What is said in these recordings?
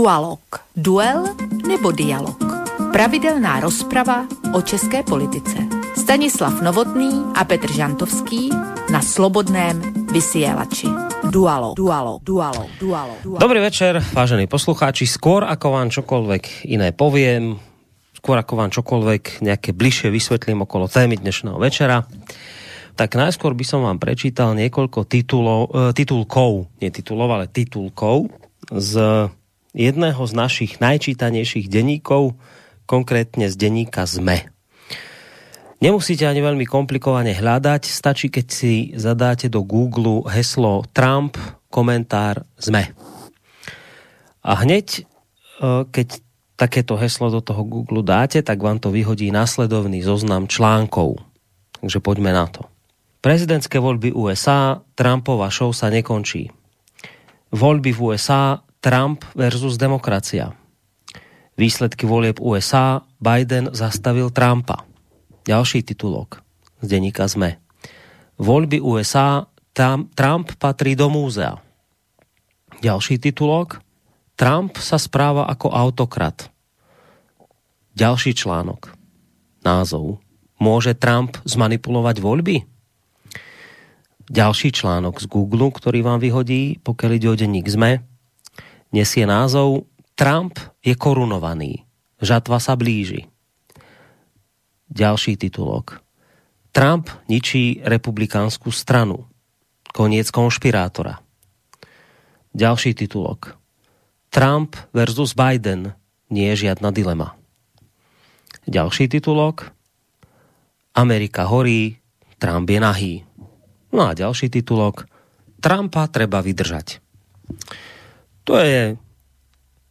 Dualog. Duel nebo dialog. Pravidelná rozprava o české politice. Stanislav Novotný a Petr Žantovský na Slobodném vysielači. Dualo, dualo, dualo, dualo, dualo. Dobrý večer, vážení poslucháči. Skôr ako vám čokoľvek iné poviem, skôr ako vám čokoľvek nejaké bližšie vysvetlím okolo témy dnešného večera, tak najskôr by som vám prečítal niekoľko titulov, e, titulkov, nie titulov, ale titulkov z jedného z našich najčítanejších denníkov, konkrétne z denníka ZME. Nemusíte ani veľmi komplikovane hľadať, stačí, keď si zadáte do Google heslo Trump, komentár ZME. A hneď, e, keď takéto heslo do toho Google dáte, tak vám to vyhodí následovný zoznam článkov. Takže poďme na to. Prezidentské voľby USA, Trumpova show sa nekončí. Voľby v USA, Trump versus demokracia. Výsledky volieb USA, Biden zastavil Trumpa. Ďalší titulok z denníka ZME. Voľby USA, Trump patrí do múzea. Ďalší titulok. Trump sa správa ako autokrat. Ďalší článok. Názov. Môže Trump zmanipulovať voľby? Ďalší článok z Google, ktorý vám vyhodí, pokiaľ ide o denník ZME, nesie názov Trump je korunovaný. Žatva sa blíži. Ďalší titulok. Trump ničí republikánsku stranu. Koniec konšpirátora. Ďalší titulok. Trump versus Biden nie je žiadna dilema. Ďalší titulok. Amerika horí, Trump je nahý. No a ďalší titulok. Trumpa treba vydržať. To je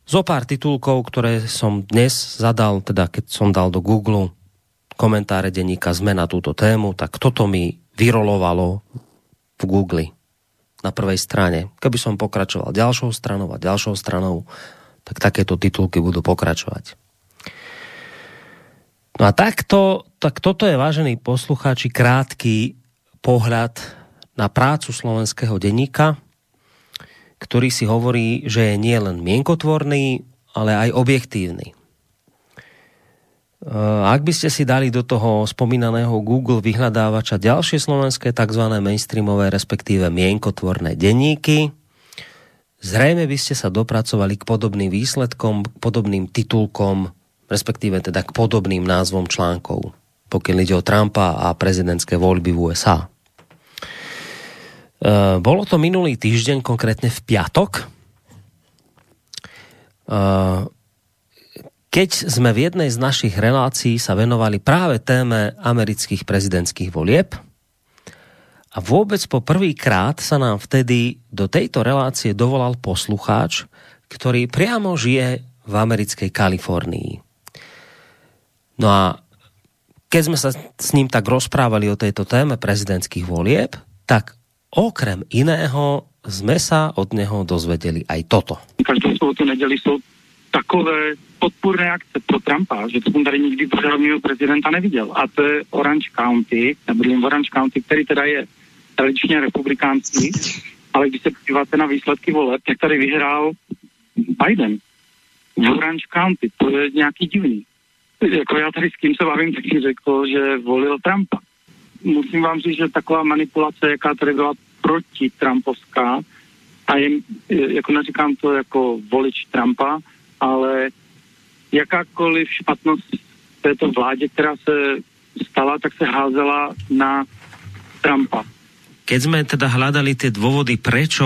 zo pár titulkov, ktoré som dnes zadal, teda keď som dal do Google komentáre denníka ZME na túto tému, tak toto mi vyrolovalo v Google na prvej strane. Keby som pokračoval ďalšou stranou a ďalšou stranou, tak takéto titulky budú pokračovať. No a takto, tak toto je, vážení poslucháči, krátky pohľad na prácu slovenského denníka, ktorý si hovorí, že je nielen mienkotvorný, ale aj objektívny. Eh, ak by ste si dali do toho spomínaného Google vyhľadávača ďalšie slovenské tzv. mainstreamové, respektíve mienkotvorné denníky, zrejme by ste sa dopracovali k podobným výsledkom, k podobným titulkom, respektíve teda k podobným názvom článkov, pokiaľ ide o Trumpa a prezidentské voľby v USA. Eh, bolo to minulý týždeň, konkrétne v piatok. Eh, keď sme v jednej z našich relácií sa venovali práve téme amerických prezidentských volieb a vôbec po prvýkrát sa nám vtedy do tejto relácie dovolal poslucháč, ktorý priamo žije v americkej Kalifornii. No a keď sme sa s ním tak rozprávali o tejto téme prezidentských volieb, tak okrem iného sme sa od neho dozvedeli aj toto. Každou sobotu nedeli sú takové podpůrné akce pro Trumpa, že to jsem tady nikdy pořádného prezidenta neviděl. A to je Orange County, já Orange County, který teda je tradičně republikánský, ale když se podíváte na výsledky voleb, tak tady vyhrál Biden v Orange County. To je nějaký divný. Jako já tady s kým se bavím, tak si řekl, že volil Trumpa. Musím vám říct, že taková manipulace, jaká tady byla proti Trumpovská, a jim, jako neříkám to jako volič Trumpa, ale jakákoliv špatnost této vládě, která se stala, tak se házela na Trumpa. Keď sme teda hľadali tie dôvody, prečo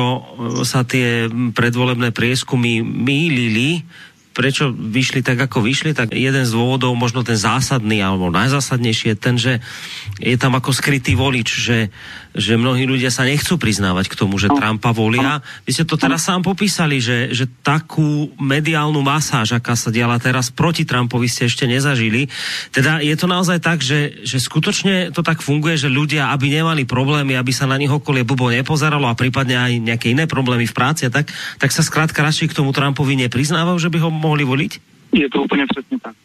sa tie predvolebné prieskumy mýlili, prečo vyšli tak, ako vyšli, tak jeden z dôvodov, možno ten zásadný, alebo najzásadnejší je ten, že je tam ako skrytý volič, že, že mnohí ľudia sa nechcú priznávať k tomu, že Trumpa volia. Vy ste to teraz sám popísali, že, že takú mediálnu masáž, aká sa diala teraz proti Trumpovi, ste ešte nezažili. Teda je to naozaj tak, že, že skutočne to tak funguje, že ľudia, aby nemali problémy, aby sa na nich okolie bubo nepozeralo a prípadne aj nejaké iné problémy v práci, tak, tak sa skrátka radšej k tomu Trumpovi nepriznávajú, že by ho mohli voliť? Je to úplně přesně tak.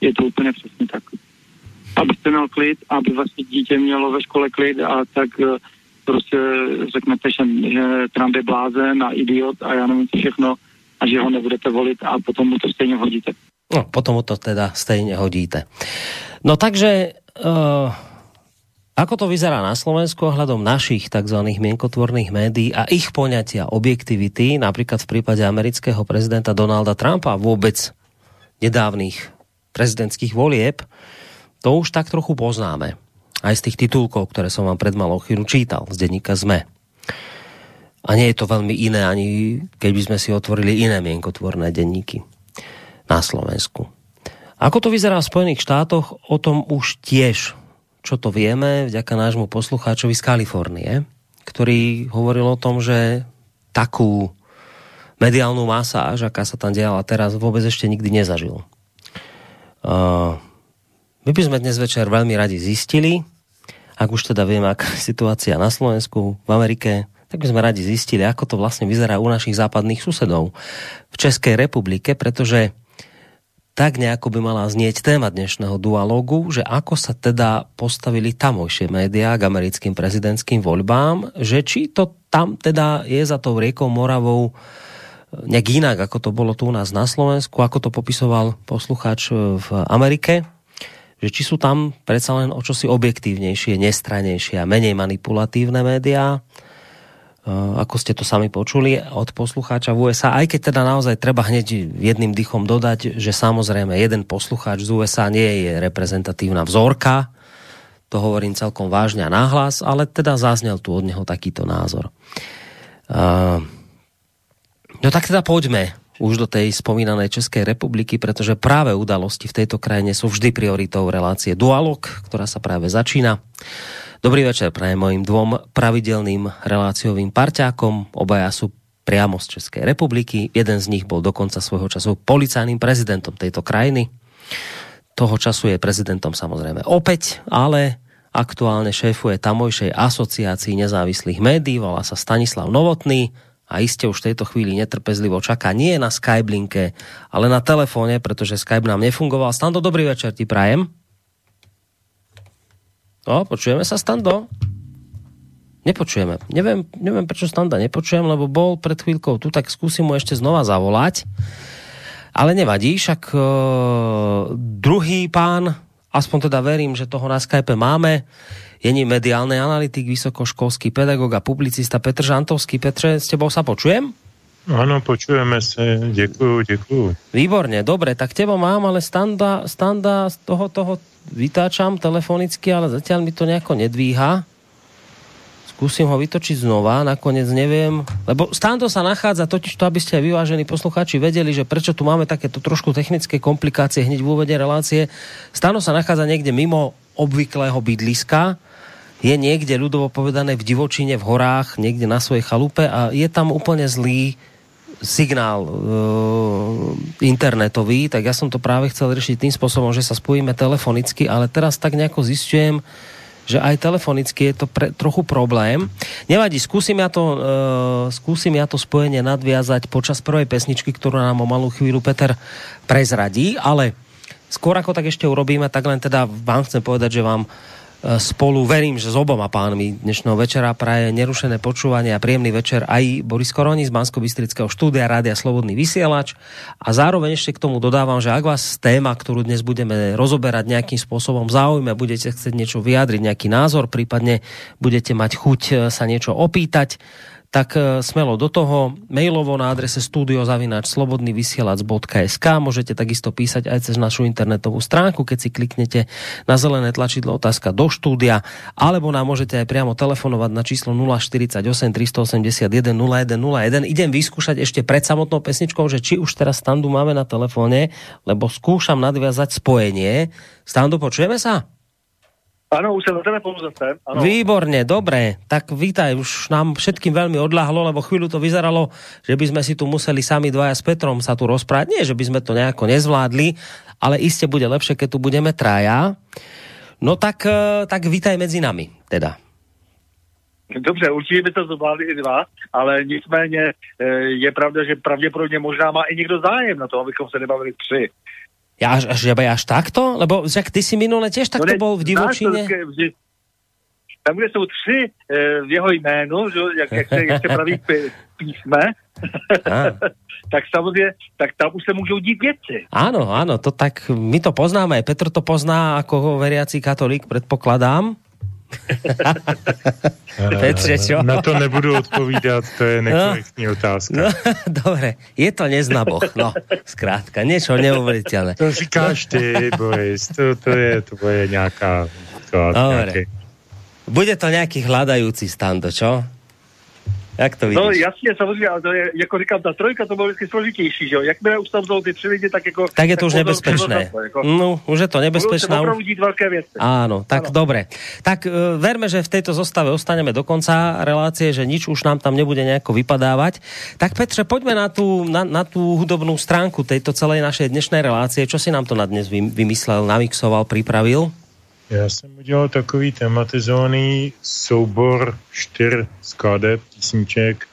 Je to úplně přesně tak. Abyste měl klid, aby vlastně dítě mělo ve škole klid a tak eh, prostě řeknete, že, že Trump je blázen a idiot a já nevím co všechno, a že ho nebudete volit a potom mu to stejně hodíte. No, potom mu to teda stejně hodíte. No takže... Uh... Ako to vyzerá na Slovensku ohľadom našich tzv. mienkotvorných médií a ich poňatia objektivity, napríklad v prípade amerického prezidenta Donalda Trumpa vôbec nedávnych prezidentských volieb, to už tak trochu poznáme. Aj z tých titulkov, ktoré som vám pred malou chvíľu čítal z denníka ZME. A nie je to veľmi iné, ani keď by sme si otvorili iné mienkotvorné denníky na Slovensku. Ako to vyzerá v Spojených štátoch, o tom už tiež, čo to vieme, vďaka nášmu poslucháčovi z Kalifornie, ktorý hovoril o tom, že takú mediálnu masáž, aká sa tam diala teraz, vôbec ešte nikdy nezažil. Uh, my by sme dnes večer veľmi radi zistili, ak už teda vieme, aká je situácia na Slovensku, v Amerike, tak by sme radi zistili, ako to vlastne vyzerá u našich západných susedov v Českej republike, pretože tak nejako by mala znieť téma dnešného dualógu, že ako sa teda postavili tamojšie médiá k americkým prezidentským voľbám, že či to tam teda je za tou riekou Moravou nejak inak, ako to bolo tu u nás na Slovensku, ako to popisoval poslucháč v Amerike, že či sú tam predsa len o čosi objektívnejšie, nestranejšie a menej manipulatívne médiá, Eh, ako ste to sami počuli od poslucháča v USA, aj keď teda naozaj treba hneď jedným dychom dodať, že samozrejme jeden poslucháč z USA nie je reprezentatívna vzorka, to hovorím celkom vážne a náhlas, ale teda zaznel tu od neho takýto názor. Uh, no tak teda poďme už do tej spomínanej Českej republiky, pretože práve udalosti v tejto krajine sú vždy prioritou relácie Dualog, ktorá sa práve začína. Dobrý večer prajem mojim dvom pravidelným reláciovým parťákom. Obaja sú priamo z Českej republiky. Jeden z nich bol dokonca svojho času policajným prezidentom tejto krajiny. Toho času je prezidentom samozrejme opäť, ale aktuálne šéfuje tamojšej asociácii nezávislých médií, volá sa Stanislav Novotný a iste už v tejto chvíli netrpezlivo čaká nie na Skype linke, ale na telefóne, pretože Skype nám nefungoval. Stando, dobrý večer ti prajem. No, počujeme sa, Stando? Nepočujeme. Neviem, neviem prečo Standa nepočujem, lebo bol pred chvíľkou tu, tak skúsim mu ešte znova zavolať. Ale nevadí, však uh, druhý pán, aspoň teda verím, že toho na Skype máme, je ním mediálny analytik, vysokoškolský pedagog a publicista Petr Žantovský. Petře, s tebou sa počujem? Ano, počujeme se, děkuju, děkuju. Výborně, dobre, tak teba mám, ale standa, standa z toho, toho vytáčam telefonicky, ale zatiaľ mi to nejako nedvíha. Skúsim ho vytočiť znova, nakoniec neviem, lebo stando sa nachádza totiž to, aby ste vyvážení posluchači vedeli, že prečo tu máme takéto trošku technické komplikácie hneď v úvode relácie. Stano sa nachádza niekde mimo obvyklého bydliska, je niekde ľudovo povedané v divočine, v horách, niekde na svojej chalupe a je tam úplne zlý signál uh, internetový, tak ja som to práve chcel riešiť tým spôsobom, že sa spojíme telefonicky, ale teraz tak nejako zistujem, že aj telefonicky je to pre, trochu problém. Nevadí, skúsim ja, to, uh, skúsim ja to spojenie nadviazať počas prvej pesničky, ktorú nám o malú chvíľu Peter prezradí, ale skôr ako tak ešte urobíme, tak len teda vám chcem povedať, že vám uh, spolu, verím, že s oboma pánmi dnešného večera praje nerušené počúvanie a príjemný večer aj Boris Koroni z bansko bystrického štúdia Rádia Slobodný vysielač. A zároveň ešte k tomu dodávam, že ak vás téma, ktorú dnes budeme rozoberať nejakým spôsobom záujme, budete chcieť niečo vyjadriť, nejaký názor, prípadne budete mať chuť sa niečo opýtať, tak e, smelo do toho mailovo na adrese studiozavinačslobodnyvysielac.sk môžete takisto písať aj cez našu internetovú stránku, keď si kliknete na zelené tlačidlo otázka do štúdia, alebo nám môžete aj priamo telefonovať na číslo 048 381 0101. Idem vyskúšať ešte pred samotnou pesničkou, že či už teraz standu máme na telefóne, lebo skúšam nadviazať spojenie. Standu, počujeme sa? Ano, už jsem na telefonu zase. Ano. Výborně, dobré. Tak vítaj, už nám všetkým veľmi odľahlo, lebo chvíľu to vyzeralo, že by sme si tu museli sami dvaja s Petrom sa tu rozprávať. Nie, že by sme to nejako nezvládli, ale iste bude lepšie, keď tu budeme traja. No tak, eh, tak vítaj medzi nami, teda. Dobře, určitě by to zvládli i dva, ale nicméně eh, je pravda, že pravděpodobně možná má i někdo zájem na to, abychom se nebavili tři. Ja až, až, až takto? Lebo však ty si minule tiež takto no bol v divočine? tam, kde jsou tři e, v jeho jménu, že, jak, jak, se, jak se praví písme, tak samozřejmě, tak tam už se můžou dít věci. Áno, áno, to tak, my to poznáme, Petr to pozná ako veriaci katolík, predpokladám. Petře, čo? Na to nebudu odpovídat, to je nekorektní no, otázka. No, dobre, je to neznaboch, no, zkrátka, niečo neuveriteľné. To říkáš ty, Boris, to, to je, to je nějaká... To, Dobre. Bude to nějaký hľadajúci stando, čo? Jak to no, vidíš? No jasně, samozřejmě, ale to je, jako říkám, ta trojka to bylo vždycky složitější, že jo? Jakmile už tam jsou ty tři lidi, tak jako... Tak je to už nebezpečné. Jako, no, už je to nebezpečné. Budou dít velké věci. Áno, tak ano. dobre. Tak uh, verme, že v tejto zostave ostaneme do konca relácie, že nič už nám tam nebude nejako vypadávať. Tak Petře, poďme na tú, na, na tú hudobnú stránku tejto celej našej dnešnej relácie. Čo si nám to na dnes vymyslel, namixoval, pripravil? Já jsem udělal takový tematizovaný soubor čtyř skladeb, písniček,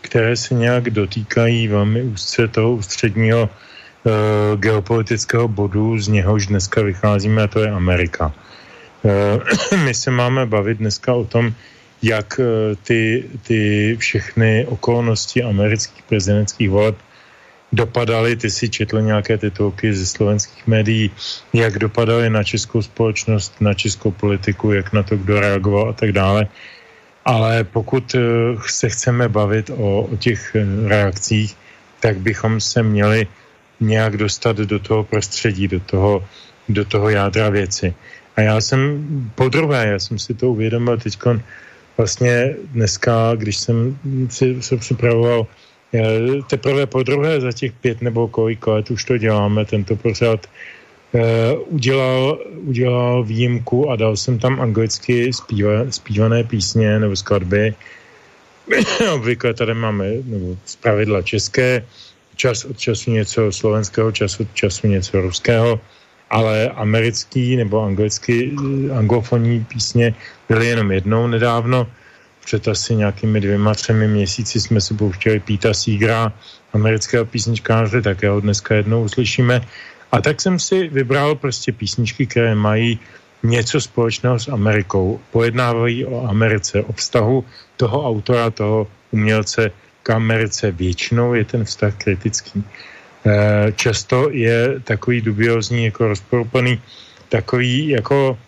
které se nějak dotýkají velmi úzce toho ústředního uh, geopolitického bodu, z něhož dneska vycházíme, a to je Amerika. Uh, my se máme bavit dneska o tom, jak uh, ty, ty všechny okolnosti amerických prezidentských voleb dopadaly, ty si četl nějaké titulky ze slovenských médií, jak dopadaly na českou společnost, na českou politiku, jak na to kdo reagoval a tak dále. Ale pokud eh, se chceme bavit o, o těch eh, reakcích, tak bychom se měli nějak dostat do toho prostředí, do toho, do toho jádra věci. A já jsem po druhé, já jsem si to uvědomil teď vlastně dneska, když jsem si se připravoval teprve po druhé za těch pět nebo kolik let už to děláme, tento pořad, Uh, udělal, udělal výjimku a dal jsem tam anglicky zpíva, zpívané písně nebo skladby. Obvykle tady máme nebo pravidla české, čas od času něco slovenského, čas od času něco ruského, ale americký nebo anglicky, anglofonní písně byly jenom jednou nedávno před asi nějakými dvěma, třemi měsíci jsme si pouštěli Píta Seegera, amerického písničkáře, také ho dneska jednou uslyšíme. A tak jsem si vybral prostě písničky, které mají něco společného s Amerikou. Pojednávají o Americe, o vztahu toho autora, toho umělce k Americe. Většinou je ten vztah kritický. Eh, často je takový dubiozní, jako rozporuplný, takový jako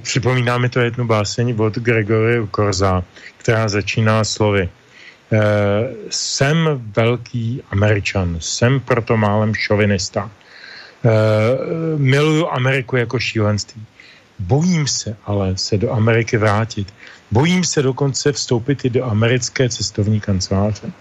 Připomíná mi to jednu báseň od Gregory Korza, která začíná slovy. E, jsem velký američan, jsem proto málem šovinista. E, miluju Ameriku jako šílenství. Bojím se ale se do Ameriky vrátit. Bojím se dokonce vstoupit i do americké cestovní kanceláře.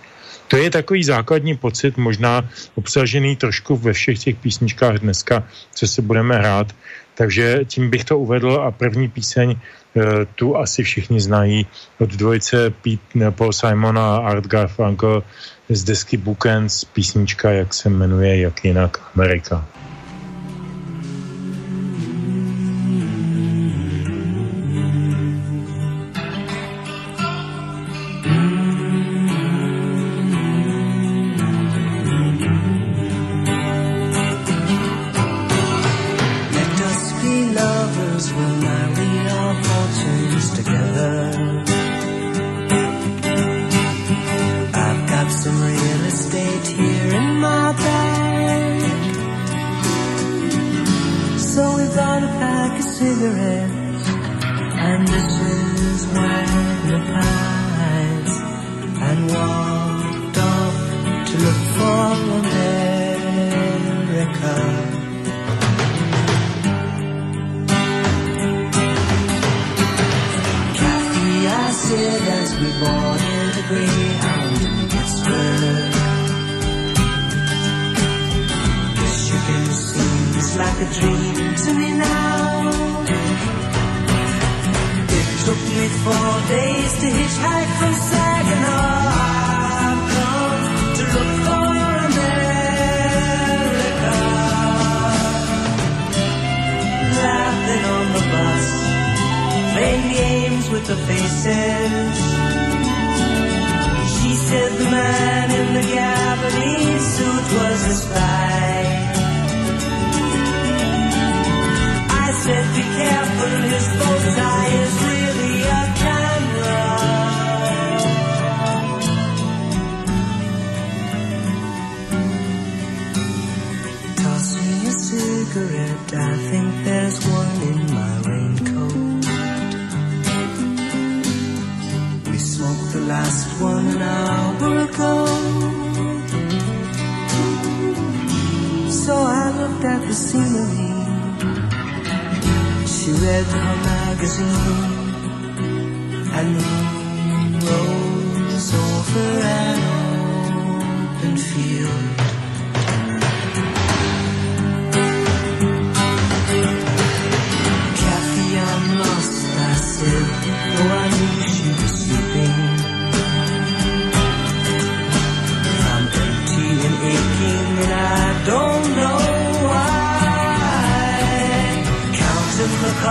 To je takový základní pocit, možná obsažený trošku ve všech těch písničkách dneska, co se budeme hrát. Takže tím bych to uvedl a první píseň eh, tu asi všichni znají od dvojice Pete, Paul Simon a Art Garfunkel z desky Bookends, písnička, jak se jmenuje, jak jinak Amerika.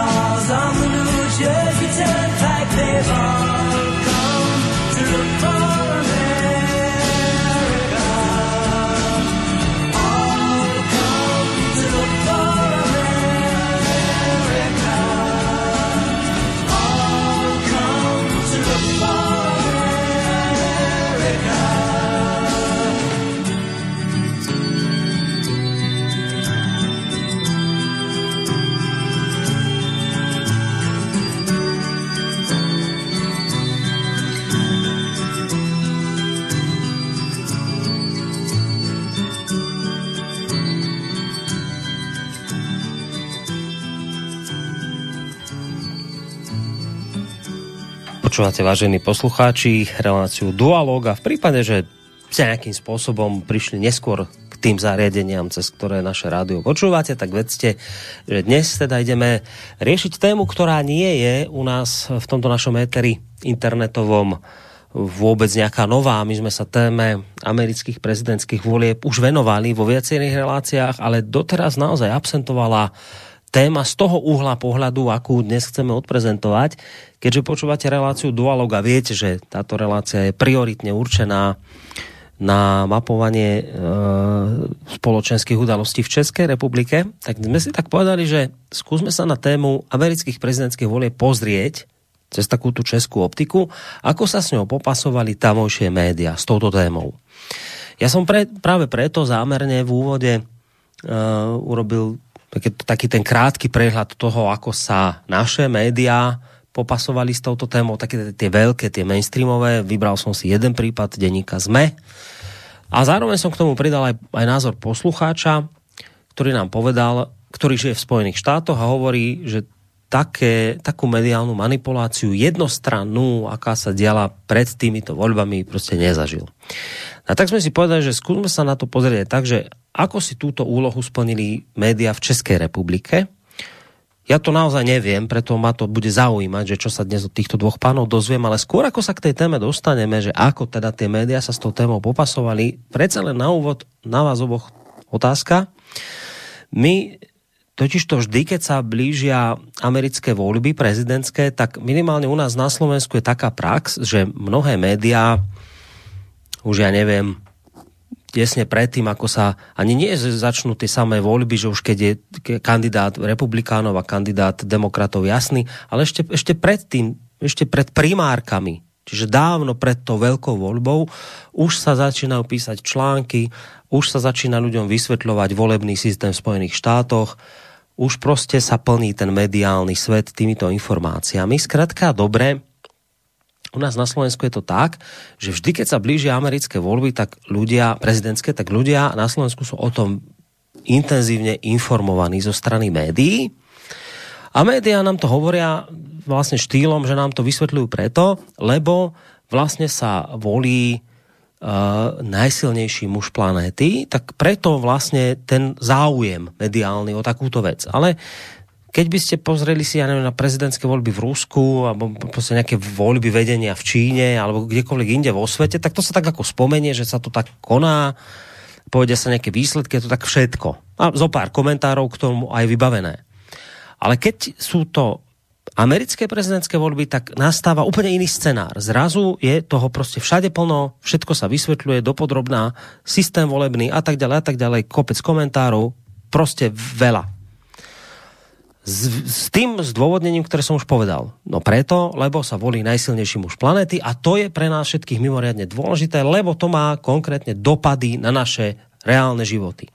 Cars on the New Jersey Turnpike, they've all come to look for Počúvate, vážení poslucháči, reláciu Dualog a v prípade, že ste nejakým spôsobom prišli neskôr k tým zariadeniam, cez ktoré naše rádio počúvate, tak vedzte, že dnes teda ideme riešiť tému, ktorá nie je u nás v tomto našom éteri internetovom vôbec nejaká nová. My sme sa téme amerických prezidentských volieb už venovali vo viacerých reláciách, ale doteraz naozaj absentovala téma z toho uhla pohľadu, akú dnes chceme odprezentovať. Keďže počúvate reláciu Dualog a viete, že táto relácia je prioritne určená na mapovanie e, spoločenských udalostí v Českej republike, tak sme si tak povedali, že skúsme sa na tému amerických prezidentských volieb pozrieť cez takú tú českú optiku, ako sa s ňou popasovali tamojšie média s touto témou. Ja som pre, práve preto zámerne v úvode uh, urobil taký, taký ten krátky prehľad toho, ako sa naše médiá popasovali s touto témou, také tie veľké, tie mainstreamové. Vybral som si jeden prípad denníka ZME. A zároveň som k tomu pridal aj, aj názor poslucháča, ktorý nám povedal, ktorý žije v Spojených štátoch a hovorí, že také, takú mediálnu manipuláciu jednostrannú, aká sa diala pred týmito voľbami, proste nezažil. A tak sme si povedali, že skúsme sa na to pozrieť tak, že ako si túto úlohu splnili média v Českej republike. Ja to naozaj neviem, preto ma to bude zaujímať, že čo sa dnes od týchto dvoch pánov dozviem, ale skôr ako sa k tej téme dostaneme, že ako teda tie médiá sa s tou témou popasovali, predsa len na úvod na vás oboch otázka. My Totiž to vždy, keď sa blížia americké voľby prezidentské, tak minimálne u nás na Slovensku je taká prax, že mnohé médiá, už ja neviem, tesne predtým, ako sa, ani nie začnú tie samé voľby, že už keď je kandidát republikánov a kandidát demokratov jasný, ale ešte, ešte predtým, ešte pred primárkami, čiže dávno pred tou veľkou voľbou, už sa začínajú písať články, už sa začína ľuďom vysvetľovať volebný systém v Spojených štátoch, už prostě sa plní ten mediálny svet týmito informáciami. Zkrátka dobre, u nás na Slovensku je to tak, že vždy, keď sa blížia americké voľby, tak ľudia, prezidentské, tak ľudia na Slovensku sú o tom intenzívne informovaní zo strany médií. A médiá nám to hovoria vlastne štýlom, že nám to vysvetľujú preto, lebo vlastne sa volí uh, najsilnejší muž planéty, tak preto vlastne ten záujem mediálny o takúto vec. Ale keď by ste pozreli si, ja neviem, na prezidentské voľby v Rusku alebo proste nejaké voľby vedenia v Číne alebo kdekoľvek inde vo svete, tak to sa tak ako spomenie, že sa to tak koná, povedia sa nejaké výsledky, je to tak všetko. A zo pár komentárov k tomu aj vybavené. Ale keď sú to americké prezidentské voľby, tak nastáva úplne iný scenár. Zrazu je toho prostě všade plno, všetko sa vysvetľuje dopodrobná, systém volebný a tak ďalej a tak ďalej, kopec komentárov, prostě veľa. S, s tým zdôvodnením, ktoré som už povedal. No preto, lebo sa volí najsilnejší muž planety a to je pre nás všetkých mimoriadne dôležité, lebo to má konkrétne dopady na naše reálne životy.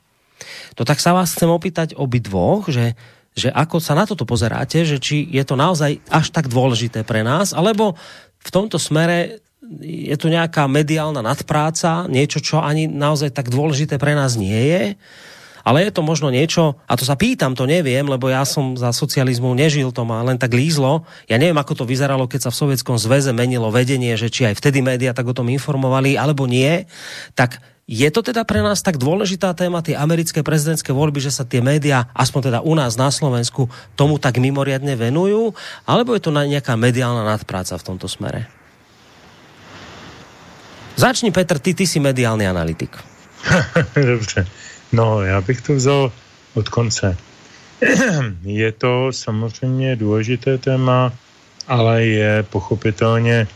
To tak sa vás chcem opýtať obi dvoch, že že ako sa na toto pozeráte, že či je to naozaj až tak dôležité pre nás, alebo v tomto smere je to nejaká mediálna nadpráca, niečo, čo ani naozaj tak dôležité pre nás nie je. Ale je to možno niečo, a to sa pýtam, to neviem, lebo ja som za socializmu nežil, to ma len tak lízlo. Ja neviem, ako to vyzeralo, keď sa v Sovietskom zväze menilo vedenie, že či aj vtedy média tak o tom informovali, alebo nie. Tak je to teda pre nás tak dôležitá téma, tie americké prezidentské voľby, že sa tie média, aspoň teda u nás na Slovensku, tomu tak mimoriadne venujú, alebo je to nejaká mediálna nadpráca v tomto smere? Začni, Petr, ty, ty si mediální analytik. Dobře. No, já bych to vzal od konce. je to samozřejmě důležité téma, ale je pochopitelně e,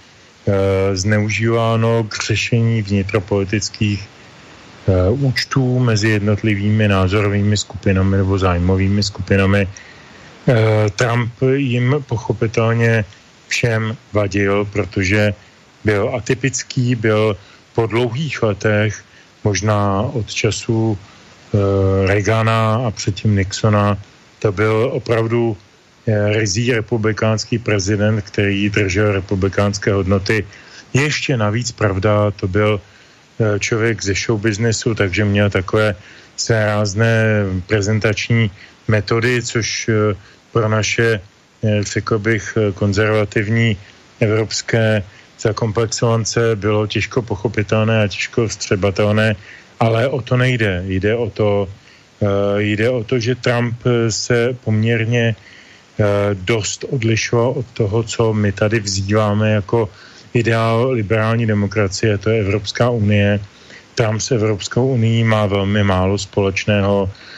zneužíváno k řešení vnitropolitických e, účtů mezi jednotlivými názorovými skupinami nebo zájmovými skupinami. E, Trump jim pochopitelně všem vadil, protože byl atypický, byl po dlouhých letech, možná od času Reagana a předtím Nixona, to byl opravdu e, rizí republikánský prezident, který držel republikánské hodnoty. Ještě navíc, pravda, to byl e, člověk ze show businessu, takže měl takové své rázné prezentační metody, což pro naše, řekl bych, konzervativní evropské zakomplexovance bylo těžko pochopitelné a těžko vstřebatelné, ale o to nejde. Jde o to, uh, jde o to, že Trump se poměrně uh, dost odlišoval od toho, co my tady vzýváme jako ideál liberální demokracie, to je Evropská unie. Trump s Evropskou unii má velmi málo společného Eh,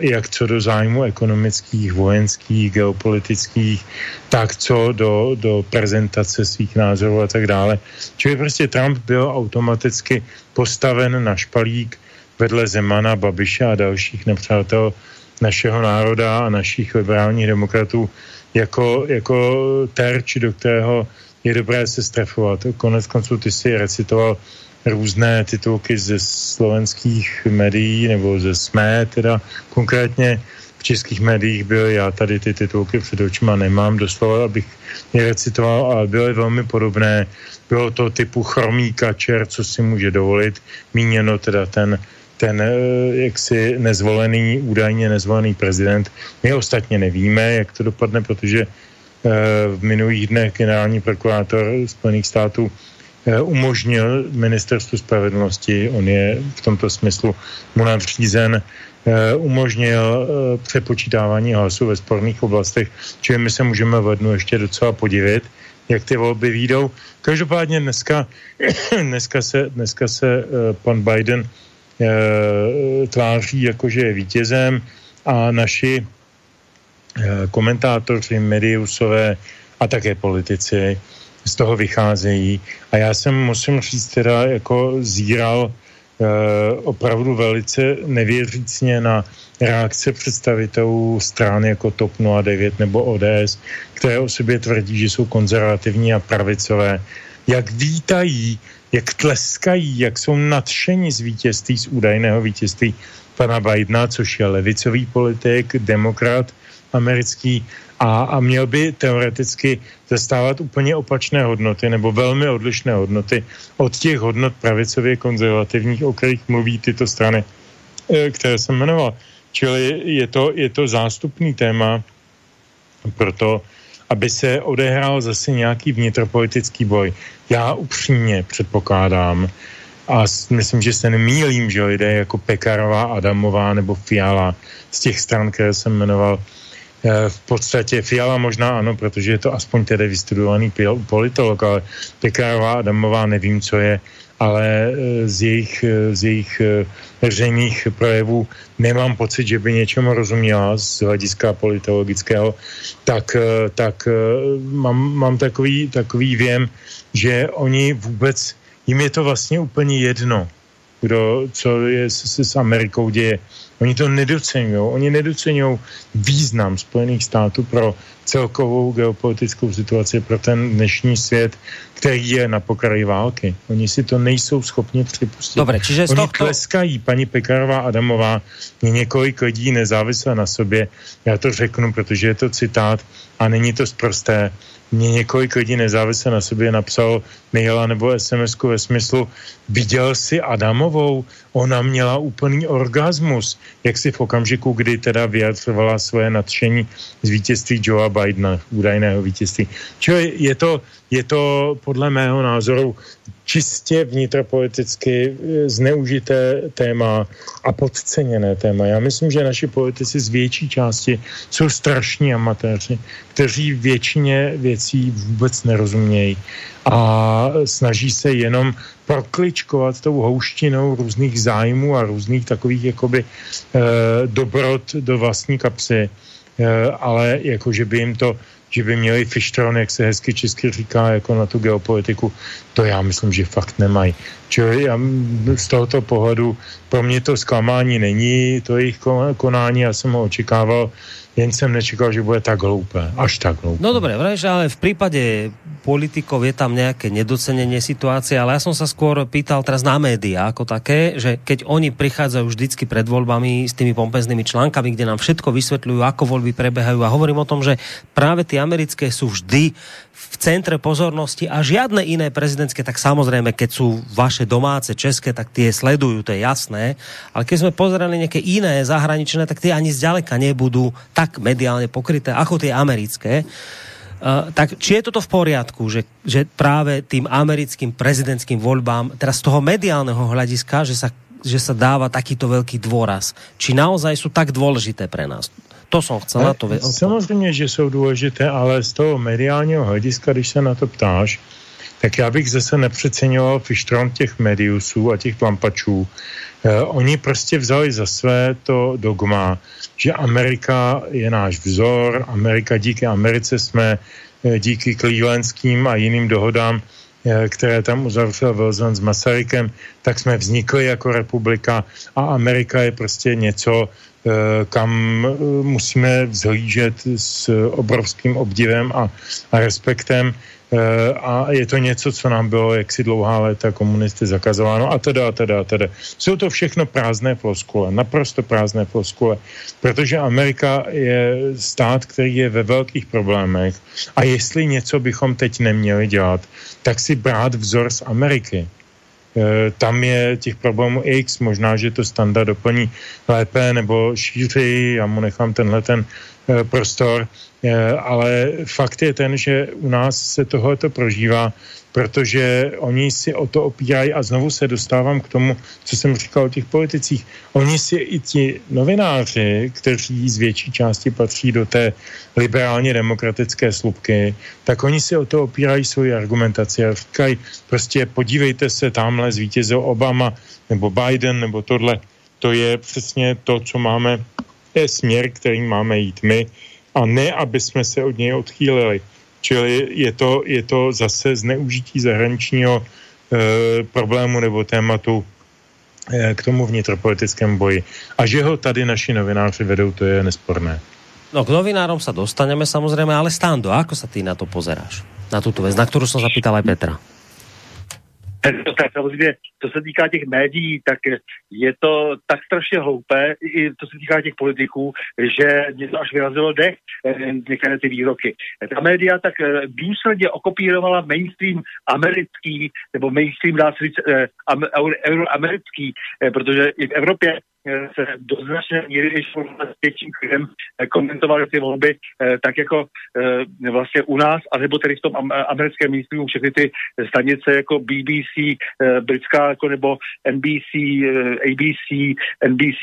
jak co do zájmu ekonomických, vojenských, geopolitických, tak co do, do prezentace svých názorů a tak dále. Čili prostě Trump byl automaticky postaven na špalík vedle Zemana, Babiše a dalších nepřátel našeho národa a našich liberálních demokratů jako, jako terč, do kterého je dobré se strefovat. Konec konců ty si recitoval různé titulky ze slovenských médií nebo ze SME teda konkrétně v českých médiích byl, já tady ty titulky před očima nemám doslova, abych je recitoval, ale byly velmi podobné. Bylo to typu chromý kačer, co si může dovolit, míněno teda ten ten eh, jaksi nezvolený, údajně nezvolený prezident. My ostatně nevíme, jak to dopadne, protože eh, v minulých dnech generální prokurátor Spojených států umožnil ministerstvu spravedlnosti, on je v tomto smyslu mu nadřízen, eh, umožnil eh, přepočítávání hlasů ve sporných oblastech, čili my se můžeme v lednu ještě docela podivit, jak ty volby výjdou. Každopádně dneska, dneska se, dneska se pan Biden tváří jako, že je vítězem a naši komentátoři, mediusové a také politici z toho vycházejí. A já jsem, musím říct, teda jako zíral e, opravdu velice nevěřícně na reakce představitelů stran jako TOP 09 nebo ODS, které o sobě tvrdí, že jsou konzervativní a pravicové, jak vítají, jak tleskají, jak jsou nadšení z vítězství, z údajného vítězství pana Bidena, což je levicový politik, demokrat americký, a, a měl by teoreticky zastávat úplně opačné hodnoty nebo velmi odlišné hodnoty od těch hodnot pravicově konzervativních, o kterých mluví tyto strany, eh, které jsem jmenoval. Čili je to, je to zástupný téma pro to, aby se odehrál zase nějaký vnitropolitický boj. Já upřímně předpokládám, a myslím, že se nemýlím, že lidé jako Pekarová, Adamová nebo Fiala z těch stran, které jsem jmenoval, v podstatě Fiala možná ano, protože je to aspoň tedy vystudovaný politolog, ale Pekarová Adamová nevím, co je, ale eh, z jejich, eh, z jejich veřejných projevů nemám pocit, že by něčemu rozuměla z hlediska politologického, tak, tak mám, mám takový, takový věm, že oni vůbec, jim je to vlastně úplně jedno, kdo, co je se s Amerikou děje. Oni to nedocenují. Oni nedocenují význam Spojených států pro celkovou geopolitickou situaci, pro ten dnešní svět, který je na pokraji války. Oni si to nejsou schopni připustit. Dobre, čiže Oni tohto... tleskají, paní Pekarová Adamová, je několik lidí nezávisle na sobě. Já to řeknu, protože je to citát a není to zprosté. Mě několik lidí nezávisle na sobě napsalo maila nebo sms ve smyslu viděl si Adamovou, ona měla úplný orgasmus, jak si v okamžiku, kdy teda vyjadřovala svoje nadšení z vítězství Joea Bidena, údajného vítězství. Čili je to, je to podle mého názoru čistě vnitropoliticky eh, zneužité téma a podceněné téma. Já myslím, že naši politici z větší části jsou strašní amatéři, kteří většině věcí vůbec nerozumějí a snaží se jenom prokličkovat tou houštinou různých zájmů a různých takových jakoby eh, dobrot do vlastní kapsy, eh, ale jako, že by jim to že by měli fištron, jak se hezky česky říká, jako na tu geopolitiku, to já myslím, že fakt nemají. Čili já, z tohoto pohledu pro mě to zklamání není, to jejich konání, já jsem ho očekával, jen jsem nečekal, že bude tak hloupé, až tak hloupé. No dobré, vrajš, ale v prípade politikov je tam nejaké nedocenenie situácie, ale ja som sa skôr pýtal teraz na média ako také, že keď oni prichádzajú vždycky pred voľbami s tými pompeznými článkami, kde nám všetko vysvetľujú, ako voľby prebehajú a hovorím o tom, že práve tie americké sú vždy v centre pozornosti a žiadne iné prezidentské, tak samozrejme, keď sú vaše domáce, české, tak tie sledujú, to je jasné, ale keď sme pozerali nejaké iné zahraničné, tak tie ani zďaleka nebudú tak mediálne pokryté, ako tie americké. Uh, tak či je toto v poriadku, že, že práve tým americkým prezidentským voľbám, teraz z toho mediálneho hľadiska, že sa, že sa dáva takýto veľký dôraz, či naozaj sú tak dôležité pre nás? To jsem chcel na to vědět. Samozřejmě, že jsou důležité, ale z toho mediálního hlediska, když se na to ptáš, tak já bych zase nepřeceňoval fištron těch mediusů a těch plampačů. Eh, oni prostě vzali za své to dogma, že Amerika je náš vzor, Amerika díky Americe jsme eh, díky Clevelandským a jiným dohodám, které tam uzavřel Wilson s Masarykem, tak jsme vznikli jako republika a Amerika je prostě něco, Eh, kam eh, musíme vzhlížet s obrovským obdivem a, a respektem. Eh, a je to něco, co nám bylo jaksi dlouhá léta komunisty zakazováno a teda a teda a teda. Jsou to všechno prázdné floskule, naprosto prázdné floskule, protože Amerika je stát, který je ve velkých problémech a jestli něco bychom teď neměli dělat, tak si brát vzor z Ameriky. Eh, tam je těch problémů X, možná, že to standard doplní lépe nebo šířeji, já mu nechám tenhle ten prostor, eh, ale fakt je ten, že u nás se tohle prožívá protože oni si o to opírají a znovu se dostávám k tomu, co jsem říkal o těch politicích. Oni si i ti novináři, kteří z větší části patří do té liberálně demokratické slupky, tak oni si o to opírají svoji argumentaci a říkají, prostě podívejte se, tamhle zvítězil Obama nebo Biden nebo tohle. To je přesně to, co máme, je směr, kterým máme jít my a ne, aby jsme se od něj odchýlili. Čili je to, je to zase zneužití zahraničního e, problému nebo tématu e, k tomu vnitropolitickému boji. A že ho tady naši novináři vedou, to je nesporné. No k novinárom sa dostaneme samozrejme, ale Stando, ako sa ty na to pozeráš? Na túto vec, na ktorú som zapýtal aj Petra. Tak samozřejmě, co se týká těch médií, tak je to tak strašně hloupé, i to se týká těch politiků, že mě to až vyrazilo dech, eh, některé ty výroky. Ta média tak eh, důsledně okopírovala mainstream americký, nebo mainstream dá se říct eh, euroamerický, protože i v Evropě se do značné míry, když s větším klidem komentovali ty volby, eh, tak jako eh, vlastně u nás, anebo tedy v tom americkém mainstreamu všechny ty stanice jako BBC, eh, britská jako nebo NBC, ABC, NBC,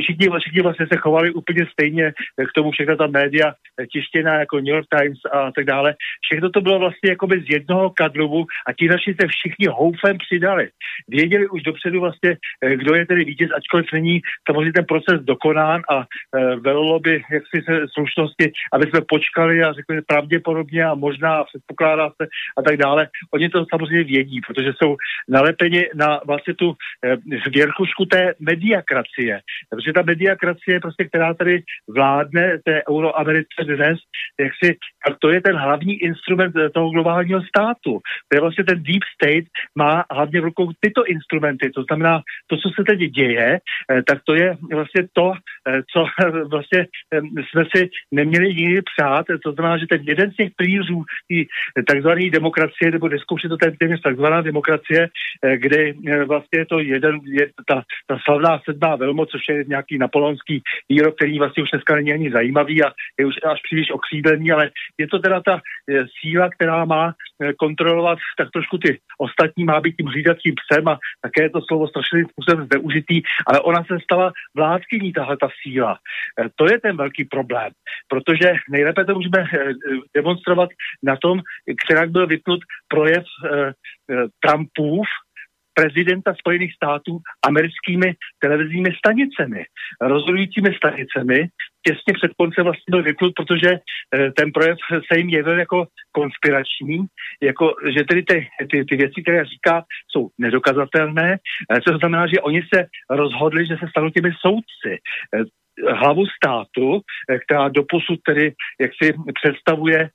všichni, všichni vlastně se chovali úplně stejně k tomu všechna ta média tištěná jako New York Times a tak dále. Všechno to bylo vlastně jako z jednoho kadlubu a ti naši se všichni houfem přidali. Věděli už dopředu vlastně, kdo je tedy vítěz, ačkoliv není samozřejmě ten proces dokonán a e, velilo by jaksi se slušnosti, aby jsme počkali a řekli pravděpodobně a možná předpokládá se a tak dále. Oni to samozřejmě vědí, protože jsou nalepeni na vlastně tu e, věrchušku té mediakracie. Protože ta mediakracie, prostě, která tady vládne té euroamerice dnes, jak si, tak to je ten hlavní instrument e, toho globálního státu. To je vlastně ten deep state má hlavně v rukou tyto instrumenty. To znamená, to, co se teď děje, e, tak to je vlastně to, eh, co vlastně jsme si neměli nikdy přát. To znamená, že ten jeden z těch pilířů takzvané demokracie, nebo neskoušet to ten téměř takzvaná demokracie, kde vlastně je to jeden, je ta, ta slavná sedmá velmo, což je nějaký napoleonský výrok, který vlastně už dneska není ani zajímavý a je už až příliš okřídlený, ale je to teda ta síla, která má kontrolovat tak trošku ty ostatní, má být tím hlídacím psem a také je to slovo strašným způsobem zneužitý, ale ona se stala vládkyní, tahle ta síla. E, to je ten velký problém, protože nejlépe to můžeme e, demonstrovat na tom, která byl vypnut projev e, Trumpův, prezidenta Spojených států americkými televizními stanicemi, rozhodujícími stanicemi. Těsně před koncem vlastně byl vypnut, protože eh, ten projev se jim jevil jako konspirační, jako, že tedy ty, ty, ty věci, které říká, jsou nedokazatelné, co znamená, že oni se rozhodli, že se stanou těmi soudci. Eh, hlavu státu, eh, která doposud tedy jak si představuje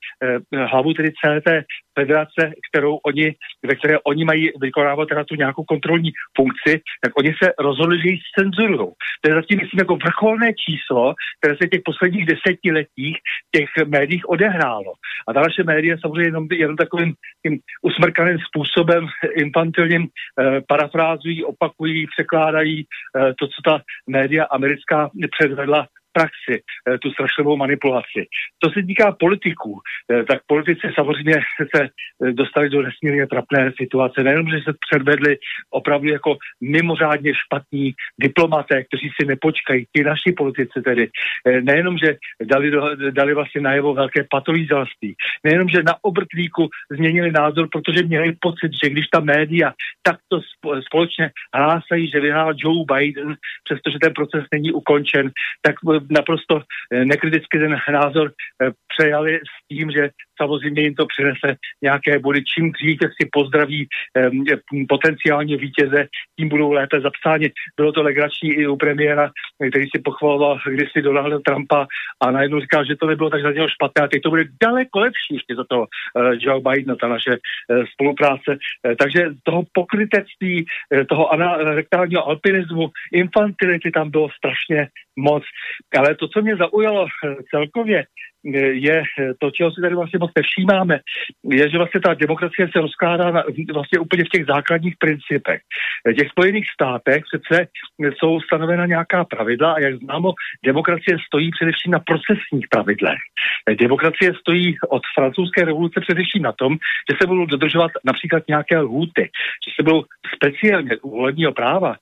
hlavu tedy celé té federace, kterou oni, ve které oni mají vykonávat teda tu nějakou kontrolní funkci, tak oni se rozhodli, že ji cenzurují. To je zatím, myslím, jako vrcholné číslo, které se těch posledních desetiletích těch médiích odehrálo. A ta naše média samozřejmě jenom, jenom takovým tím usmrkaným způsobem, infantilním eh, parafrázují, opakují, překládají eh, to, co ta média americká I lost praxi, eh, tu strašlivou manipulaci. To se týká politiků, eh, tak politici samozřejmě se eh, dostali do nesmírně trapné situace. Nejenom, že se předvedli opravdu jako mimořádně špatní diplomaté, kteří si nepočkají, ti naši politici tedy. Nejenom, že dali, do, dali vlastně najevo velké patolízalství. Nejenom, že na obrtlíku změnili názor, protože měli pocit, že když ta média takto společně hlásají, že vyhrál Joe Biden, přestože ten proces není ukončen, tak naprosto eh, nekriticky ten názor eh, přejali s tím, že samozřejmě jim to přinese nějaké body. Čím dřív si pozdraví potenciálně vítěze, tím budou lépe zapsáni. Bylo to legrační i u premiéra, který si pochvaloval kdysi Donalda Trumpa a najednou říkal, že to nebylo tak za něho špatné a teď to bude daleko lepší ještě za toho uh, Joe Bidena, ta naše spolupráce. Takže toho pokrytectví, toho rektálního alpinismu, infantility tam bylo strašně moc. Ale to, co mě zaujalo celkově, je to, čeho si tady vlastně moc nevšímáme, je, že vlastně ta demokracie se rozkládá na, vlastně úplně v těch základních principech. V těch Spojených státech přece jsou stanovena nějaká pravidla a jak známo, demokracie stojí především na procesních pravidlech. Demokracie stojí od francouzské revoluce především na tom, že se budou dodržovat například nějaké lhůty, že se budou speciálně u volebního práva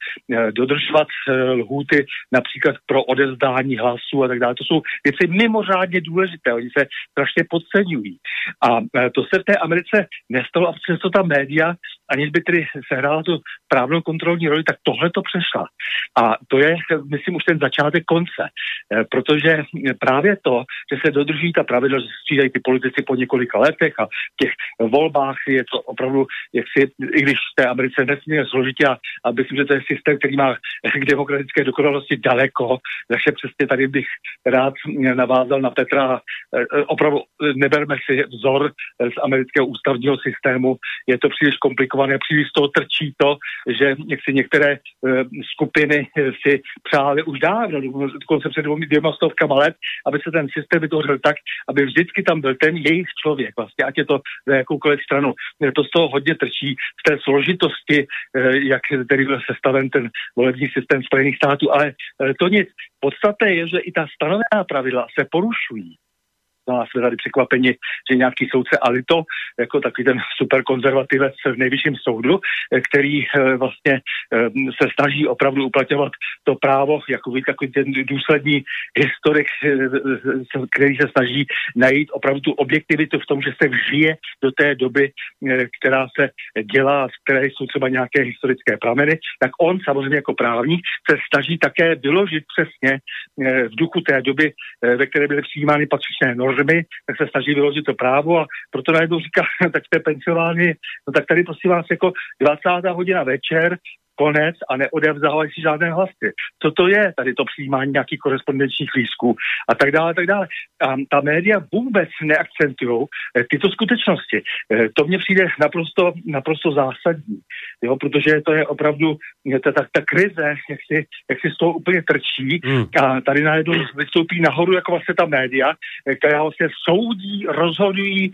dodržovat lhůty například pro odezdání hlasů a tak dále. To jsou věci mimořádně důležité, oni se strašně podceňují. A eh, to se v té Americe nestalo a přesto ta média, aniž by tedy sehrála tu právnou kontrolní roli, tak tohle to přešla. A to je, myslím, už ten začátek konce, protože právě to, že se dodrží ta pravidla, že střídají ty politici po několika letech a v těch volbách je to opravdu, jak si, i když v té Americe nesmírně složitě a, a myslím, že to je systém, který má k demokratické dokonalosti daleko, takže přesně tady bych rád navázal na Petra. E, opravdu neberme si vzor z amerického ústavního systému, je to příliš komplikované, příliš z toho trčí to, že si některé e, skupiny si přáli už dávno, dokonce před dvěma stovkama let, aby se ten systém vytvořil tak, aby vždycky tam byl ten jejich člověk, vlastně, ať je to za jakoukoliv stranu. To z toho hodně trčí z té složitosti, eh, jak tedy byl sestaven ten volební systém Spojených států, ale eh, to nic. Podstatné je, že i ta stanovená pravidla se porušují no a jsme tady překvapeni, že nějaký soudce Alito, jako takový ten superkonzervativec v nejvyšším soudu, eh, který eh, vlastně eh, se snaží opravdu uplatňovat to právo, jako takový ten důslední historik, který se snaží najít opravdu tu objektivitu v tom, že se vžije do té doby, která se dělá, z které jsou třeba nějaké historické prameny, tak on samozřejmě jako právník se snaží také vyložit přesně v duchu té doby, ve které byly přijímány patřičné normy, normy, tak se snaží vyložit to právo a proto najednou říká, tak jste pensionáři, no tak tady prosím vás jako 20. hodina večer, konec a neodevzdávají si žádné hlasy. Co to je tady to přijímání nějakých korespondenčních lístků a tak dále, a tak dále. A ta média vůbec neakcentují eh, tyto skutečnosti. Eh, To mně přijde naprosto, naprosto zásadní, jo, protože to je opravdu ta, ta, ta krize, jak si, jak si z toho úplně trčí Hmm. a tady najednou vystoupí nahoru jako vlastně ta média, eh, která vlastně soudí, rozhodují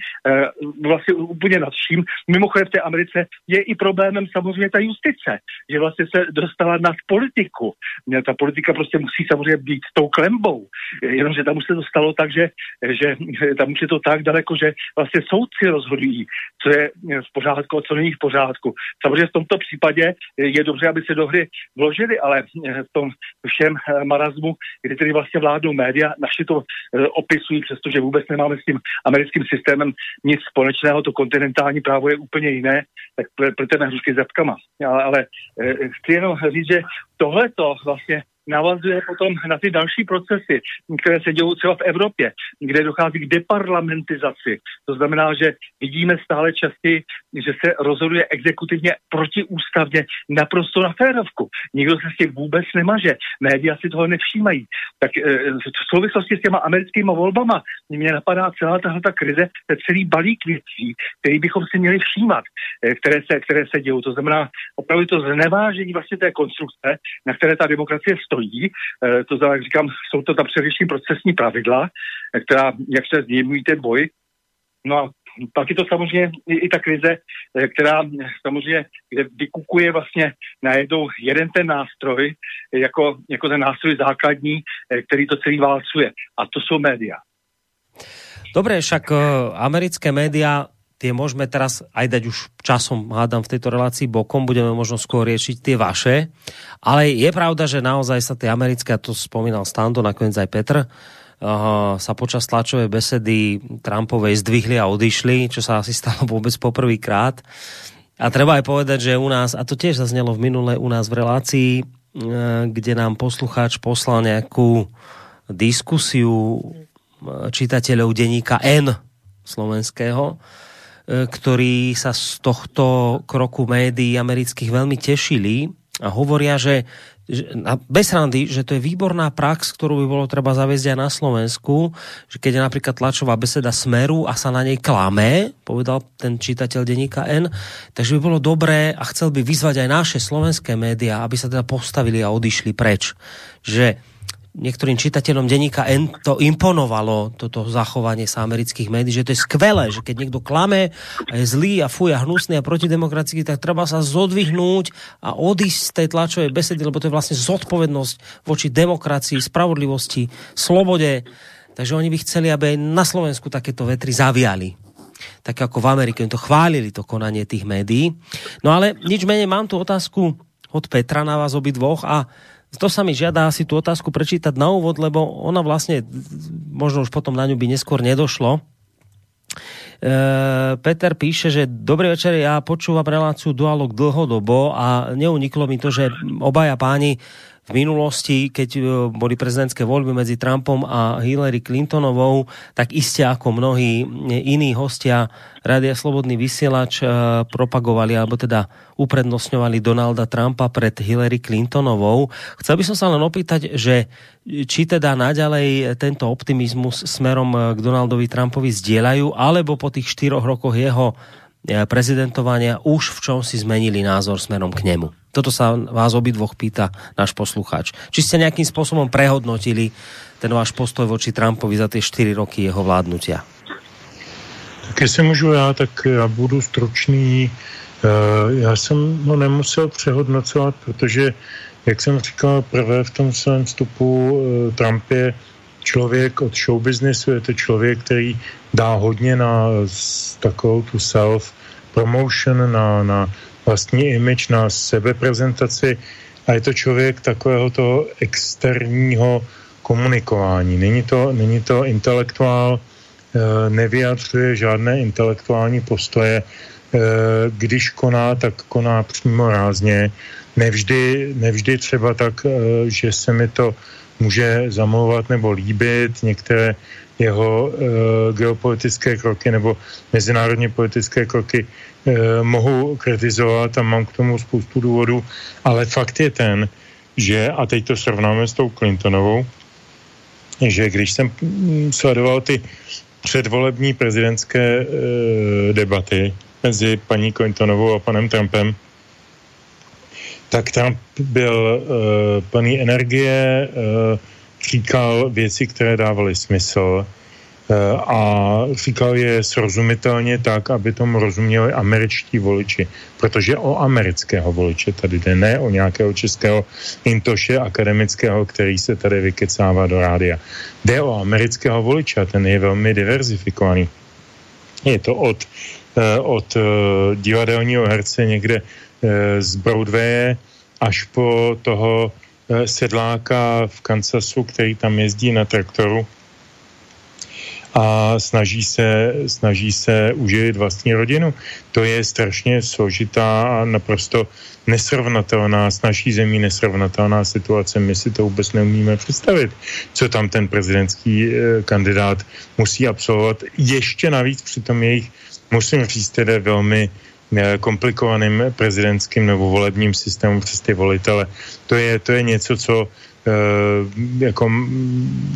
vlastně úplně nad vším. Mimochodem v té Americe je i problémem samozřejmě ta justice, že vlastně se dostala nad politiku. Ne, Ta politika prostě musí samozřejmě být tou klembou, jenomže tam už se to stalo tak, že, že tam už je to tak daleko, že vlastně soudci rozhodují, co je v pořádku a co není v pořádku. Samozřejmě v tomto případě je dobře, aby se do hry vložili, ale v tom všem eh, marazmu, kdy tedy vlastně vládnou média, naši to eh, opisují, přestože vůbec nemáme s tím americkým systémem nic společného, to kontinentální právo je úplně jiné, tak plete hrušky zepkama. Ale, ale eh, chci jenom říct, že tohleto vlastně navazuje potom na ty další procesy, které se dějí třeba v Evropě, kde dochází k deparlamentizaci. To znamená, že vidíme stále častěji, že se rozhoduje exekutivně protiústavně naprosto na férovku. Nikdo se s tím vůbec nemaže. Média si toho nevšímají. Tak eh, v souvislosti s těma americkými volbama mě napadá celá tahle ta krize, celý balík věcí, který bychom si měli všímat, eh, které se, které se dějou. To znamená opravdu to znevážení vlastně té konstrukce, na které ta demokracie. Eh, To znamená, jak říkám, jsou to tam především procesní pravidla, eh, která, jak se změňují ten boj. No a pak je to samozřejmě i, i ta krize, eh, která samozřejmě, kde vykukuje vlastně najednou jeden ten nástroj, jako, jako ten nástroj základní, který to celý válcuje. A to jsou média. Dobre, však americké média tie môžeme teraz aj dať už časom, hádam, v tejto relácii bokom, budeme možno skôr riešiť tie vaše, ale je pravda, že naozaj sa tie americké, a to spomínal Stando, nakoniec aj Petr, uh, sa počas tlačovej besedy Trumpovej zdvihli a odišli, čo sa asi stalo vôbec poprvýkrát. A treba aj povedať, že u nás, a to tiež zaznelo v minule u nás v relácii, eh, kde nám poslucháč poslal nejakú diskusiu eh, čitateľov denníka N slovenského, ktorí sa z tohto kroku médií amerických veľmi tešili a hovoria, že a bez randy, že to je výborná prax, ktorú by bolo treba zaviesť aj na Slovensku, že keď je napríklad tlačová beseda Smeru a sa na nej klame, povedal ten čitateľ denníka N, takže by bolo dobré a chcel by vyzvať aj naše slovenské médiá, aby sa teda postavili a odišli preč. Že niektorým čitateľom denníka N to imponovalo, toto zachovanie sa amerických médií, že to je skvelé, že keď niekto klame a je zlý a fuj a hnusný a protidemokratický, tak treba sa zodvihnúť a odísť z tej tlačovej besedy, lebo to je vlastne zodpovednosť voči demokracii, spravodlivosti, slobode. Takže oni by chceli, aby aj na Slovensku takéto vetry zaviali tak ako v Amerike, to chválili, to konanie tých médií. No ale nič menej, mám tu otázku od Petra na vás obidvoch a to sa mi žiada asi tú otázku prečítať na úvod, lebo ona vlastne, možno už potom na ňu by neskôr nedošlo. E, Peter píše, že dobrý večer, ja počúvam reláciu Dualog dlhodobo a neuniklo mi to, že obaja páni v minulosti, keď e, boli prezidentské voľby medzi Trumpom a Hillary Clintonovou, tak iste ako mnohí iní hostia Rádia Slobodný vysielač e, propagovali, alebo teda uprednostňovali Donalda Trumpa pred Hillary Clintonovou. Chcel by som sa len opýtať, že či teda naďalej tento optimizmus smerom k Donaldovi Trumpovi zdieľajú, alebo po tých štyroch rokoch jeho prezidentovania už v čom si zmenili názor smerom k nemu. Toto sa vás obidvoch pýta náš poslucháč. Či ste nejakým spôsobom prehodnotili ten váš postoj voči Trumpovi za tie 4 roky jeho vládnutia? Tak jestli můžu já, tak já budu stručný. Eh, Já jsem ho nemusel přehodnocovat, protože, jak jsem říkal prvé v tom svém vstupu, eh, Trump je člověk od showbiznesu, je to člověk, který dá hodně na takovou tu self promotion, na, na vlastní image, na sebeprezentaci a je to člověk takového toho externího komunikování. Není to, není to intelektuál, eh, nevyjadřuje žádné intelektuální postoje. Eh, Když koná, tak koná přímo rázně. Nevždy, nevždy třeba tak, eh, že se mi to může zamlouvat nebo líbit, některé jeho geopolitické kroky nebo mezinárodně politické kroky mohu kritizovat a mám k tomu spoustu důvodů, ale fakt je ten, že, a teď to srovnáme s tou Clintonovou, že když jsem mm, sledoval ty předvolební prezidentské e, debaty mezi paní Clintonovou a panem Trumpem, tak Trump byl e, plný energie, e, říkal věci, které dávaly smysl e, a říkal je srozumitelně tak, aby tomu rozuměli američtí voliči. Protože o amerického voliče tady jde, ne o nějakého českého intoše akademického, který se tady vykecává do rádia. Jde o amerického voliče a ten je velmi diverzifikovaný. Je to od, od divadelního herce někde z Broadwaye až po toho Eh, sedláka v Kansasu, který tam jezdí na traktoru a snaží se, snaží se uživit vlastní rodinu. To je strašně složitá a naprosto nesrovnatelná, s naší zemí nesrovnatelná situace. My si to vůbec neumíme představit, co tam ten prezidentský eh, kandidát musí absolvovat. Ještě navíc při tom jejich, musím říct, tedy velmi Eh, komplikovaným prezidentským nebo volebním systému přes ty volitele. To je, to je něco, co jako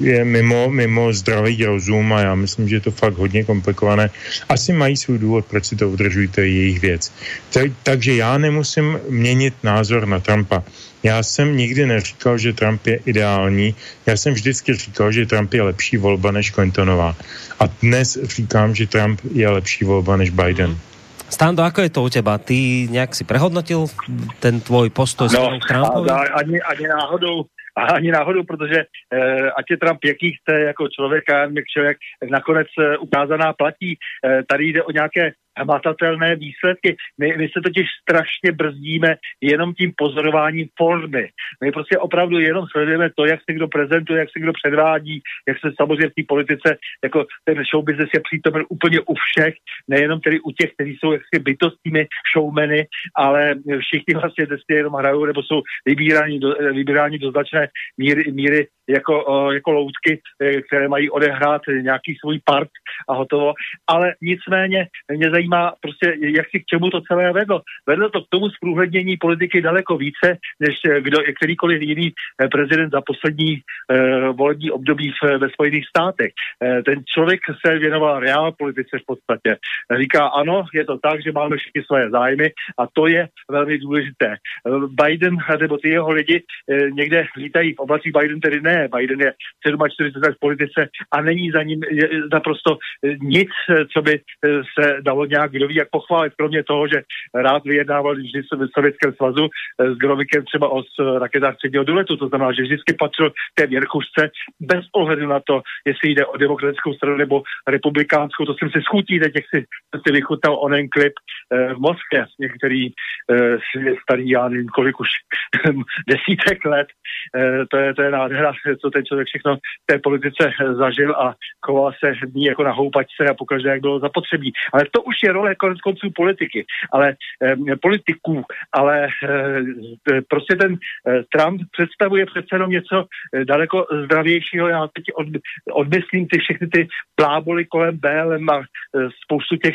je mimo, mimo zdravý rozum a já myslím, že je to fakt hodně komplikované. Asi mají svůj důvod, proč si to udržují, to je jejich věc. Tak, takže já nemusím měnit názor na Trumpa. Já jsem nikdy neříkal, že Trump je ideální. Já jsem vždycky říkal, že Trump je lepší volba než Clintonová. A dnes říkám, že Trump je lepší volba než Biden. Mm. Stando, ako je to u teba? Ty nějak si prehodnotil ten tvoj postoj no, k Trumpovi? Ani, ani náhodou, ani náhodou, protože eh, ať je Trump jaký chce jako člověk a jak člověk nakonec eh, ukázaná platí. Eh, tady jde o nějaké hmatatelné výsledky. My, my se totiž strašně brzdíme jenom tím pozorováním formy. My prostě opravdu jenom sledujeme to, jak se kdo prezentuje, jak se kdo předvádí, jak se samozřejmě v té politice, jako ten show business je přítomen úplně u všech, nejenom tedy u těch, kteří jsou jaksi bytostními showmeny, ale všichni vlastně zde jenom hrajou nebo jsou vybíráni do, vybíráni do značné míry, míry jako, jako loutky, eh, které mají odehrát nějaký svůj part a hotovo. Ale nicméně mě zajímá prostě, jak si k čemu to celé vedlo. Vedlo to k tomu zprůhlednění politiky daleko více, než eh, kdo, kterýkoliv jiný eh, prezident za poslední uh, volební období v, ve Spojených státech. Uh, ten člověk se věnoval reál politice v podstatě. Říká, ano, je to tak, že máme všichni své zájmy a to je velmi důležité. Biden nebo ty jeho lidi uh, někde lítají v oblasti Biden tedy ne, Biden je 47 let v politice a není za ním naprosto eh, nic, eh, co by eh, se dalo nějak kdo ví, jak pochválit, kromě toho, že rád vyjednával vždy v Sovětském svazu s Grovikem třeba o raketách středního doletu, to znamená, že vždycky patřil té věrchušce bez ohledu na to, jestli jde o demokratickou stranu nebo republikánskou. To jsem si schutí, teď jak si, si vychutal onen klip v Moskvě, některý starý, já nevím kolik už desítek let. To je, to je nádhera co ten člověk všechno v té politice zažil a choval se dní jako na houpačce a pokaždé, jak bylo zapotřebí. Ale to už je role konec konců politiky, ale eh, politiků, ale eh, prostě ten eh, Trump představuje přece jenom něco eh, daleko zdravějšího. Já teď od, odmyslím ty všechny ty pláboly kolem BLM a eh, spoustu těch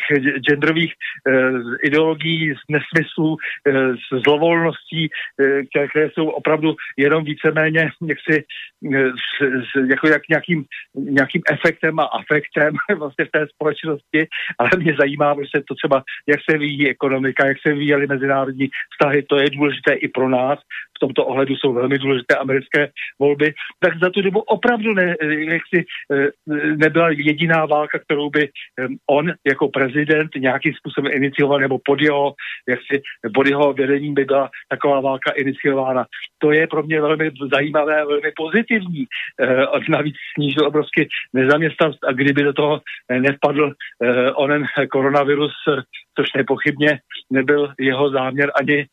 genderových eh, ideologií, nesmyslů, eh, zlovolností, eh, které, které jsou opravdu jenom víceméně jaksi s, s, jako jak nějakým, nějakým efektem a afektem vlastně v té společnosti, ale mě zajímá prostě to třeba, jak se vyvíjí ekonomika, jak se vyvíjely mezinárodní vztahy, to je důležité i pro nás, tomto ohledu jsou velmi důležité americké volby, tak za tu dobu opravdu ne, jaksi, eh, nebyla jediná válka, kterou by on jako prezident nějakým způsobem inicioval, nebo pod jeho, jaksi, pod jeho vedením by byla taková válka iniciována. To je pro mě velmi zajímavé, velmi pozitivní. Eh, navíc snížil obrovsky nezaměstnanost a kdyby do toho nevpadl eh, onen koronavirus, což nepochybně nebyl jeho záměr ani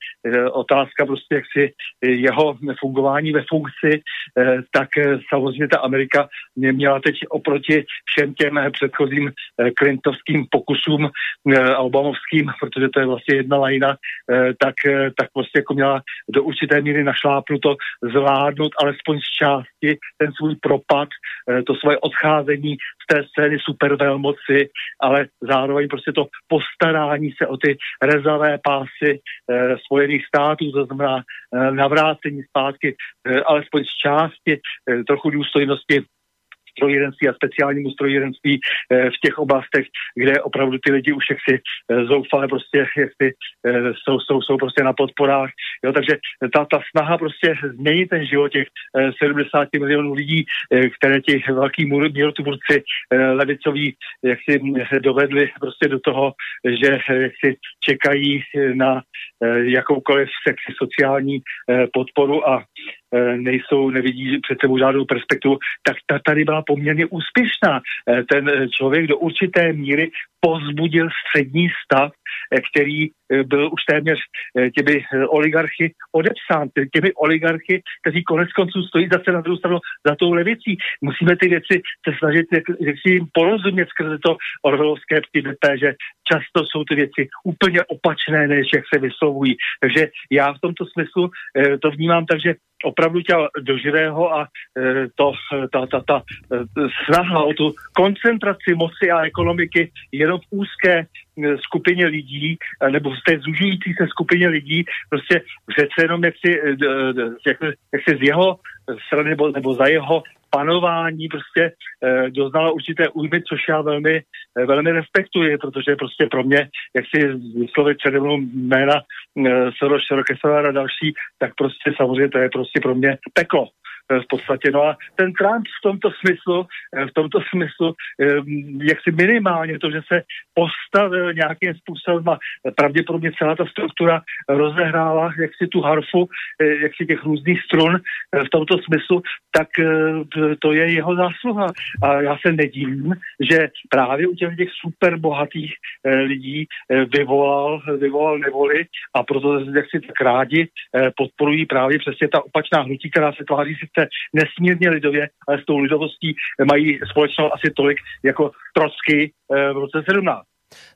otázka prostě, jak si jeho fungování ve funkci, eh, tak eh, samozřejmě ta Amerika mě měla teď oproti všem těm předchozím eh, Clintovským pokusům a Obamovským, protože to je vlastně jedna lajna, tak, tak prostě jako měla do určité míry našlápnuto zvládnout alespoň z části ten svůj propad, to svoje odcházení té scény supervelmoci, ale zároveň prostě to postarání se o ty rezavé pásy Spojených států, to znamená navrácení zpátky alespoň z části trochu důstojnosti strojírenství a speciálnímu strojírenství eh, v těch oblastech, kde opravdu ty lidi už jaksi eh, zoufale prostě jaksi eh, jsou, jsou, jsou prostě na podporách. Jo, takže ta, ta snaha prostě změnit ten život těch 70 milionů lidí, které ti velký mírotvůrci levicoví jak si dovedli prostě do toho, že jak si čekají na jakoukoliv sexy sociální podporu a nejsou, nevidí před sebou žádnou perspektivu, tak ta tady byla poměrně úspěšná. Eh, ten eh, člověk do určité míry pozbudil střední stav, který byl už téměř těmi oligarchy odepsán, těmi oligarchy, kteří konec konců stojí zase na druhou stranu za tou levicí. Musíme ty věci se snažit jak si jim porozumět skrze to orvelovské PDP, že často jsou ty věci úplně opačné, než jak se vyslovují. Takže já v tomto smyslu to vnímám tak, že opravdu tě do živého a e, to, ta, ta, ta e, snaha o tu koncentraci moci a ekonomiky jenom v úzké e, skupině lidí, nebo v té zužující se skupině lidí, prostě přece jenom jak si, jak, jak si z jeho strany nebo, nebo za jeho panování prostě eh, doznala určité újmy, což já velmi, eh, velmi respektuji, protože prostě pro mě, jak si vyslovit přede mnou jména eh, Soros, Rockefeller a další, tak prostě samozřejmě to je prostě pro mě peklo v podstatě. No a ten Trump v tomto smyslu, eh, v tomto smyslu, eh, jak si minimálně to, že se postavil nějakým způsobem a pravděpodobně celá ta struktura rozehrála jak si tu harfu, eh, jak si těch různých strun v tomto smyslu, tak to je jeho zásluha. A já se nedivím, že právě u těch, těch super bohatých lidí vyvolal, vyvolal nevoli a proto jak si tak rádi podporují právě přesně ta opačná hnutí, která se tváří sice sice nesmírně lidově, ale s tou lidovostí mají společnou asi tolik jako Trotsky eh, v roce 17.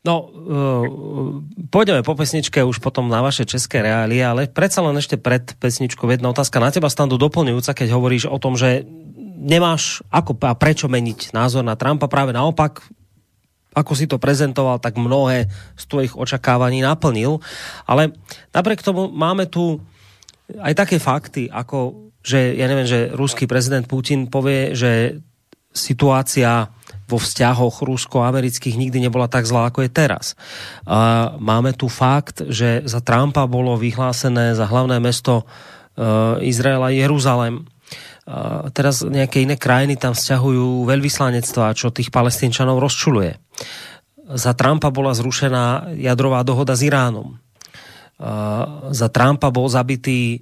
No, uh, pôjdeme po pesničke už potom na vaše české reálie, ale predsa len ešte pred pesničkou jedna otázka na teba, Stando, doplňujúca, keď hovoríš o tom, že nemáš ako a prečo meniť názor na Trumpa, práve naopak, ako si to prezentoval, tak mnohé z tvojich očakávaní naplnil. Ale napriek tomu máme tu aj také fakty, ako že ja neviem, že ruský prezident Putin povie, že situácia vo vzťahoch rusko-amerických nikdy nebola tak zlá, ako je teraz. A máme tu fakt, že za Trumpa bolo vyhlásené za hlavné mesto uh, Izraela Jeruzalem. Uh, teraz nejaké iné krajiny tam vzťahujú veľvyslanectvá, čo tých palestínčanov rozčuluje. Za Trumpa bola zrušená jadrová dohoda s Iránom. Uh, za Trumpa bol zabitý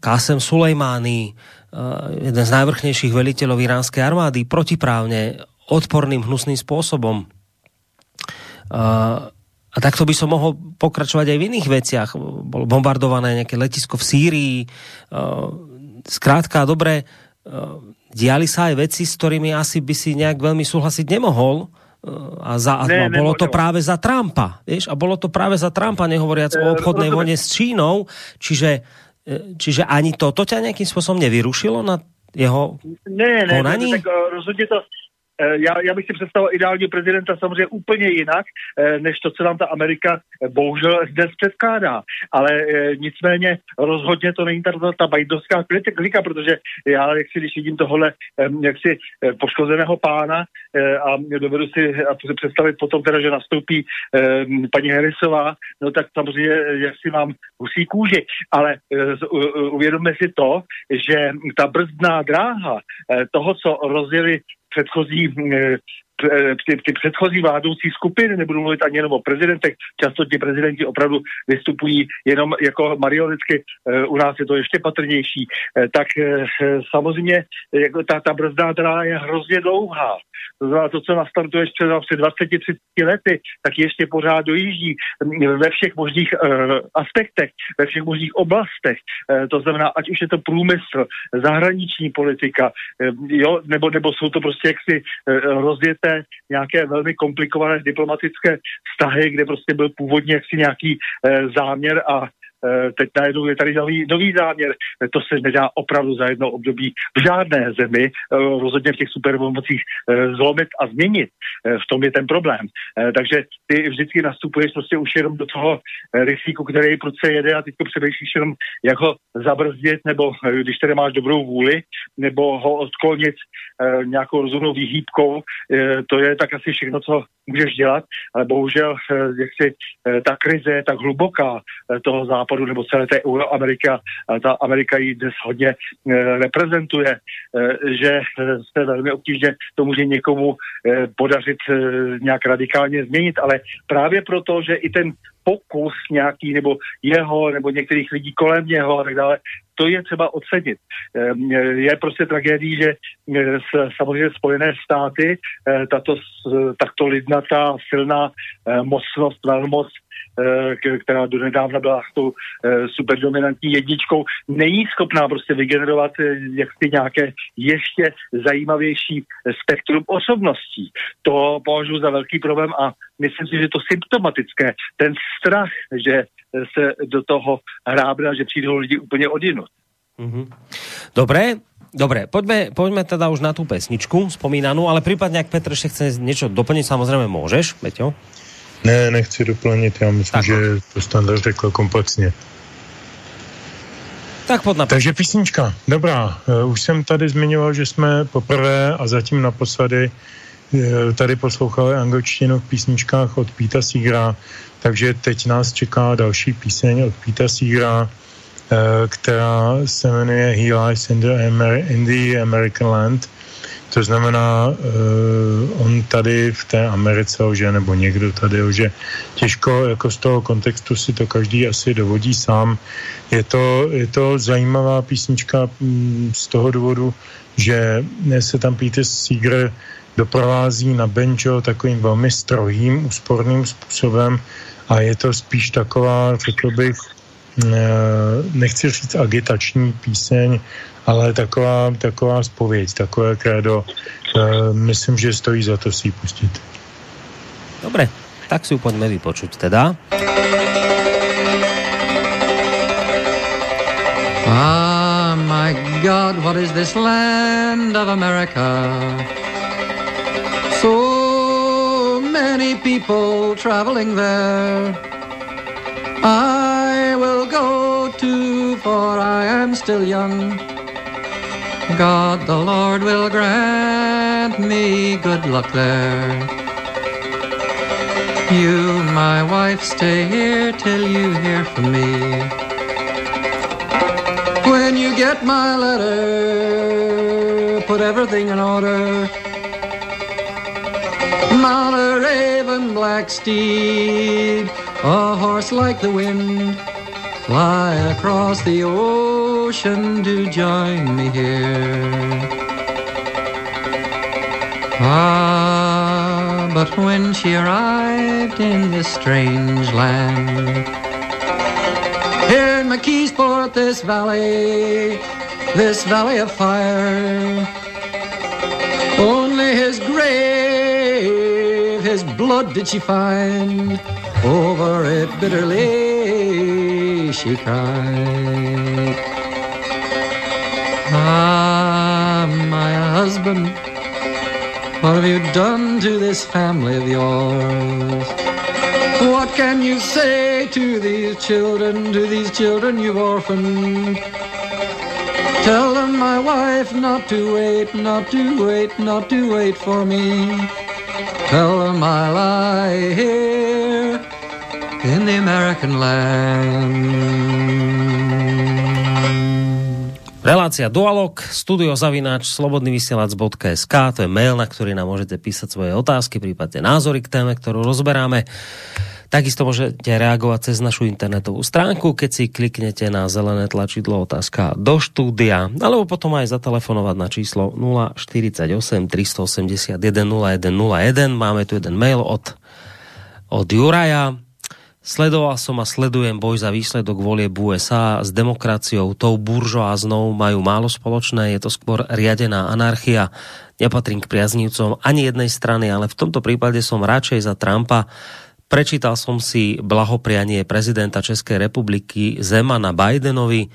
Kásem Sulejmány, eh, jeden z najvrchnejších veliteľov iránskej armády, protiprávne, odporným, hnusným spôsobom. Eh, a takto by som mohol pokračovať aj v iných veciach. Bolo bombardované nejaké letisko v Sýrii. Zkrátka, eh, dobre, diali sa aj veci, s ktorými asi by si nejak veľmi súhlasiť nemohol. A, za, ne, a bolo to práve za Trumpa. Vieš? A bolo to práve za Trumpa, nehovoriac o obchodnej vojne s Čínou. Čiže čiže ani toto ťa nejakým spôsobom nevyrušilo na jeho ne, ne, konaní? Ne, tak e, rozhodně to, Eh, já, já bych si představoval ideálního prezidenta samozřejmě úplně jinak, eh, než to, co nám ta Amerika eh, bohužel dnes předkládá. Ale nicméně rozhodně to není ta, ta bajdovská klika, protože já, jak si, když vidím tohle jaksi poškozeného pána a dovedu si představit potom teda, že nastoupí paní Harrisová, no tak samozřejmě, jak si mám husí kůži. Ale uvědomme si to, že ta brzdná dráha toho, co rozjeli předchozí eh, ty, ty předchozí vládoucí skupiny, nebudu mluvit ani jenom o prezidentech, často ti prezidenti opravdu vystupují jenom jako marionetky, eh, u nás je to ještě patrnější, eh, tak samozřejmě jako ta, ta brzda teda je hrozně dlouhá. To znamená, to, co nastartuješ třeba před 20-30 lety, tak ještě pořád dojíždí ve všech možných aspektech, ve všech možných oblastech. To znamená, ať už je to průmysl, zahraniční politika, jo, nebo, nebo jsou to prostě jaksi rozjeté nějaké velmi komplikované diplomatické vztahy, kde prostě byl původně jaksi nějaký uh, záměr a Eh, teď najednou je tady nový, nový záměr. To se nedá opravdu za jedno období v žádné zemi, eh, rozhodně v těch supermocích eh, zlomit a změnit. V tom je ten problém. Takže ty vždycky nastupuješ prostě už jenom do toho rysíku, který prudce jede a teď přemýšlíš jenom, jak ho zabrzdit, nebo když tedy máš dobrou vůli, nebo ho odklonit nějakou rozumnou výhýbkou. To je tak asi všechno, co můžeš dělat, ale bohužel jak si ta krize je tak hluboká toho západu, západu nebo celé té Euroamerika, ta Amerika ji dnes hodně eh, reprezentuje, eh, že se velmi obtížně to může někomu eh, podařit nějak radikálně změnit, ale právě proto, že i ten pokus nějaký, nebo jeho, nebo některých lidí kolem něho a tak dále, to je třeba ocenit. Je prostě tragédií, že samozřejmě Spojené státy, tato takto lidnatá, silná mocnost, velmoc Eh, která donedávna byla s tou eh, superdominantní jedničkou, není schopná prostě vygenerovat eh, jaksi nějaké ještě zajímavější spektrum osobností. To považuji za velký problém a myslím si, že to symptomatické, ten strach, že se do toho hrábne, že přijdou lidi úplně odinut. Mm-hmm. Dobré, Dobre, poďme, poďme teda už na tú pesničku spomínanú, ale prípadne, ak Petr ešte chce niečo doplniť, samozrejme môžeš, Peťo. Ne, nechci doplnit, já myslím, tak. že to standard řekl komplexně. Tak pod Takže písnička, dobrá. Uh, už jsem tady zmiňoval, že jsme poprvé a zatím naposledy uh, tady poslouchali angličtinu v písničkách od Píta Seegera, takže teď nás čeká další píseň od Píta Seegera, uh, která se jmenuje He Lies in the, Amer- in the American Land to znamená, uh, on tady v té Americe, že nebo někdo tady, že těžko jako z toho kontextu si to každý asi dovodí sám. Je to, je to zajímavá písnička mm, z toho důvodu, že se tam Peter Seeger doprovází na banjo takovým velmi strohým, úsporným způsobem a je to spíš taková, řekl bych, eh, nechci říct agitační píseň, ale taková, taková spověď, takové krédo, uh, myslím, že stojí za to si ji pustit. Dobre, tak si ju poďme vypočuť teda. Ah, my God, what is this land of America? So many people traveling there. I will go to, for I am still young. God the Lord will grant me good luck there. You, my wife, stay here till you hear from me. When you get my letter, put everything in order. Mount a raven black steed, a horse like the wind fly across the ocean to join me here. Ah, but when she arrived in this strange land, here in McKeesport, this valley, this valley of fire, only his grave, his blood did she find over it bitterly she cried. Ah, my husband, what have you done to this family of yours? What can you say to these children, to these children you've orphaned? Tell them, my wife, not to wait, not to wait, not to wait for me. Tell them I lie here in the American land. Relácia Dualog, studiozavináč, slobodnyvysielac.sk, to je mail, na ktorý nám môžete písať svoje otázky, prípadne názory k téme, ktorú rozberáme. Takisto môžete reagovať cez našu internetovú stránku, keď si kliknete na zelené tlačidlo otázka do štúdia, alebo potom aj zatelefonovať na číslo 048 381 0101. Máme tu jeden mail od, od Juraja. Sledoval som a sledujem boj za výsledok volie USA s demokraciou, tou buržoáznou majú málo spoločné, je to skôr riadená anarchia. Nepatrím k priaznívcom ani jednej strany, ale v tomto prípade som radšej za Trumpa. Prečítal som si blahoprianie prezidenta Českej republiky Zemana Bidenovi,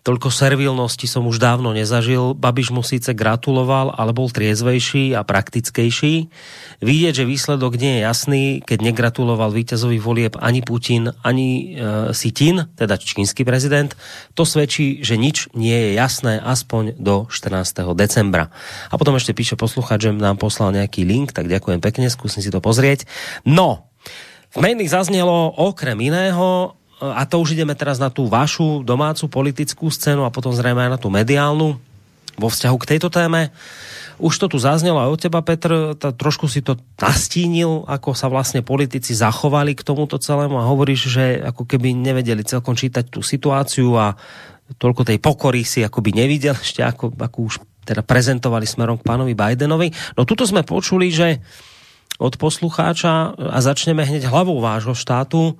Toľko servilnosti som už dávno nezažil. Babiš mu síce gratuloval, ale bol triezvejší a praktickejší. Vidieť, že výsledok nie je jasný, keď negratuloval víťazovi volieb ani Putin, ani e, Sitin, teda čínsky prezident, to svedčí, že nič nie je jasné aspoň do 14. decembra. A potom ešte píše posluchač, že nám poslal nejaký link, tak ďakujem pekne, skúsim si to pozrieť. No, v mailích zaznelo okrem iného a to už ideme teraz na tú vašu domácu politickú scénu a potom zrejme aj na tú mediálnu vo vzťahu k tejto téme. Už to tu zaznelo aj od teba, Petr, ta, trošku si to nastínil, ako sa vlastne politici zachovali k tomuto celému a hovoríš, že ako keby nevedeli celkom čítať tú situáciu a toľko tej pokory si akoby nevidel ešte, ako, ako už teda prezentovali smerom k pánovi Bidenovi. No tuto sme počuli, že od poslucháča a začneme hneď hlavou vášho štátu,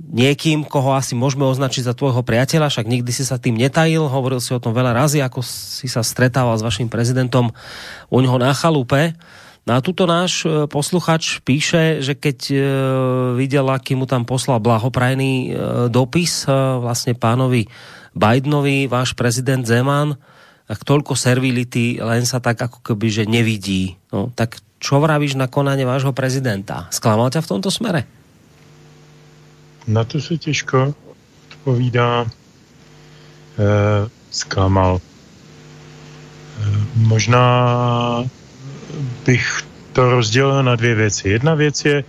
niekým, koho asi môžeme označiť za tvojho priateľa, však nikdy si sa tým netajil, hovoril si o tom veľa razy, ako si sa stretával s vašim prezidentom u ňoho na chalupe. No a tuto náš e, posluchač píše, že keď e, videl, aký mu tam poslal blahoprajný e, dopis vlastne pánovi Bidenovi, váš prezident Zeman, tak toľko servility len sa tak ako keby, že nevidí. No, tak čo vravíš na konanie vášho prezidenta? Sklamal ťa v tomto smere? Na to se těžko odpovídá. Eh, zklamal. Eh, možná bych to rozdělil na dvě věci. Jedna věc je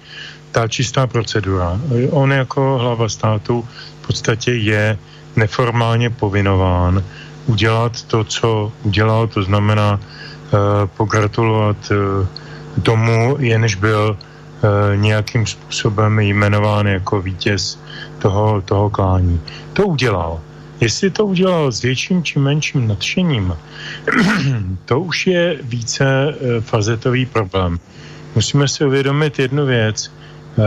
ta čistá procedura. On jako hlava státu v podstatě je neformálně povinován udělat to, co udělal, to znamená eh, pogratulovat eh, tomu, jenž byl nějakým způsobem jmenován jako vítěz toho, toho klání. To udělal. Jestli to udělal s větším či menším nadšením, to už je více eh, fazetový problém. Musíme si uvědomit jednu věc. Eh,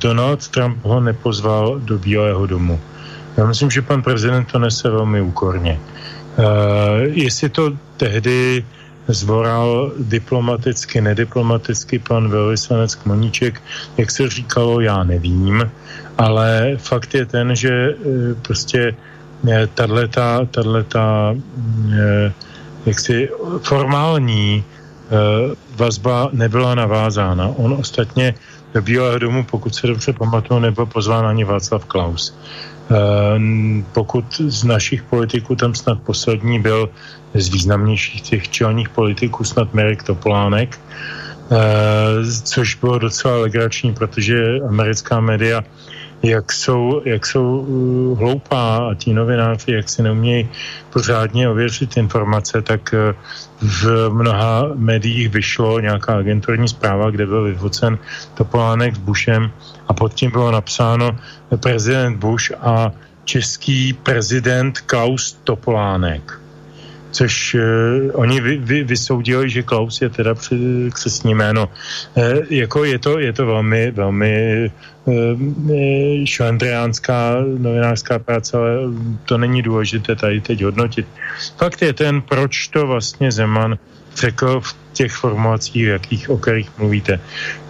Donald Trump ho nepozval do Bílého domu. Já myslím, že pan prezident to nese velmi úkorně. Jestli to tehdy zvoral diplomaticky, nediplomaticky pan velvyslanec Kmoníček, jak se říkalo, já nevím, ale fakt je ten, že e, prostě e, tato, tato e, jaksi formální vazba nebyla navázána. On ostatně do Bílého domu, pokud se dobře pamatuju, nebyl pozván ani Václav Klaus. Pokud z našich politiků tam snad poslední byl z významnějších těch čelních politiků, snad Merek Topolánek, eh, což bylo docela legrační, protože americká média jak jsou, jak jsou uh, hloupá a ti novináři, jak si neumějí pořádně ověřit informace, tak uh, v mnoha médiích vyšlo nějaká agenturní zpráva, kde byl vyfocen Topolánek s Bushem a pod tím bylo napsáno prezident Bush a český prezident Klaus Topolánek což uh, oni vy, vy, vysoudili, že Klaus je teda křesní jméno. E, jako je to, je to velmi, velmi e, šlendriánská novinářská práce, ale to není důležité tady teď hodnotit. Fakt je ten, proč to vlastně Zeman řekl v těch formulacích, jakých, o kterých mluvíte.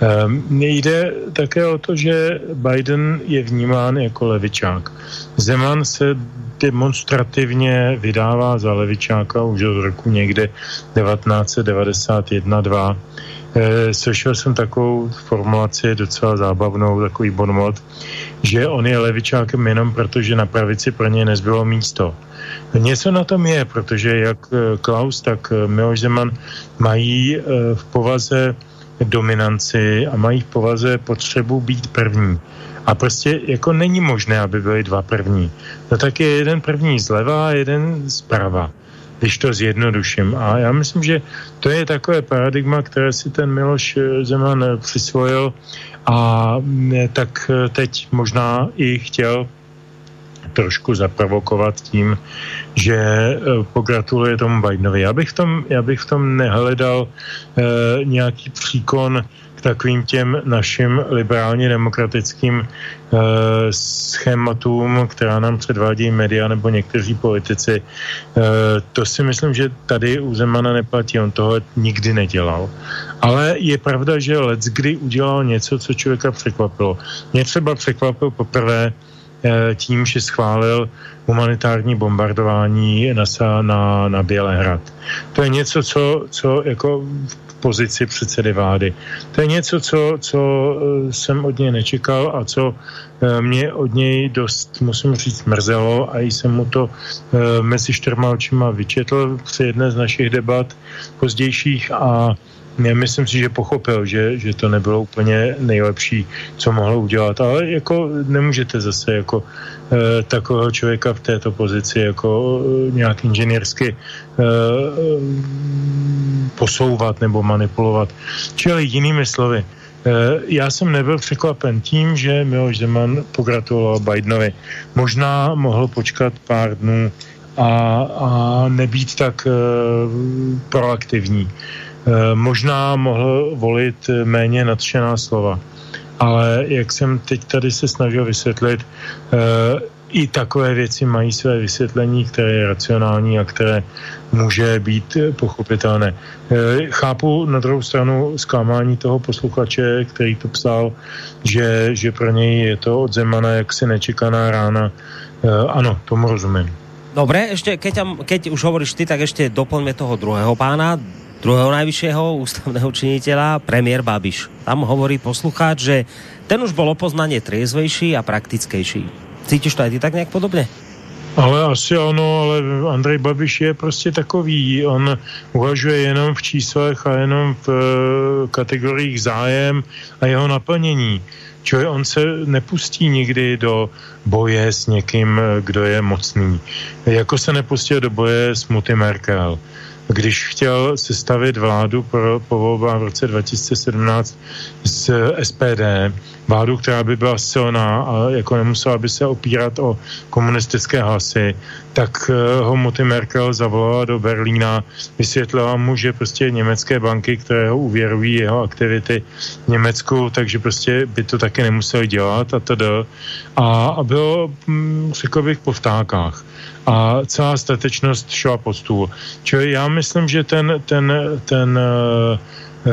Um, jde také o to, že Biden je vnímán jako levičák. Zeman se demonstrativně vydává za levičáka už od roku někde 1991-2. E, slyšel jsem takovou formulaci docela zábavnou, takový bonmot, že on je levičákem jenom proto, že na pravici pro něj nezbylo místo. Něco na tom je, protože jak e, Klaus, tak e, Miloš Zeman mají v povaze dominanci a mají v povaze potřebu být první. A prostě jako není možné, aby byli dva první. No tak je jeden první zleva a jeden zprava když to zjednoduším. A já myslím, že to je takové paradigma, které si ten Miloš Zeman přisvojil a tak teď možná i chtěl trošku zaprovokovat tím, že eh, pogratuluje tomu Bidenovi. Já bych v tom, já bych v tom nehledal eh, nějaký příkon takovým těm našim liberálně demokratickým eh, schématům, která nám předvádí média nebo někteří politici. Eh, to si myslím, že tady u Zemana neplatí, on toho nikdy nedělal. Ale je pravda, že let's kdy udělal něco, co člověka překvapilo. Mě třeba překvapil poprvé, Eh, tím, že schválil humanitární bombardování na, na, na Bělehrad. To je něco, co, co jako v pozici předsedy vlády. To je něco, co, co eh, jsem od něj nečekal a co eh, mě od něj dost, musím říct, mrzelo a jsem mu to mezi čtyřma očima vyčetl při jedné z našich debat pozdějších a myslím si, že pochopil, že, že to nebylo úplně nejlepší, co mohlo udělat. Ale jako nemůžete zase jako e, takového člověka v této pozici jako e, nějak inženýrsky e, posouvat nebo manipulovat. Čili jinými slovy, já jsem nebyl překvapen tím, že Miloš Zeman pogratuloval Bidenovi. Možná mohl počkat pár dnů a, a nebýt tak e, proaktivní. Eh, možná mohl volit méně nadšená slova. Ale jak jsem teď tady se snažil vysvětlit, eh, i takové věci mají své vysvětlení, které je racionální a které může být pochopitelné. Eh, chápu na druhou stranu zklamání toho posluchače, který to psal, že, že pro něj je to od Zemana jaksi nečekaná rána. Ano, tomu rozumím. Dobre, ešte keď, keď už hovoríš ty, tak ešte doplňme toho druhého pána, druhého najvyššieho ústavného činiteľa, premiér Babiš. Tam hovorí poslucháč, že ten už bol opoznanie triezvejší a praktickejší. Cítíš to aj ty tak nějak podobně? Ale asi ano, ale Andrej Babiš je prostě takový. On uvažuje jenom v číslech a jenom v uh, kategoriích zájem a jeho naplnění. Čili on se nepustí nikdy do boje s někým, eh, kdo je mocný. Jako se nepustil do boje s Muty Merkel když chtěl sestavit vládu pro, po volbách v roce 2017 z SPD, vládu, která by byla silná a jako nemusela by se opírat o komunistické hlasy, tak eh, ho Muty Merkel zavolala do Berlína, vysvětlila mu, že prostě německé banky, které ho uvěrují jeho aktivity v Německu, takže prostě by to taky nemuseli dělat a to A, a bylo, hm, řekl bych, po vtákách a celá statečnost šla pod stůl. Čili já myslím, že ten, ten, ten uh, uh,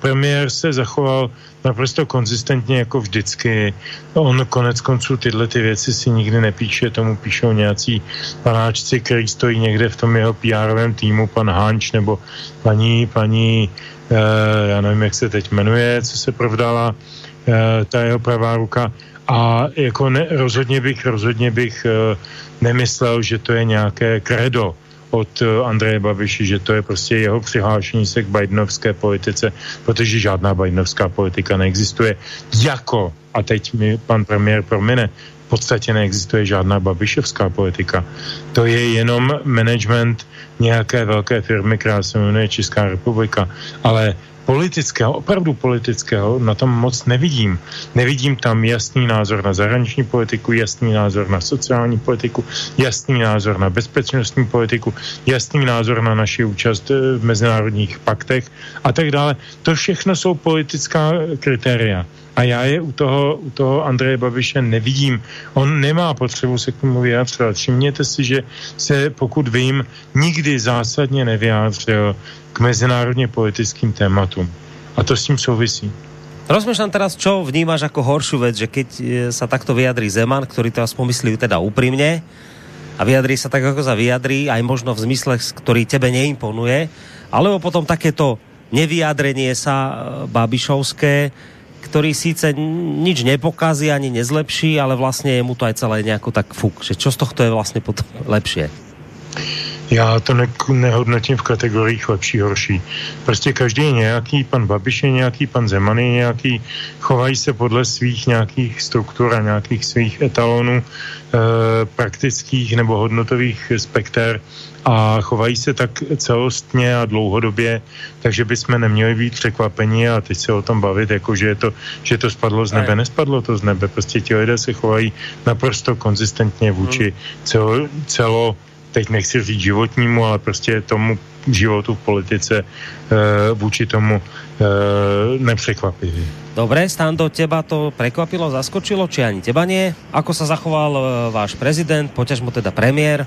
premiér se zachoval naprosto konzistentně jako vždycky. On konec konců tyhle ty věci si nikdy nepíše, tomu píšou nějací panáčci, který stojí někde v tom jeho pr týmu, pan Hanč nebo paní, paní uh, já nevím, jak se teď jmenuje, co se provdala, uh, ta jeho pravá ruka. A jako ne, rozhodně bych, rozhodně bych uh, nemyslel, že to je nějaké kredo od eh, Andreje Babiši, že to je prostě jeho přihlášení se k Bidenovské politice, protože žádná Bidenovská politika neexistuje. Jako, a teď mi pan premiér promine, v podstatě neexistuje žádná babišovská politika. To je jenom management nějaké velké firmy, která se jmenuje Česká republika. Ale politického, opravdu politického, na tom moc nevidím. Nevidím tam jasný názor na zahraniční politiku, jasný názor na sociální politiku, jasný názor na bezpečnostní politiku, jasný názor na naši účast eh, v mezinárodních paktech a tak dále. To všechno jsou politická kritéria. A já je u toho, u toho Andreje Babiše nevidím. On nemá potřebu se k tomu vyjádřit. Všimněte si, že se, pokud vím, nikdy zásadně nevyjádřil k mezinárodně politickým tématům. A to s tím souvisí. Rozmýšľam teraz, čo vnímáš ako horšiu vec, že keď e, sa takto vyjadrí Zeman, ktorý to aspoň myslí teda úprimne a vyjadrí sa tak, ako sa vyjadrí, aj možno v zmysle, ktorý tebe neimponuje, alebo potom takéto nevyjadrenie sa e, Babišovské, ktorý síce nič nepokazí ani nezlepší, ale vlastne je mu to aj celé nejako tak fuk. Že čo z tohto je vlastne potom lepšie? Já to ne, nehodnotím v kategoriích lepší, horší. Prostě každý je nějaký, pan Babiš je nějaký, pan Zeman je nějaký, chovají se podle svých nějakých struktur a nějakých svých etalonů e, praktických nebo hodnotových spekter a chovají se tak celostně a dlouhodobě, takže bychom neměli být překvapení a teď se o tom bavit, jako že, je to, že to spadlo z nebe. Nespadlo to z nebe, prostě ti lidé se chovají naprosto konzistentně vůči celo, celo teď nechci říct životnímu, ale prostě tomu životu v politice e, vůči tomu e, nepřekvapivý. Dobre, Stando, teba to prekvapilo, zaskočilo, či ani teba nie? Ako sa zachoval e, váš prezident, poťažmo teda premiér?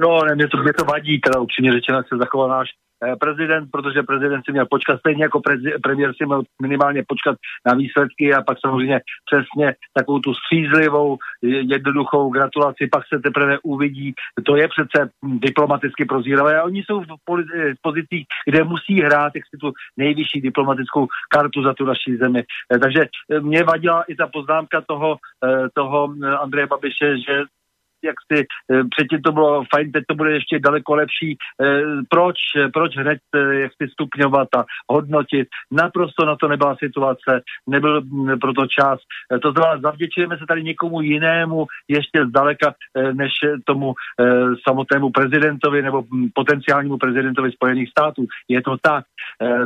No, ne, mě to, mě to vadí, teda upřímně řečeno, jak se zachoval náš eh, prezident, protože prezident si měl počkat, stejně jako prezi, premiér si měl minimálně počkat na výsledky a pak samozřejmě přesně takovou tu střízlivou, je- jednoduchou gratulaci, pak se teprve uvidí. To je přece diplomaticky prozíravé a oni jsou v, eh, v pozicích, kde musí hrát jak si tu nejvyšší diplomatickou kartu za tu naší zemi. Eh, Takže eh, mě vadila i ta poznámka toho, eh, toho eh, Andreje Babiše, že jak si eh, předtím to bylo fajn, teď to bude ještě daleko lepší. Eh, Proč, eh, proč hned jak si stupňovat a hodnotit? Naprosto na to nebyla situace, nebyl mm, proto čas. To znamená, zavděčujeme se tady někomu jinému ještě zdaleka, než tomu samotnému prezidentovi nebo mm, potenciálnímu prezidentovi Spojených států. Je to tak,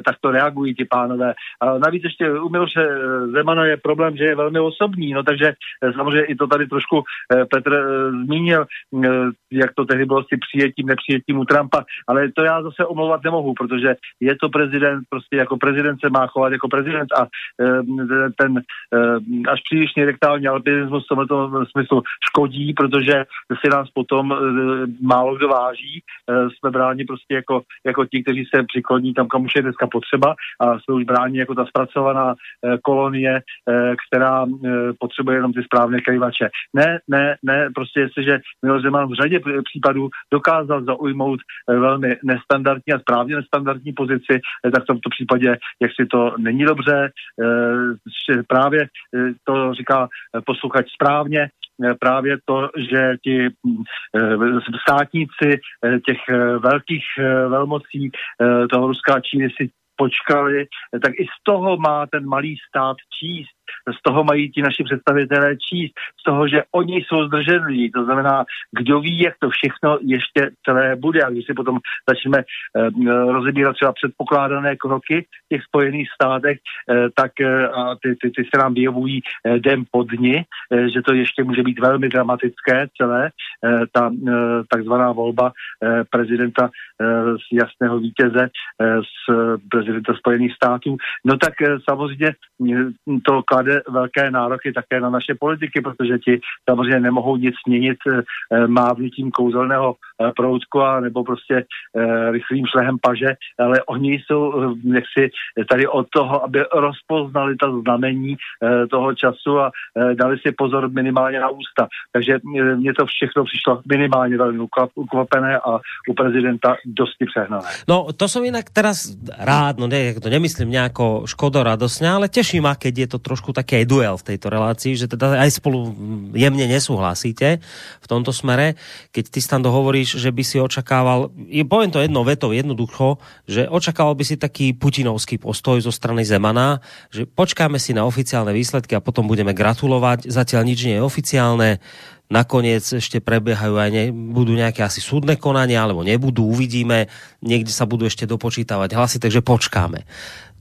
tak to reagují ti pánové. A navíc ještě u Miloše Zemana je problém, že je velmi osobní, no takže samozřejmě i to tady trošku Petr zmínil, eh, jak to tehdy bylo s tím přijetím, nepřijetím u Trumpa, ale to já zase omlouvat nemohu, protože je to prezident, prostě jako prezident se má chovat jako prezident a eh, ten eh, až přílišný rektální alpinismus v tomto smyslu škodí, protože si nás potom málo kdo váží, jsme bráni prostě jako, jako ti, kteří se přikloní tam, kam už je dneska potřeba a jsme už bráni jako ta zpracovaná kolonie, která potřebuje jenom ty správné krývače. Ne, ne, ne, prostě jestliže Miloš Zeman v řadě případů dokázal zaujmout eh, velmi nestandardní a správně nestandardní pozici, eh, tak v tomto případě, jak si to není dobře, eh, že právě to říká posluchač správně, právě to, že ti mm, státníci těch velkých velmocí toho Ruska a Číny si počkali, tak i z toho má ten malý stát číst. Z toho mají ti naši představitelé číst, z toho, že oni jsou zdrženliví. To znamená, kdo ví, jak to všechno ještě celé bude. A když si potom začneme eh, rozebírat třeba předpokládané kroky v těch Spojených státech, eh, tak eh, a ty, ty, ty se nám vyjevují eh, den po dni, eh, že to ještě může být velmi dramatické celé, eh, ta eh, takzvaná volba eh, prezidenta eh, z jasného vítěze eh, z prezidenta Spojených států. No tak eh, samozřejmě eh, to klade velké nároky také na naše politiky, protože ti samozřejmě nemohou nic měnit eh, mávnutím kouzelného eh, proutku a nebo prostě eh, rychlým šlehem paže, ale oni jsou jaksi tady od toho, aby rozpoznali ta znamení toho času a dali si pozor minimálně na ústa. Takže mně to všechno přišlo minimálně velmi ukvap- ukvapené a u prezidenta dosti přehnané. No, to som inak teraz rád, no ne, to nemyslím nejako škodoradosne, ale teší ma, keď je to trošku taký aj duel v tejto relácii, že teda aj spolu jemne nesúhlasíte v tomto smere. Keď ty tam hovoríš, že by si očakával, je, poviem to jednou vetou jednoducho, že očakával by si taký putinovský postoj zo strany Zemana, že počkáme si na oficiálne výsledky a potom budeme gratulovať. Zatiaľ nič nie je oficiálne nakoniec ešte prebiehajú aj ne, budú nejaké asi súdne konania, alebo nebudú, uvidíme, niekde sa budú ešte dopočítavať hlasy, takže počkáme.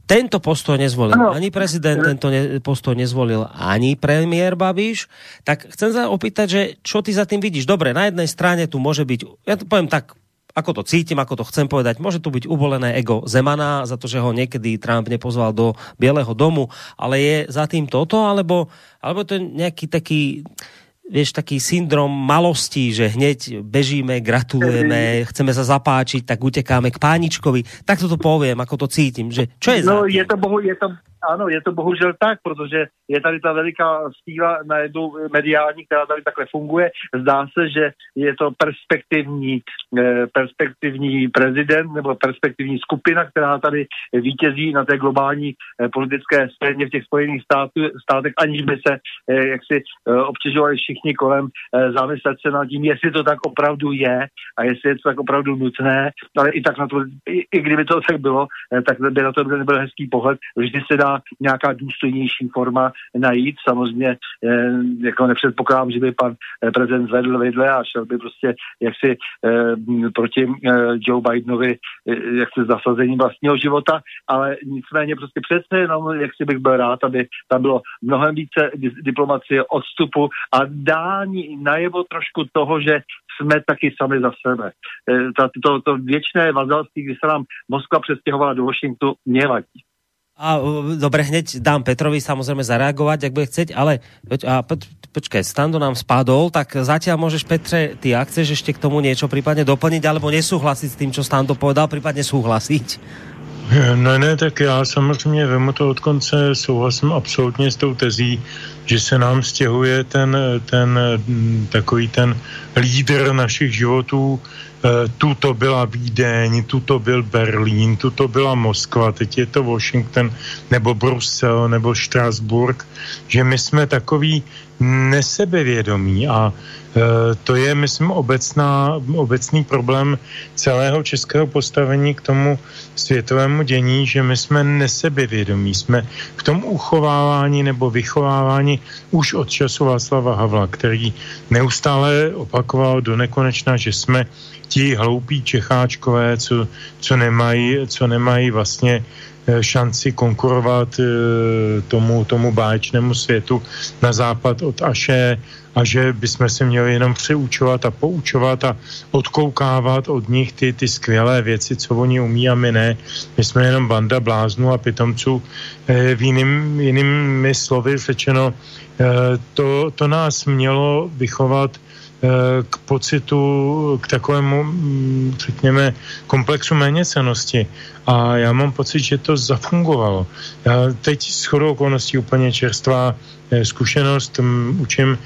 Tento postoj nezvolil Ano. ani prezident, tento ne, postoj nezvolil ani premiér Babiš. Tak chcem sa opýtať, že čo ty za tým vidíš? Dobre, na jednej strane tu môže byť, ja to poviem tak, ako to cítim, ako to chcem povedať, môže tu byť ubolené ego Zemana za to, že ho niekedy Trump nepozval do Bieleho domu, ale je za tým toto, alebo, alebo to je nejaký taký vieš, taký syndrom malostí, že hneď bežíme, gratulujeme, chceme sa zapáčiť, tak utekáme k páničkovi. Tak to poviem, ako to cítim. Že čo je No za je to, bohu, je, to, ano, je to bohužel tak, protože je tady ta veliká síla na jednu mediální, která tady takhle funguje. Zdá se, že je to perspektivní, eh, perspektivní prezident nebo perspektivní skupina, která tady vítězí na té globální eh, politické scéně v těch Spojených států, státech, aniž by se eh, jak si obtěžovali všichni kolem zamyslet se nad tím, jestli to tak opravdu je a jestli je to tak opravdu nutné, ale i tak na to, i, i kdyby to tak bylo, tak by na to nebyl hezký pohled. Vždy se dá nějaká důstojnější forma najít. Samozřejmě eh, jako nepředpokládám, že by pan eh, prezident zvedl vidle a šel by prostě jaksi eh, proti Joe Bidenovi jaksi zasazení vlastního života, ale nicméně prostě přece jenom, jak si bych byl rád, aby tam bylo mnohem více diplomacie, odstupu a dání najevo trošku toho, že jsme taky sami za sebe. To, to, to věčné vazalství, kdy se nám Moskva přestěhovala do Washingtonu, mě vadí. A dobre, hneď dám Petrovi samozrejme zareagovať, ak bude chceť, ale a, poč, počkaj, Stando nám spadol, tak zatiaľ môžeš Petre, ty ak chceš ešte k tomu niečo prípadne doplniť, alebo nesúhlasiť s tým, čo Stando povedal, prípadne súhlasiť? Ne, ne, tak já samozřejmě vemu to od konce, souhlasím absolutně s tou tezí, že se nám stěhuje ten, ten takový ten lídr našich životů, tuto byla Vídeň, tuto byl Berlín, tuto byla Moskva, teď je to Washington nebo Brusel nebo Štrasburg, že my jsme takový nesebevědomí a e, to je, myslím, obecná, obecný problém celého českého postavení k tomu světovému dění, že my jsme nesebevědomí, jsme v tom uchovávání nebo vychovávání už od času Václava Havla, který neustále opakoval do nekonečna, že jsme ti hloupí Čecháčkové, co, co, nemají, co nemají vlastně eh, šanci konkurovat eh, tomu, tomu báječnému světu na západ od Aše a že bychom se měli jenom přeučovat a poučovat a odkoukávat od nich ty, ty skvělé věci, co oni umí a my ne. My jsme jenom banda bláznů a pitomců. Eh, v jiným, jinými slovy řečeno, to, to nás mělo vychovat k pocitu, k takovému, mm, řekněme, komplexu méněcenosti. A já mám pocit, že to zafungovalo. Já teď s chodou okolností úplně čerstvá eh, zkušenost, učím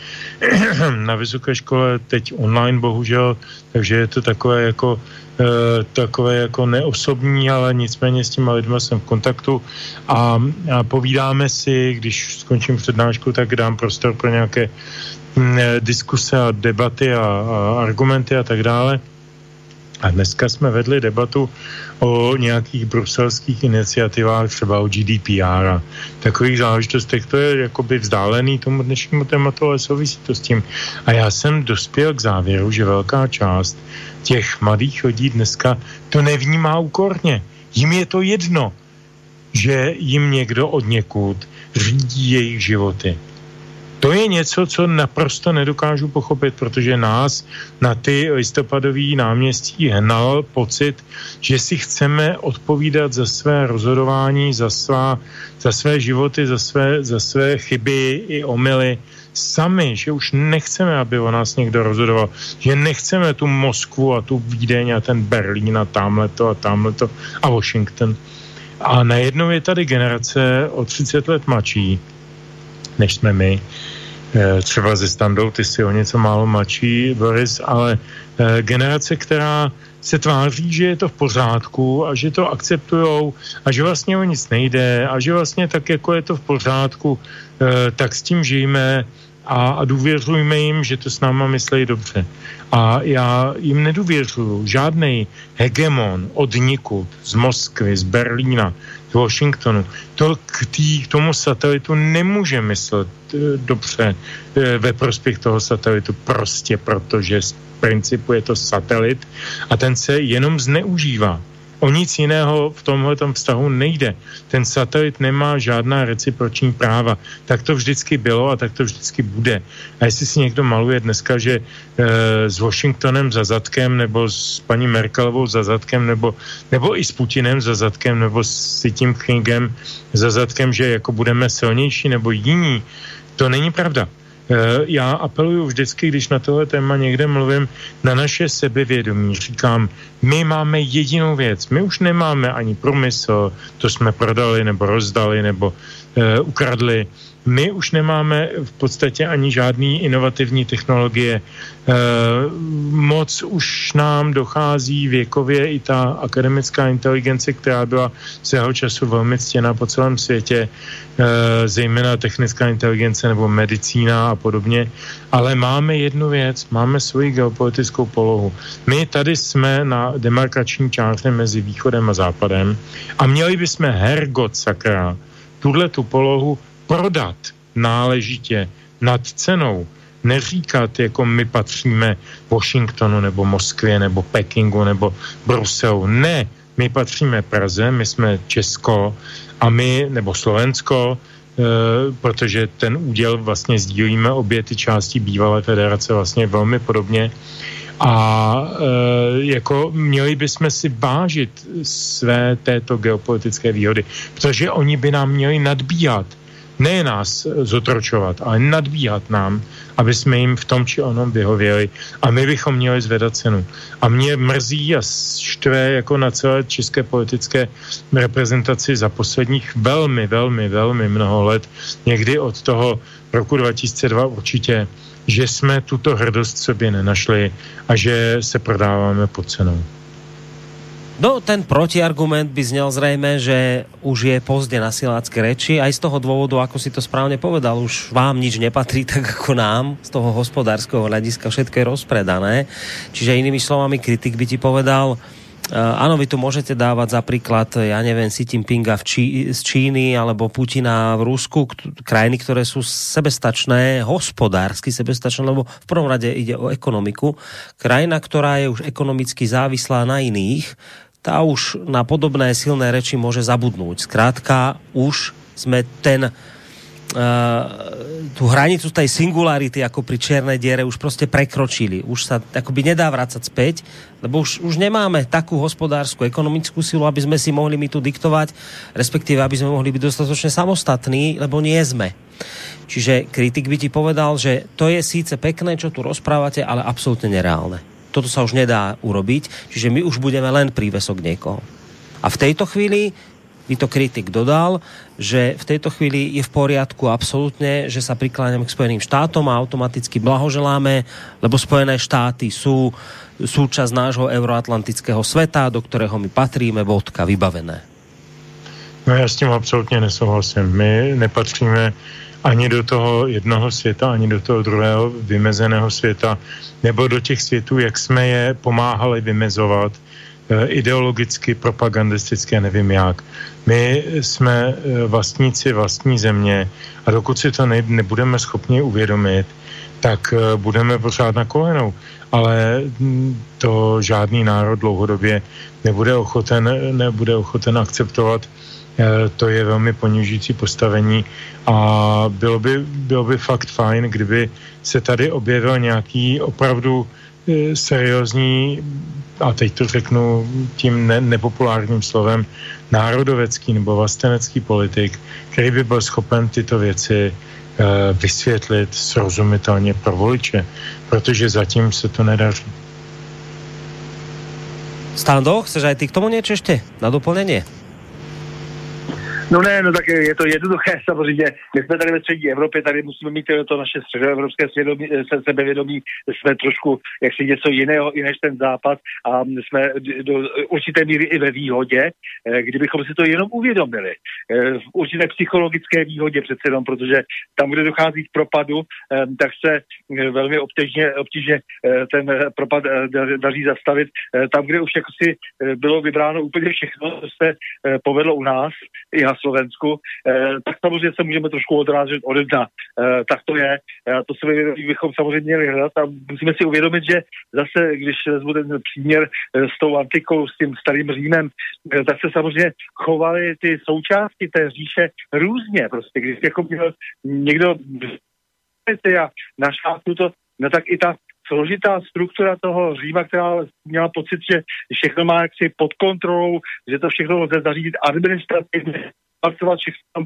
na vysoké škole teď online, bohužel, takže je to takové jako eh, takové jako neosobní, ale nicméně s těma lidma jsem v kontaktu a, a povídáme si, když skončím přednášku, tak dám prostor pro nějaké Mm, eh, diskuse a debaty a, a argumenty a tak dále. A dneska jsme vedli debatu o nějakých bruselských iniciativách, třeba o GDPR a takových záležitostech. To je jakoby vzdálený tomu dnešnímu tématu, ale souvisí to s tím. A já jsem dospěl k závěru, že velká část těch mladých lidí dneska to nevnímá úkorně. Jim je to jedno, že jim někdo od někud řídí jejich životy to je něco, co naprosto nedokážu pochopit, protože nás na ty listopadový náměstí hnal pocit, že si chceme odpovídat za své rozhodování, za, svá, za své životy, za své, za své chyby i omily sami, že už nechceme, aby o nás někdo rozhodoval, že nechceme tu Moskvu a tu Vídeň a ten Berlín a tamhleto a tamhleto a Washington. A najednou je tady generace o 30 let mladší, než jsme my, Eh, třeba ze standou, ty si o něco málo mladší, Boris, ale eh, generace, která se tváří, že je to v pořádku a že to akceptujou a že vlastně o nic nejde a že vlastně tak, jako je to v pořádku, eh, tak s tím žijeme a, a důvěřujme jim, že to s náma myslejí dobře. A já jim nedůvěřuju. Žádný hegemon od nikud, z Moskvy, z Berlína, Washingtonu, to k, tý, k tomu satelitu nemůže myslet e, dobře e, ve prospěch toho satelitu, prostě protože z principu je to satelit a ten se jenom zneužívá. O nic jiného v tomhle vztahu nejde. Ten satelit nemá žádná reciproční práva. Tak to vždycky bylo a tak to vždycky bude. A jestli si někdo maluje dneska, že e, s Washingtonem za zadkem, nebo s paní Merkelovou za zadkem, nebo, nebo i s Putinem za zadkem, nebo s tím Kingem za zadkem, že jako budeme silnější nebo jiní, to není pravda. Já apeluju vždycky, když na tohle téma někde mluvím, na naše sebevědomí. Říkám, my máme jedinou věc. My už nemáme ani průmysl, to jsme prodali nebo rozdali nebo uh, ukradli my už nemáme v podstatě ani žádný inovativní technologie. E, moc už nám dochází věkově i ta akademická inteligence, která byla svého času velmi ctěna po celém světě, e, zejména technická inteligence nebo medicína a podobně. Ale máme jednu věc, máme svoji geopolitickou polohu. My tady jsme na demarkační čáře mezi východem a západem a měli bychom hergot sakra tuhle tu polohu prodat náležitě nad cenou, neříkat, jako my patříme Washingtonu nebo Moskvě nebo Pekingu nebo Bruselu. Ne, my patříme Praze, my jsme Česko a my, nebo Slovensko, e, protože ten úděl vlastně sdílíme obě ty části bývalé federace vlastně velmi podobně. A e, jako měli bychom si vážit své této geopolitické výhody, protože oni by nám měli nadbíhat ne nás zotročovat, ale nadbíhat nám, aby jsme jim v tom či onom vyhověli a my bychom měli zvedat cenu. A mě mrzí a štve jako na celé české politické reprezentaci za posledních velmi, velmi, velmi mnoho let, někdy od toho roku 2002 určitě, že jsme tuto hrdost sobě nenašli a že se prodáváme pod cenou. No, ten protiargument by znel zrejme, že už je pozde na silácké reči, aj z toho dôvodu, ako si to správne povedal, už vám nič nepatrí tak ako nám, z toho hospodárskeho hľadiska všetko je rozpredané. Čiže inými slovami, kritik by ti povedal, Uh, áno, vy tu môžete dávať za príklad, ja neviem, Xi Jinpinga v Čí, z Číny alebo Putina v Rusku, krajiny, ktoré sú sebestačné, hospodársky sebestačné, lebo v prvom rade ide o ekonomiku. Krajina, ktorá je už ekonomicky závislá na iných, tá už na podobné silné reči môže zabudnúť. Zkrátka, už sme ten Uh, tú hranicu tej singularity ako pri čiernej diere už prostě prekročili. Už sa akoby nedá vrácať späť, lebo už, už nemáme takú hospodárskú, ekonomickú silu, aby sme si mohli my tu diktovať, respektíve aby sme mohli byť dostatočne samostatní, lebo nie sme. Čiže kritik by ti povedal, že to je síce pekné, čo tu rozprávate, ale absolútne nereálne toto sa už nedá urobiť, čiže my už budeme len prívesok niekoho. A v tejto chvíli by to kritik dodal, že v tejto chvíli je v poriadku absolútne, že sa prikláňame k Spojeným štátom a automaticky blahoželáme, lebo Spojené štáty sú súčasť nášho euroatlantického sveta, do ktorého my patríme, vodka, vybavené. No já s tím absolutně nesouhlasím. My nepatříme ani do toho jednoho světa, ani do toho druhého vymezeného světa, nebo do těch světů, jak jsme je pomáhali vymezovat eh, ideologicky, propagandisticky, nevím jak. My jsme eh, vlastníci vlastní země a dokud si to ne, nebudeme schopni uvědomit, tak eh, budeme pořád na kolenou. Ale hm, to žádný národ dlouhodobě nebude ochoten, nebude ochoten akceptovat to je velmi ponižující postavení a bylo by, bylo by fakt fajn, kdyby se tady objevil nějaký opravdu eh, seriózní, a teď to řeknu tím ne, nepopulárním slovem, národovecký nebo vlastenecký politik, který by byl schopen tyto věci uh, vysvětlit srozumitelně pro voliče, protože zatím se to nedaří. Stando, chceš aj ty k tomu niečo ešte na doplnenie? No ne, no tak je to jednoduché samozřejmě. My jsme tady ve střední Evropě, tady musíme mít to naše středoevropské svědomí, se, sebevědomí, jsme trošku jak si něco jiného i než ten západ a jsme do určité míry i ve výhodě, eh, kdybychom si to jenom uvědomili. Eh, v určité psychologické výhodě přece jenom, protože tam, kde dochází k propadu, eh, tak se velmi obtížně, obtížně ten propad daří zastavit. Tam, kde už jako si bylo vybráno úplně všechno, co se povedlo u nás, i Slovensku, eh, tak samozřejmě se můžeme trošku odrážet ode dna. Eh, tak to je. Eh, to se bychom samozřejmě měli hledat a musíme si uvědomit, že zase, když vezmu ten příměr s tou antikou, s tím starým Římem, tak se samozřejmě chovaly ty součástky té říše různě. Prostě když jako měl někdo a našáknu to, no tak i ta složitá struktura toho Říma, která měla pocit, že všechno má jaksi pod kontrolou, že to všechno lze zařídit administrativně, pracovat všechno tam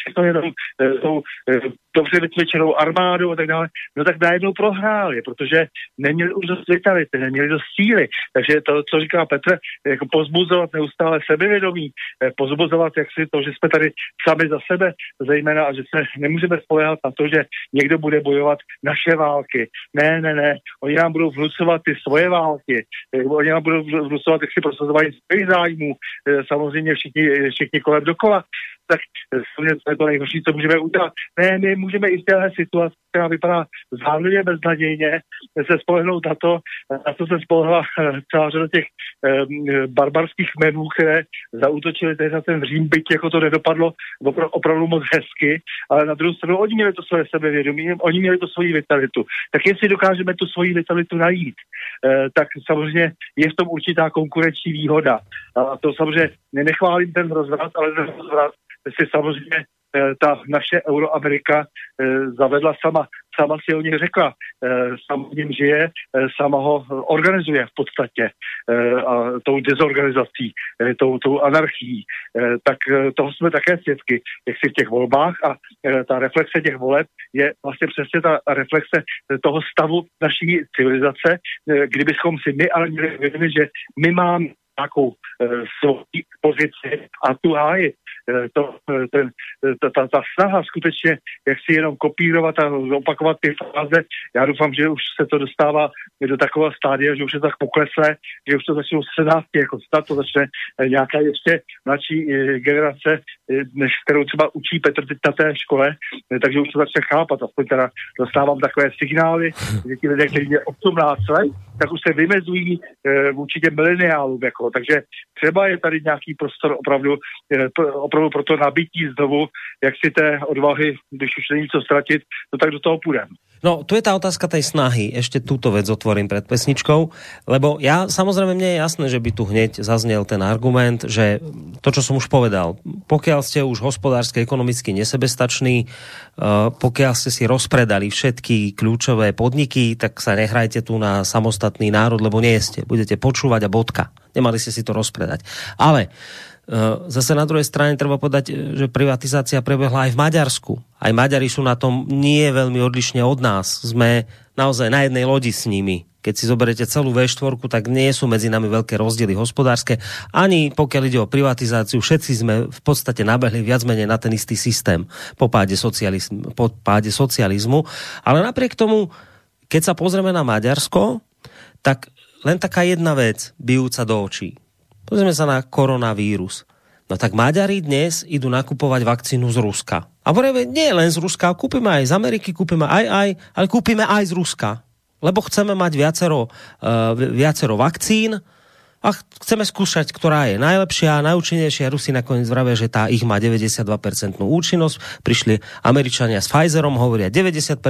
všechno jenom eh, tou eh, dobře vycvičenou armádu a tak dále, no tak najednou prohráli, protože neměli už dost vitality, neměli dost síly. Takže to, co říká Petr, jako pozbuzovat neustále sebevědomí, eh, pozbuzovat jak si to, že jsme tady sami za sebe, zejména a že se nemůžeme spolehat na to, že někdo bude bojovat naše války. Ne, ne, ne. Oni nám budou vnucovat ty svoje války. Oni nám budou vnucovat, jak si prosazování svých zájmů. Samozřejmě všichni, všichni kolem dokola tak samozřejmě to je to nejhorší, co můžeme udělat. Ne, my můžeme i v téhle situaci, která vypadá záměrně beznadějně, se spolehnout na to, na to se spolehla eh, celá řada těch eh, barbarských kmenů, které zautočili teď na ten Řím, byť jako to nedopadlo opra- opravdu moc hezky, ale na druhou stranu oni měli to své sebevědomí, oni měli to svoji vitalitu. Tak jestli dokážeme tu svoji vitalitu najít, eh, tak samozřejmě je v tom určitá konkurenční výhoda. A to samozřejmě nenechválím ten rozvrat, ale ten rozvrat si samozřejmě ta naše Euroamerika eh, zavedla sama, sama si o něj řekla, eh, sama v něm žije, eh, sama ho organizuje v podstatě eh, a tou dezorganizací, eh, tou, tou anarchií. Eh, Tak eh, toho jsme také svědky, jak si v těch volbách a eh, ta reflexe těch voleb je vlastně přesně ta reflexe eh, toho stavu naší civilizace, eh, kdybychom si my ale měli vědomit, že my máme nějakou e, svoji pozici a tu hájit. E, to, e, ten, ta, ta, ta snaha skutečně, jak si jenom kopírovat a opakovat ty fáze, já doufám, že už se to dostává do takového stádia, že už je tak pokleslé, že už to od 17, jako snad to začne nějaká ještě mladší generace, než kterou třeba učí Petr teď na té škole, takže už to začne chápat, aspoň teda dostávám takové signály, že ti lidé, kteří je 18 let, tak už se vymezují e, vůči těm mileniálům, jako, takže třeba je tady nějaký prostor opravdu, e, pr- opravdu pro to nabití znovu, jak si té odvahy, když už není co ztratit, no tak do toho půjdeme. No, tu je tá otázka tej snahy. Ešte túto vec otvorím pred pesničkou, lebo ja, samozrejme, mne je jasné, že by tu hneď zaznel ten argument, že to, čo som už povedal, pokiaľ ste už hospodársky, ekonomicky nesebestační, uh, pokiaľ ste si rozpredali všetky kľúčové podniky, tak sa nehrajte tu na samostatný národ, lebo nie ste. Budete počúvať a bodka. Nemali ste si to rozpredať. Ale zase na druhej strane treba povedať, že privatizácia prebehla aj v Maďarsku. Aj Maďari sú na tom nie veľmi odlišne od nás. Sme naozaj na jednej lodi s nimi. Keď si zoberete celú V4, tak nie sú medzi nami veľké rozdiely hospodárske. Ani pokiaľ ide o privatizáciu, všetci sme v podstate nabehli viac menej na ten istý systém po páde, socializmu, po páde socializmu. Ale napriek tomu, keď sa pozrieme na Maďarsko, tak len taká jedna vec bijúca do očí. Pozrieme sa na koronavírus. No tak Maďari dnes idú nakupovať vakcínu z Ruska. A povedzme, nie len z Ruska, kúpime aj z Ameriky, kúpime aj, aj, ale kúpime aj z Ruska. Lebo chceme mať viacero, uh, viacero vakcín a chceme skúšať, ktorá je najlepšia, najúčinnejšia. Rusi nakoniec vravia, že tá ich má 92% účinnosť. Prišli Američania s Pfizerom, hovoria 90%,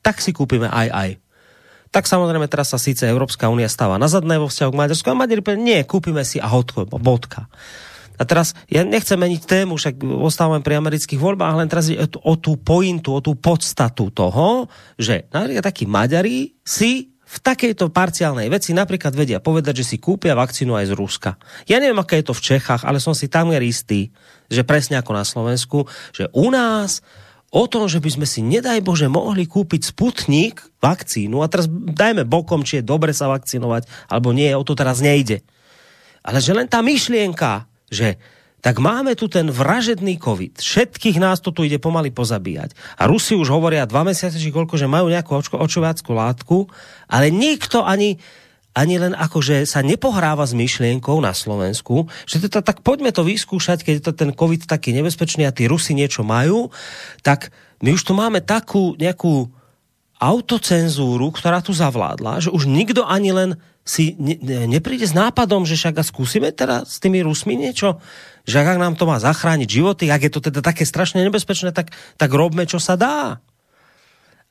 tak si kúpime aj aj tak samozrejme teraz sa síce Európska únia stáva na zadné vo vzťahu k Maďarsku a Maďari nie, kúpime si a hotko, bodka. A teraz, ja nechcem meniť tému, však ostávame pri amerických voľbách, len teraz je o tú pointu, o tú podstatu toho, že takí Maďari si v takejto parciálnej veci napríklad vedia povedať, že si kúpia vakcínu aj z Ruska. Ja neviem, aké je to v Čechách, ale som si tam istý, že presne ako na Slovensku, že u nás o tom, že by sme si, nedaj Bože, mohli kúpiť Sputnik, vakcínu, a teraz dajme bokom, či je dobre sa vakcinovať, alebo nie, o to teraz nejde. Ale že len tá myšlienka, že tak máme tu ten vražedný COVID. Všetkých nás to tu ide pomaly pozabíjať. A Rusi už hovoria dva mesiace, či koľko, že majú nejakú očko, očováckú látku, ale nikto ani, ani len akože sa nepohráva s myšlienkou na Slovensku, že to, tak poďme to vyskúšať, keď je to ten COVID taký nebezpečný a tí Rusi niečo majú, tak my už tu máme takú nejakú autocenzúru, ktorá tu zavládla, že už nikto ani len si ne, ne, nepríde s nápadom, že však a skúsime teraz s tými Rusmi niečo, že ak nám to má zachrániť životy, ak je to teda také strašne nebezpečné, tak, tak robme, čo sa dá.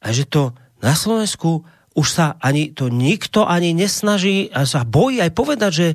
A že to na Slovensku už sa ani to nikto ani nesnaží a sa bojí aj povedať, že,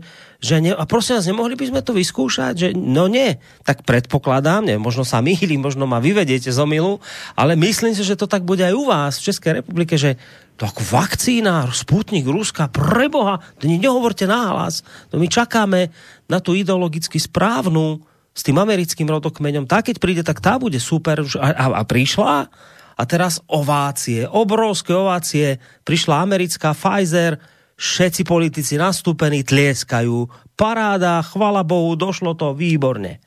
že ne, a prosím vás, nemohli by sme to vyskúšať, že no nie, tak predpokladám, ne, možno sa mýli, možno ma vyvediete z omilu, ale myslím si, že to tak bude aj u vás v Českej republike, že to ako vakcína, Sputnik, Ruska, preboha, to ne, nehovorte náhlas, to my čakáme na tú ideologicky správnu s tým americkým rodokmeňom, tá keď príde, tak tá bude super. A, a, a prišla a teraz ovácie, obrovské ovácie. Prišla americká Pfizer, všetci politici nastúpení tlieskajú. Paráda, chvala Bohu, došlo to výborne.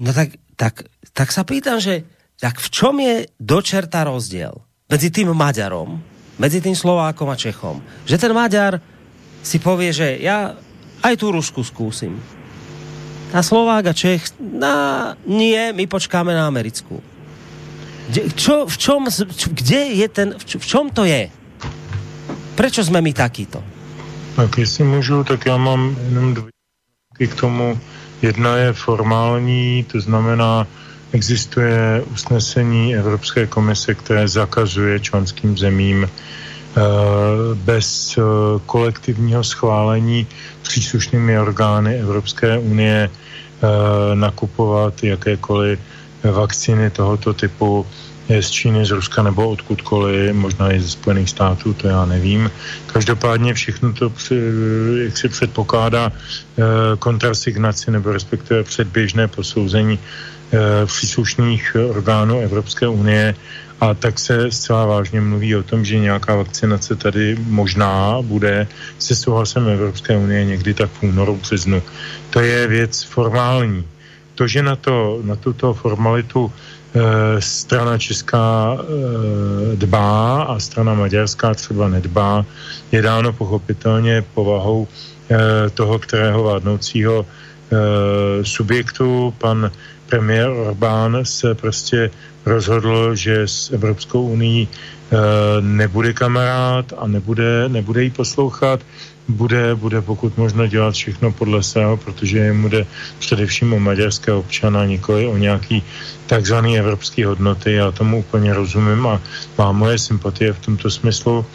No tak, tak, tak sa pýtam, že tak v čom je dočerta rozdiel medzi tým Maďarom, medzi tým Slovákom a Čechom? Že ten Maďar si povie, že ja aj tú Rusku skúsim. A Slovák a Čech, na, nie, my počkáme na americkú. Čo, v čom, kde je ten, v čom to je? Prečo jsme my takýto? Tak jestli můžu, tak já mám jenom dvě k tomu. Jedna je formální, to znamená, existuje usnesení Evropské komise, které zakazuje členským zemím eh, bez eh, kolektivního schválení příslušnými orgány Evropské unie eh, nakupovat jakékoliv vakcíny tohoto typu z Číny, z Ruska nebo odkudkoliv, možná i ze Spojených států, to já nevím. Každopádně všechno to, jak si předpokládá eh, kontrasignaci nebo respektive předběžné posouzení eh, příslušných orgánů Evropské unie a tak se zcela vážně mluví o tom, že nějaká vakcinace tady možná bude se souhlasem Evropské unie někdy tak v únoru, březnu. To je věc formální. To, že na, to, na tuto formalitu Eh, strana česká eh, dbá a strana maďarská třeba nedbá, je dáno pochopitelně povahou eh, toho, kterého vládnoucího subjektu. Pan premiér Orbán se prostě rozhodl, že s Evropskou unii nebude kamarád a nebude, nebude jí poslouchat bude, bude pokud možno dělat všechno podle svého, protože jemu jde především o maďarské občana, nikoli o nějaký takzvaný evropský hodnoty. Já tomu úplně rozumím a má moje sympatie v tomto smyslu,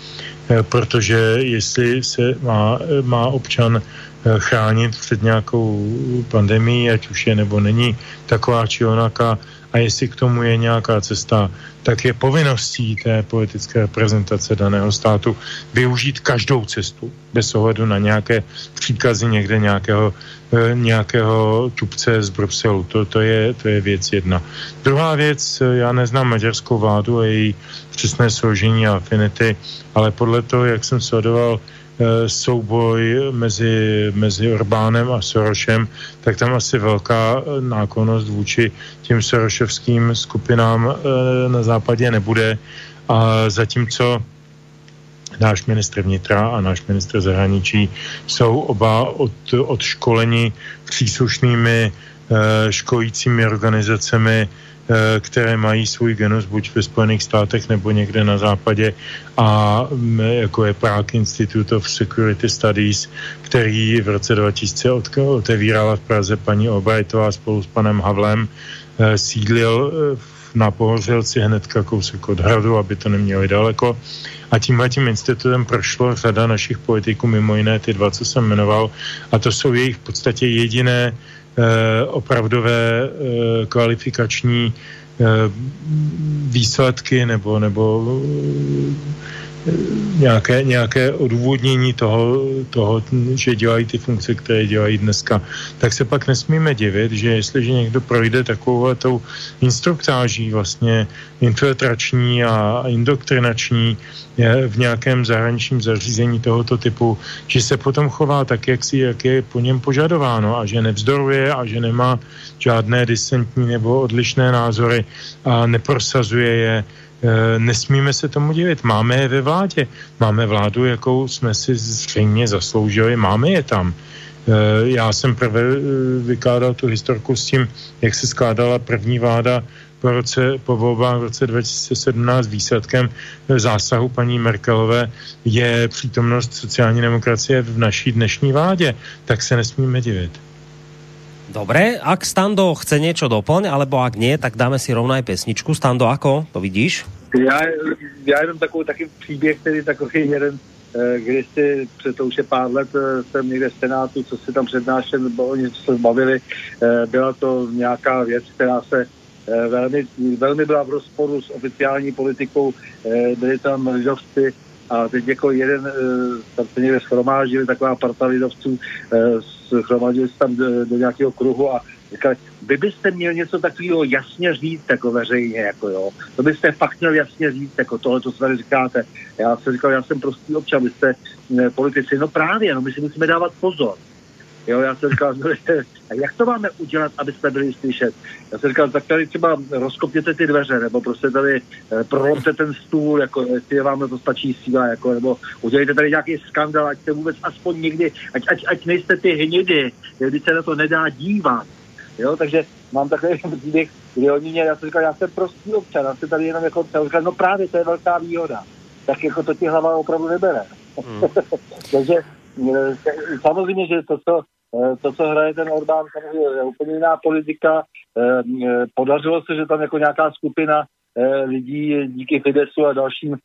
eh, protože jestli se má, má občan eh, chránit před nějakou pandemí, ať už je nebo není taková či onaká, a jestli k tomu je nějaká cesta, tak je povinností té politické reprezentace daného státu využít každou cestu, bez ohledu na nějaké příkazy někde nějakého, e, nějakého tupce z Bruselu. To, to, je, to je věc jedna. Druhá věc, e, já neznám maďarskou vládu a její přesné složení a afinity, ale podle toho, jak jsem sledoval Eh, souboj mezi, mezi Orbánem a Sorošem, tak tam asi velká eh, náklonost vůči těm sorošovským skupinám eh, na západě nebude. A zatímco náš ministr vnitra a náš ministr zahraničí jsou oba od, od školení příslušnými školícími organizacemi Eh, které mají svůj genus buď ve Spojených státech nebo někde na západě a mm, jako je Prague Institute of Security Studies, který v roce 2000 otevírala v Praze paní Albrightová spolu s panem Havlem, eh, sídlil eh, na Pohořelci hnedka kousek od hradu, aby to neměli daleko. A tímhle tím institutem prošlo řada našich politiků, mimo jiné ty dva, co jsem jmenoval, a to jsou jejich v podstatě jediné Eh, opravdové eh, kvalifikační eh, výsledky nebo, nebo nějaké, nějaké odůvodnění toho, toho, že dělají ty funkce, které dělají dneska, tak se pak nesmíme divit, že jestliže někdo projde takovou tou instruktáží vlastně infiltrační a indoktrinační v nějakém zahraničním zařízení tohoto typu, že se potom chová tak, jak, si, jak je po něm požadováno a že nevzdoruje a že nemá žádné disentní nebo odlišné názory a neprosazuje je nesmíme se tomu divit. Máme je ve vládě. Máme vládu, jakou jsme si zřejmě zasloužili. Máme je tam. Eh, já jsem prvé eh, vykládal tu historku s tím, jak se skládala první vláda po, roce, po volbách v roce 2017 výsledkem zásahu paní Merkelové je přítomnost sociální demokracie v naší dnešní vládě. Tak se nesmíme divit. Dobre, ak Stando chce niečo doplň, alebo ak nie, tak dáme si rovnou aj pesničku. Stando, ako? To vidíš? Já, já jenom takový taky příběh, který takový jeden, eh, když si před to už je pár let eh, jsem někde v Senátu, co si tam přednášel, nebo oni se zbavili, eh, byla to nějaká věc, která se velmi, velmi byla v rozporu s oficiální politikou, byli tam lidovci a teď jako jeden, tam se někde schromáždili, taková parta lidovců, schromáždili se tam do, do nějakého kruhu a Říkali, vy byste měl něco takového jasně říct, jako veřejně, jako jo. To byste fakt měl jasně říct, jako tohle, co tady říkáte. Já jsem říkal, já jsem prostý občan, vy jste ne, politici. No právě, no my si musíme dávat pozor. Jo, já jsem říkal, a jak to máme udělat, aby jsme byli slyšet? Já jsem říkal, tak tady třeba rozkopněte ty dveře, nebo prostě tady eh, prolomte ten stůl, jako jestli vám na to stačí síla, jako, nebo udělejte tady nějaký skandal, ať se vůbec aspoň někdy, ať, ať, ať nejste ty hnidy, když se na to nedá dívat. Jo, takže mám takový příběh, kdy oni mě, já jsem říkal, já jsem prostý občan, já jsem tady jenom jako, já říkal, no právě, to je velká výhoda. Tak jako to ti hlava opravdu nebere. Hmm. takže eh, samozřejmě, že to, co to, co hraje ten Orbán, samozřejmě je úplně jiná politika. Eh, eh, podařilo se, že tam jako nějaká skupina lidí díky Fidesu a dalším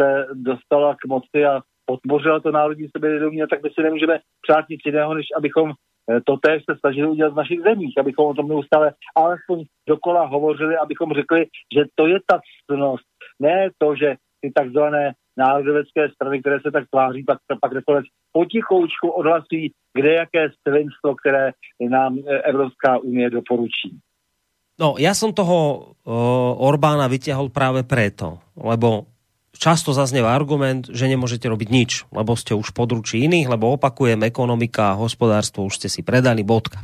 se dostala k moci a podpořila to národní sebevědomí, tak my si nemůžeme přát nic jiného, než abychom to též se snažili udělat v našich zemích, abychom o tom neustále alespoň dokola hovořili, abychom řekli, že to je ta cnost. Ne to, že ty takzvané národovecké strany, které se tak tváří, pak, pak nakonec potichoučku odhlasují, kde jaké svinstvo, které nám e, Evropská unie doporučí. No, ja som toho uh, Orbána vyťahol práve preto, lebo často zaznieva argument, že nemôžete robiť nič, lebo ste už područí iných, lebo opakujem, ekonomika a hospodárstvo už ste si predali, bodka.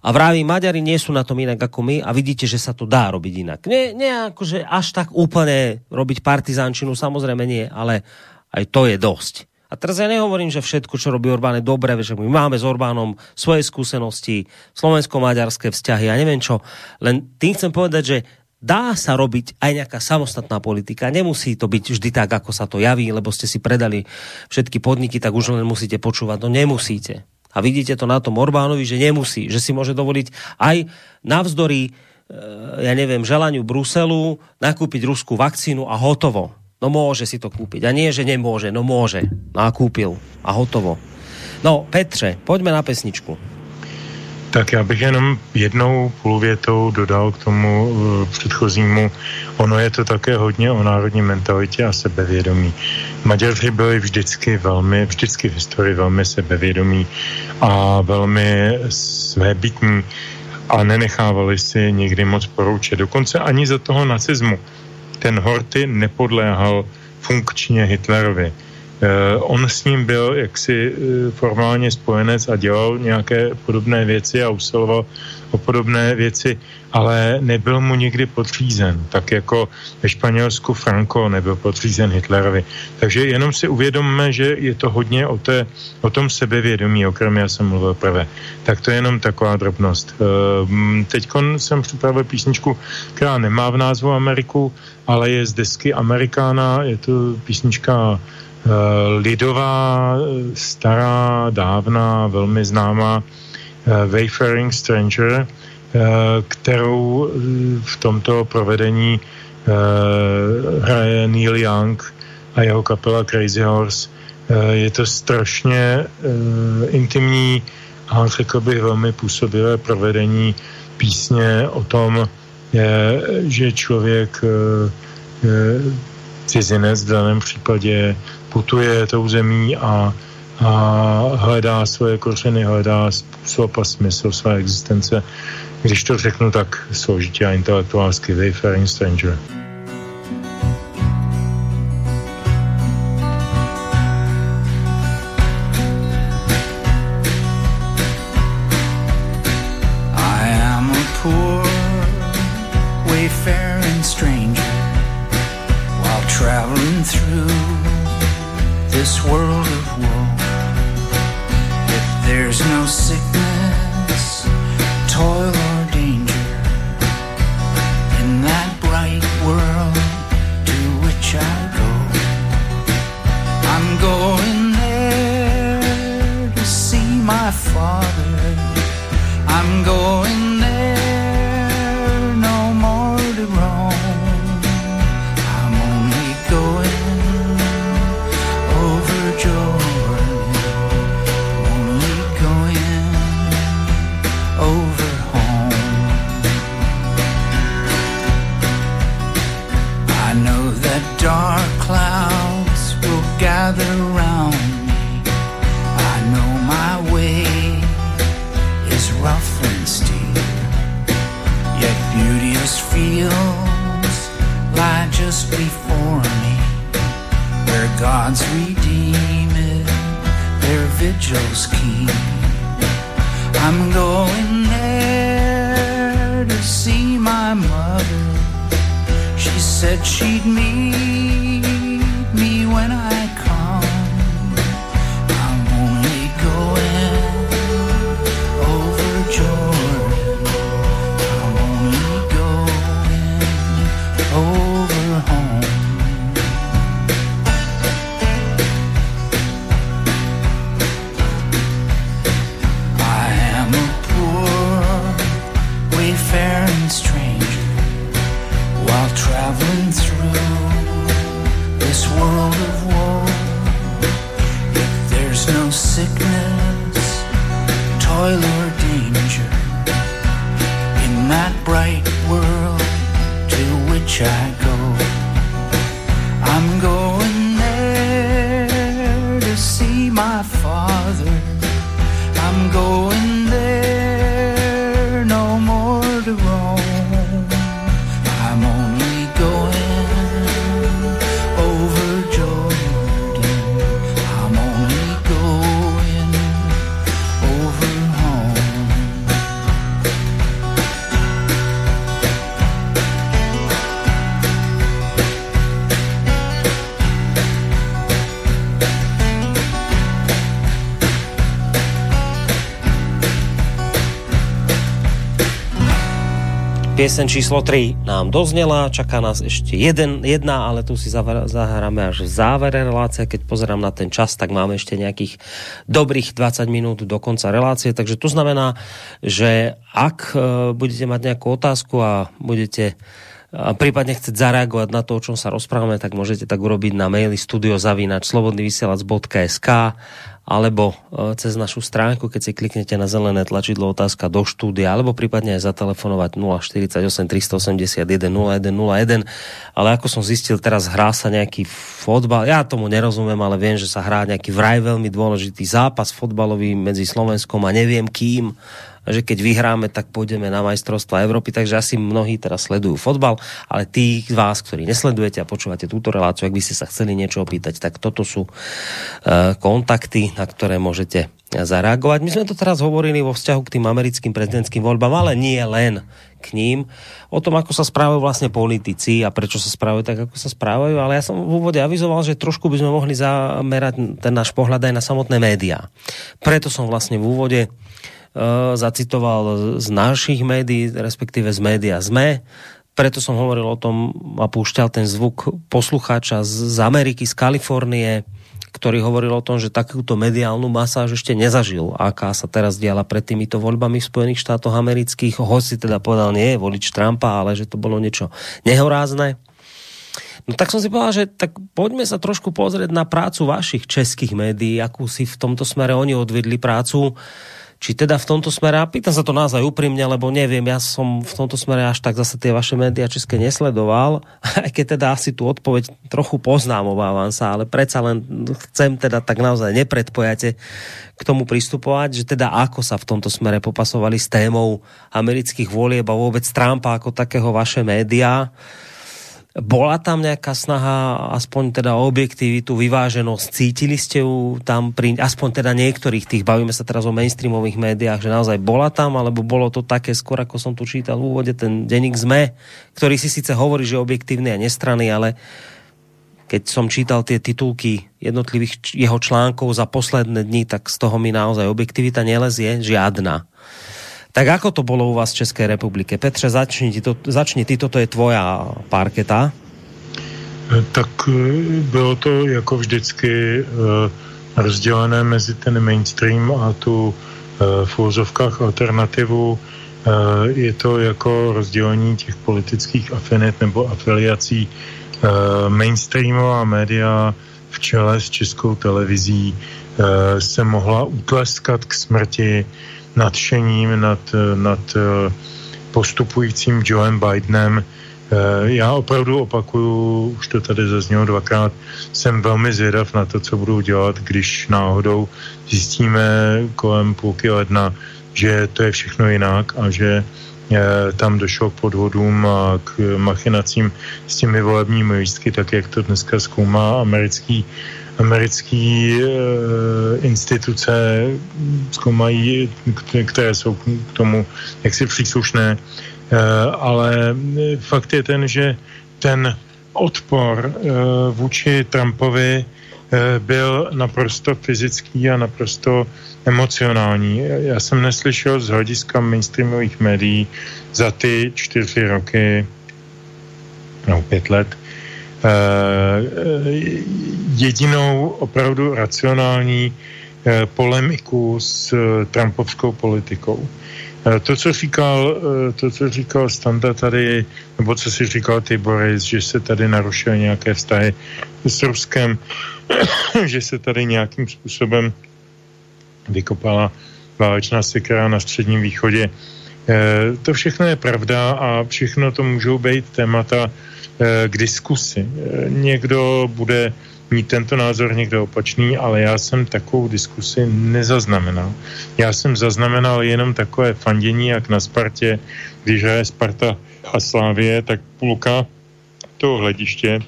A vraví, Maďari nie sú na tom inak ako my a vidíte, že sa to dá robiť inak. Nie, nie akože až tak úplne robiť partizánčinu, samozrejme nie, ale aj to je dosť. A teraz ja nehovorím, že všetko, čo robí Orbán je dobré, že my máme s Orbánom svoje skúsenosti, slovensko-maďarské vzťahy a neviem čo. Len tým chcem povedať, že dá sa robiť aj nejaká samostatná politika. Nemusí to byť vždy tak, ako sa to javí, lebo ste si predali všetky podniky, tak už len musíte počúvať. No nemusíte. A vidíte to na tom Orbánovi, že nemusí, že si môže dovoliť aj navzdory, e, ja neviem, želaniu Bruselu nakúpiť ruskú vakcínu a hotovo. No môže si to kúpiť. A nie, že nemôže, no môže. No a kúpil. A hotovo. No, Petře, poďme na pesničku. Tak já bych jenom jednou půlvětou dodal k tomu uh, předchozímu. Ono je to také hodně o národní mentalitě a sebevědomí. Maďaři byli vždycky velmi, vždycky v historii velmi sebevědomí a velmi svébytní a nenechávali si nikdy moc poroučet. Dokonce ani za toho nacismu. Ten Horty nepodléhal funkčně Hitlerovi on s ním byl jaksi uh, formálně spojenec a dělal nějaké podobné věci a usiloval o podobné věci, ale nebyl mu nikdy podřízen, tak jako ve Španělsku Franco nebyl podřízen Hitlerovi. Takže jenom si uvědomme, že je to hodně o, té, o tom sebevědomí, o kterém já jsem mluvil prvé. Tak to je jenom taková drobnost. Uh, Teď jsem připravil písničku, která nemá v názvu Ameriku, ale je z desky Amerikána, je to písnička Eh, lidová, stará, dávná, velmi známá eh, Wayfaring Stranger, eh, kterou v tomto provedení hraje Neil Young a jeho kapela Crazy Horse. Je to strašně intimní a řekl bych velmi působivé provedení písně o tom, že člověk cizinec v daném případě putuje tou zemí a, a hledá svoje kořeny, hledá způsob a smysl své existence. Když to řeknu tak složitě a intelektuálsky, Wayfaring Stranger. Piesen číslo 3 nám doznela, čaká nás ešte jeden, jedna, ale tu si zahráme až v závere relácie. Keď pozerám na ten čas, tak máme ešte nejakých dobrých 20 minút do konca relácie. Takže to znamená, že ak e, budete mať nejakú otázku a budete a prípadne chcieť zareagovať na to, o čom sa rozprávame, tak môžete tak urobiť na maili studiozavinač slobodnyvysielac.sk alebo e, cez našu stránku, keď si kliknete na zelené tlačidlo otázka do štúdia, alebo prípadne aj zatelefonovať 048 381 0101. Ale ako som zistil, teraz hrá sa nejaký fotbal. Ja tomu nerozumiem, ale viem, že sa hrá nejaký vraj veľmi dôležitý zápas fotbalový medzi Slovenskom a neviem kým že keď vyhráme, tak pôjdeme na majstrovstva Európy, takže asi mnohí teraz sledujú fotbal, ale tí z vás, ktorí nesledujete a počúvate túto reláciu, ak by ste sa chceli niečo opýtať, tak toto sú uh, kontakty, na ktoré môžete zareagovať. My sme to teraz hovorili vo vzťahu k tým americkým prezidentským voľbám, ale nie len k ním, o tom, ako sa správajú vlastne politici a prečo sa správajú tak, ako sa správajú, ale ja som v úvode avizoval, že trošku by sme mohli zamerať ten náš pohľad aj na samotné médiá. Preto som vlastne v úvode uh, zacitoval z našich médií, respektíve z média ZME, preto som hovoril o tom a púšťal ten zvuk poslucháča z, Ameriky, z Kalifornie, ktorý hovoril o tom, že takúto mediálnu masáž ešte nezažil, aká sa teraz diala pred týmito voľbami v Spojených štátoch amerických. Hoci teda povedal, nie je volič Trumpa, ale že to bolo niečo nehorázne. No tak som si povedal, že tak poďme sa trošku pozrieť na prácu vašich českých médií, akú si v tomto smere oni odvedli prácu. Či teda v tomto smere, a pýtam sa to naozaj úprimne, lebo neviem, ja som v tomto smere až tak zase tie vaše médiá české nesledoval, aj keď teda asi tú odpoveď trochu poznám, obávam sa, ale predsa len chcem teda tak naozaj nepredpojate k tomu pristupovať, že teda ako sa v tomto smere popasovali s témou amerických volieb a vôbec Trumpa ako takého vaše médiá. Bola tam nejaká snaha, aspoň teda o objektivitu, vyváženosť, cítili ste ju tam pri, aspoň teda niektorých tých, bavíme sa teraz o mainstreamových médiách, že naozaj bola tam, alebo bolo to také skôr, ako som tu čítal v úvode, ten denník ZME, ktorý si síce hovorí, že je objektívny a nestranný, ale keď som čítal tie titulky jednotlivých jeho článkov za posledné dni, tak z toho mi naozaj objektivita nelezie žiadna. Tak ako to bolo u vás v České republike? Petře, začni, ty to, začni ty, toto je tvoja parketa. Tak eh, bylo to jako vždycky eh, rozdělené mezi ten mainstream a tu v úvozovkách alternativu. Je to jako rozdělení těch politických afinit nebo afiliací. Mainstreamová média v čele s českou televizí se mohla utleskat k smrti nadšením nad, nad eh, postupujícím Joeem Bidenem. Eh, Já opravdu opakuju, už to tady zaznělo dvakrát, jsem velmi zvědav na to, co budou dělat, když náhodou zjistíme kolem půlky ledna, že to je všechno jinak a že tam došlo k podvodům a k machinacím s těmi volebními lístky, tak jak to dneska zkoumá americký americký e, instituce zkoumají, které jsou k tomu jaksi příslušné, e, ale fakt je ten, že ten odpor e, vůči Trumpovi byl naprosto fyzický a naprosto emocionální. Já jsem neslyšel z hlediska mainstreamových médií za ty čtyři roky, no pět let, jedinou opravdu racionální polemiku s Trumpovskou politikou. To, co říkal, to, co říkal Standa tady, nebo co si říkal ty Boris, že se tady narušily nějaké vztahy s Ruskem, že se tady nějakým způsobem vykopala válečná sekera na středním východě. To všechno je pravda a všechno to můžou být témata k diskusi. Někdo bude mít tento názor někdo opačný, ale já jsem takovou diskusi nezaznamenal. Já jsem zaznamenal jenom takové fandění, jak na Spartě, když hraje Sparta a Slávě, tak půlka toho hlediště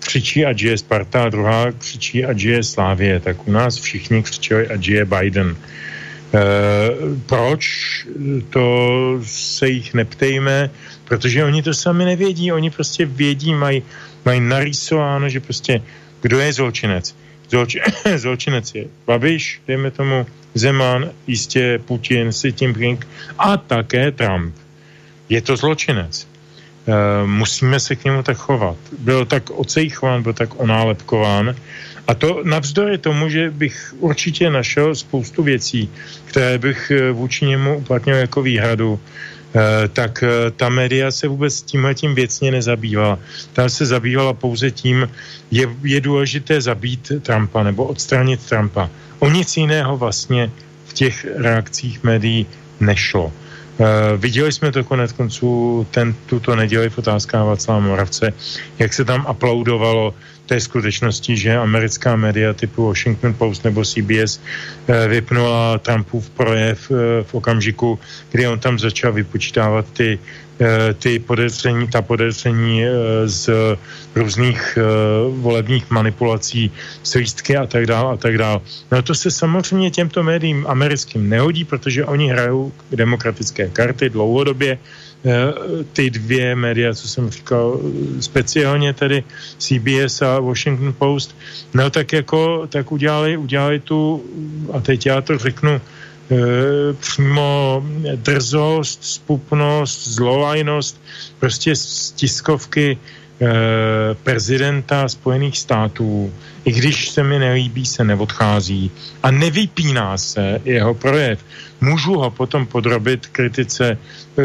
křičí, ať je Sparta, a druhá křičí, ať je Slávě. Tak u nás všichni křičeli, ať je Biden. E, proč? To se jich neptejme, protože oni to sami nevědí, oni prostě vědí, mají mají narýsováno, že prostě kdo je zločinec. Zloči, zločinec je Babiš, dejme tomu, Zeman, jistě Putin, Xi Jinping a také Trump. Je to zločinec. E, musíme se k němu tak chovat. Byl tak ocejchován, byl tak onálepkován. A to navzdory tomu, že bych určitě našel spoustu věcí, které bych eh, vůči němu uplatnil jako výhradu, tak eh, ta média se vůbec tímhle tím věcně nezabývala. Ta se zabývala pouze tím, je, je důležité zabít Trumpa nebo odstranit Trumpa. O nic jiného vlastně v těch reakcích médií nešlo. Uh, viděli jsme to konec konců ten, tuto neděli v otázkách Václava Moravce, jak se tam aplaudovalo té skutečnosti, že americká média typu Washington Post nebo CBS eh, vypnula Trumpův projev eh, v okamžiku, kdy on tam začal vypočítávat ty, eh, ty podezření, ta podezření z různých volebních manipulací s lístky a tak dále a tak dále. No to se samozřejmě těmto médiím americkým nehodí, protože oni hrajou demokratické karty dlouhodobě, ty dvě média, co jsem říkal, speciálně tedy CBS a Washington Post, no tak jako, tak udělali, udělali tu, a teď já to řeknu, e, přímo drzost, spupnost, zlolajnost, prostě z tiskovky e, prezidenta Spojených států, i když se mi nelíbí, se neodchází a nevypíná se jeho projev. Můžu ho potom podrobit kritice Eh,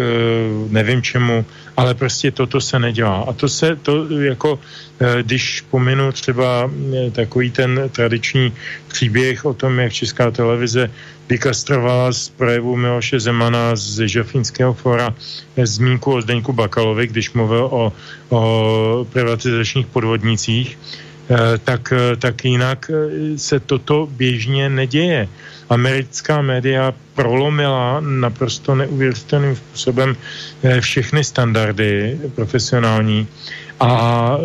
nevím čemu, ale prostě toto se nedělá. A to se, to jako, eh, když pominu třeba eh, takový ten tradiční příběh o tom, jak Česká televize vykastrovala z projevu Miloše Zemana z Žofínského fora zmínku o Zdeňku Bakalovi, když mluvil o, o privatizačních podvodnicích, tak, tak jinak se toto běžně neděje americká média prolomila naprosto neuvěřitelným způsobem eh, všechny standardy profesionální a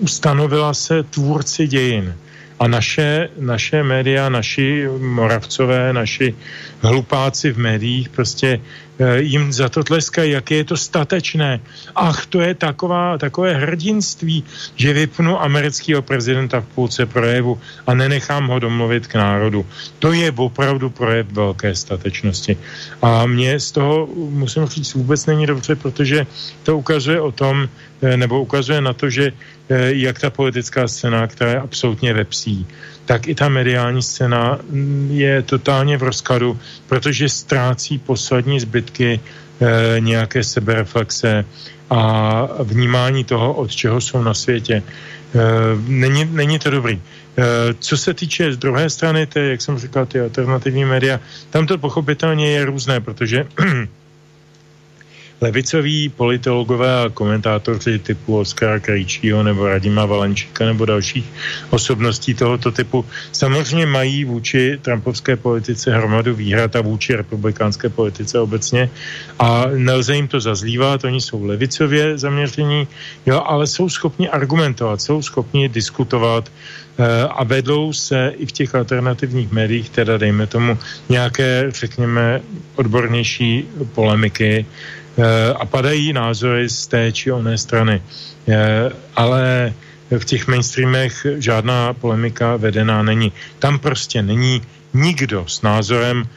ustanovila se tvůrci dějin. A naše, naše média, naši moravcové, naši hlupáci v médiích prostě Eh, jim za to tleskají, jak je to statečné. Ach, to je taková, takové hrdinství, že vypnu amerického prezidenta v půlce projevu a nenechám ho domluvit k národu. To je opravdu projev velké statečnosti. A mně z toho, musím říct, vůbec není dobře, protože to ukazuje o tom, eh, nebo ukazuje na to, že eh, jak ta politická scéna, která je absolutně vepsí, tak i ta mediální scéna mm, je totálně v rozkladu, protože ztrácí poslední zbytky e, nějaké sebereflexe a vnímání toho, od čeho jsou na světě. E, není, není to dobrý. E, co se týče z druhé strany, ty, jak jsem říkal, ty alternativní média, tam to pochopitelně je různé, protože levicoví politologové a komentátoři typu Oskara Krejčího nebo Radima Valenčíka nebo dalších osobností tohoto typu samozřejmě mají vůči trumpovské politice hromadu výhrad a vůči republikánské politice obecně. A nelze jim to zazlívat, oni jsou levicově zaměření, jo, ale jsou schopni argumentovat, jsou schopni diskutovat eh, a vedou se i v těch alternativních médiích, teda dejme tomu nějaké, řekněme, odbornější polemiky a padají názory z té či oné strany. Eh, ale v těch mainstreamech žádná polemika vedená není. Tam prostě není nikdo s názorem,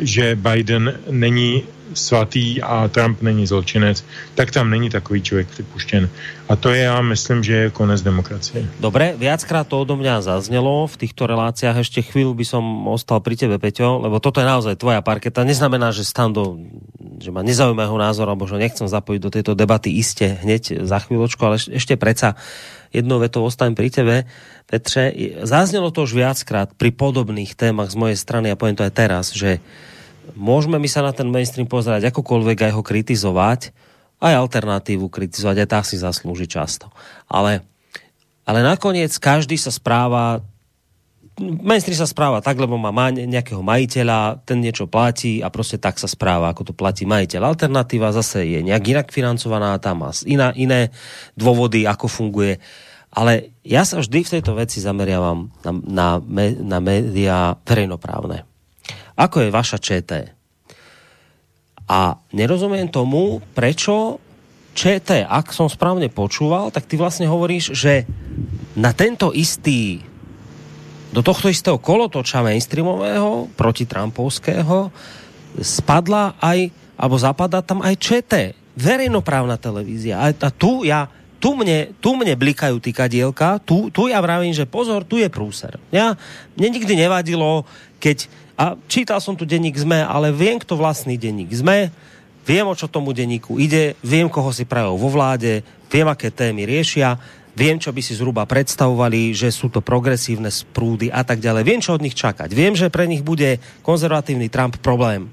že Biden není svatý a Trump není zločinec, tak tam není takový člověk připuštěn. A to je, já myslím, že je konec demokracie. Dobre, viackrát to odo mňa zaznelo v týchto reláciách. Ešte chvíľu by som ostal pri tebe, Peťo, lebo toto je naozaj tvoja parketa. Neznamená, že stando, že ma nezaujíma názor, alebo že nechcem zapojiť do tejto debaty iste hneď za chvíľočku, ale ešte predsa jednou vetou ostanem pri tebe. Petře, zaznelo to už viackrát pri podobných témach z mojej strany a poviem to aj teraz, že môžeme my sa na ten mainstream pozerať akokoľvek aj ho kritizovať, aj alternatívu kritizovať, aj tá si zaslúži často. Ale, ale nakoniec každý sa správa mainstream sa správa tak, lebo má nejakého majiteľa, ten niečo platí a prostě tak sa správa, ako to platí majiteľ. Alternatíva zase je nejak inak financovaná, tam má iná, iné dôvody, ako funguje. Ale ja sa vždy v tejto veci zameriavam na, na, na médiá verejnoprávne ako je vaša ČT. A nerozumiem tomu, prečo ČT, ak som správne počúval, tak ty vlastne hovoríš, že na tento istý do tohto istého kolotoča mainstreamového proti Trumpovského spadla aj, alebo zapadá tam aj ČT, verejnoprávna televízia. A, a tu ja, tu mne, tu mne blikajú ty kadielka, tu, tu ja vravím, že pozor, tu je prúser. Ja, mne nikdy nevadilo, keď a čítal som tu denník ZME, ale viem, kto vlastný denník ZME, viem, o čo tomu denníku ide, viem, koho si prajú vo vláde, viem, aké témy riešia, viem, čo by si zhruba predstavovali, že sú to progresívne sprúdy a tak ďalej. Viem, čo od nich čakať. Viem, že pre nich bude konzervatívny Trump problém.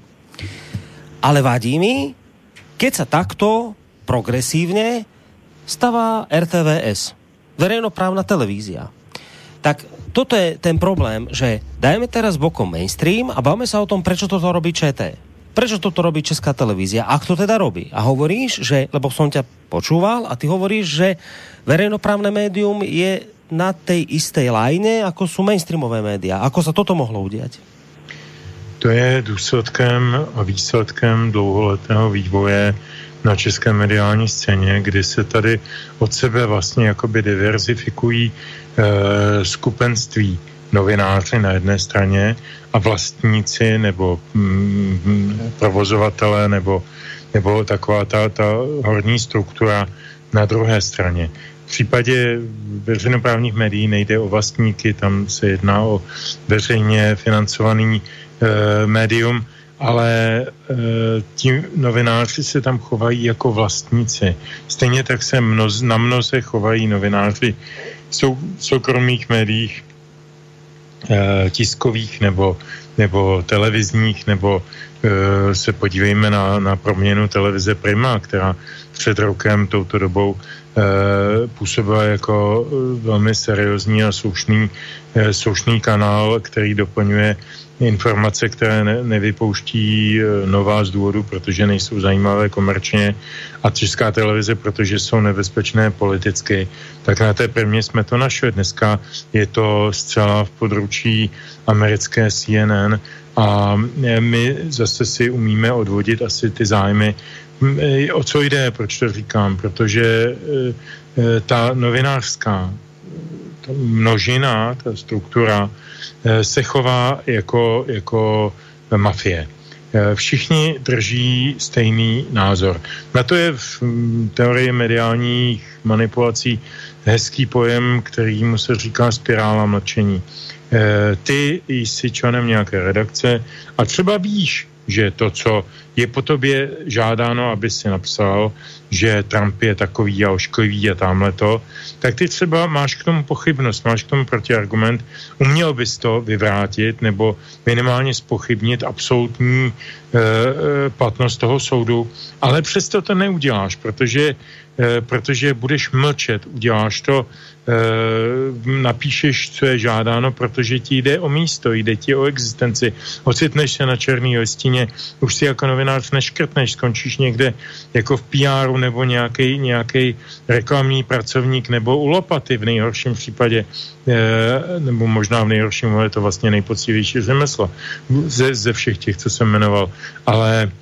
Ale vadí mi, keď sa takto progresívne stavá RTVS, verejnoprávna televízia. Tak toto je ten problém, že dajme teraz bokom mainstream a bavme sa o tom, prečo toto robí ČT. Prečo toto robí Česká televízia? Ak to teda robí. A hovoríš, že, lebo som ťa počúval a ty hovoríš, že verejnoprávne médium je na tej istej lajne, ako sú mainstreamové média. Ako sa toto mohlo udiať? To je důsledkem a výsledkem dlouholetého vývoje na české mediální scéně, kdy se tady od sebe vlastně jakoby diverzifikují skupenství novináři na jedné straně a vlastníci nebo mm, provozovatele nebo, nebo taková ta, ta horní struktura na druhé straně. V případě veřejnoprávních médií nejde o vlastníky, tam se jedná o veřejně financovaný e, médium, ale e, ti novináři se tam chovají jako vlastníci. Stejně tak se mnoz, na mnoze chovají novináři sou, soukromých médiích, e, tiskových nebo, nebo televizních, nebo e, se podívejme na, na proměnu televize Prima, která před rokem touto dobou e, působila jako velmi seriózní a slušný, e, slušný kanál, který doplňuje informace, které ne, nevypouští e, nová z důvodu, protože nejsou zajímavé komerčně a česká televize, protože jsou nebezpečné politicky, tak na té prvně jsme to našli. Dneska je to zcela v područí americké CNN a e, my zase si umíme odvodit asi ty zájmy. E, o co jde, proč to říkám? Protože ta novinářská množina, ta struktura se chová jako, jako mafie. Eh, všichni drží stejný názor. Na to je v mm, teorii mediálních manipulací hezký pojem, který mu se říká spirála mlčení. Eh, ty jsi členem nějaké redakce a třeba víš, že to, co je po tobě žádáno, aby si napsal, že Trump je takový a ošklivý a tamhle to, tak ty třeba máš k tomu pochybnost, máš k tomu protiargument, uměl bys to vyvrátit nebo minimálně spochybnit absolutní e, platnost toho soudu, ale přesto to neuděláš, protože, protože budeš mlčet, uděláš to e, napíšeš, co je žádáno, protože ti jde o místo, jde ti o existenci. Ocitneš se na černý listině, už si jako novinář neškrtneš, skončíš někde jako v PR nebo nějaký nějaký reklamní pracovník nebo u lopaty v nejhorším případě, e, nebo možná v nejhorším, ale je to vlastně nejpoctivější řemeslo ze, ze všech těch, co jsem jmenoval. Ale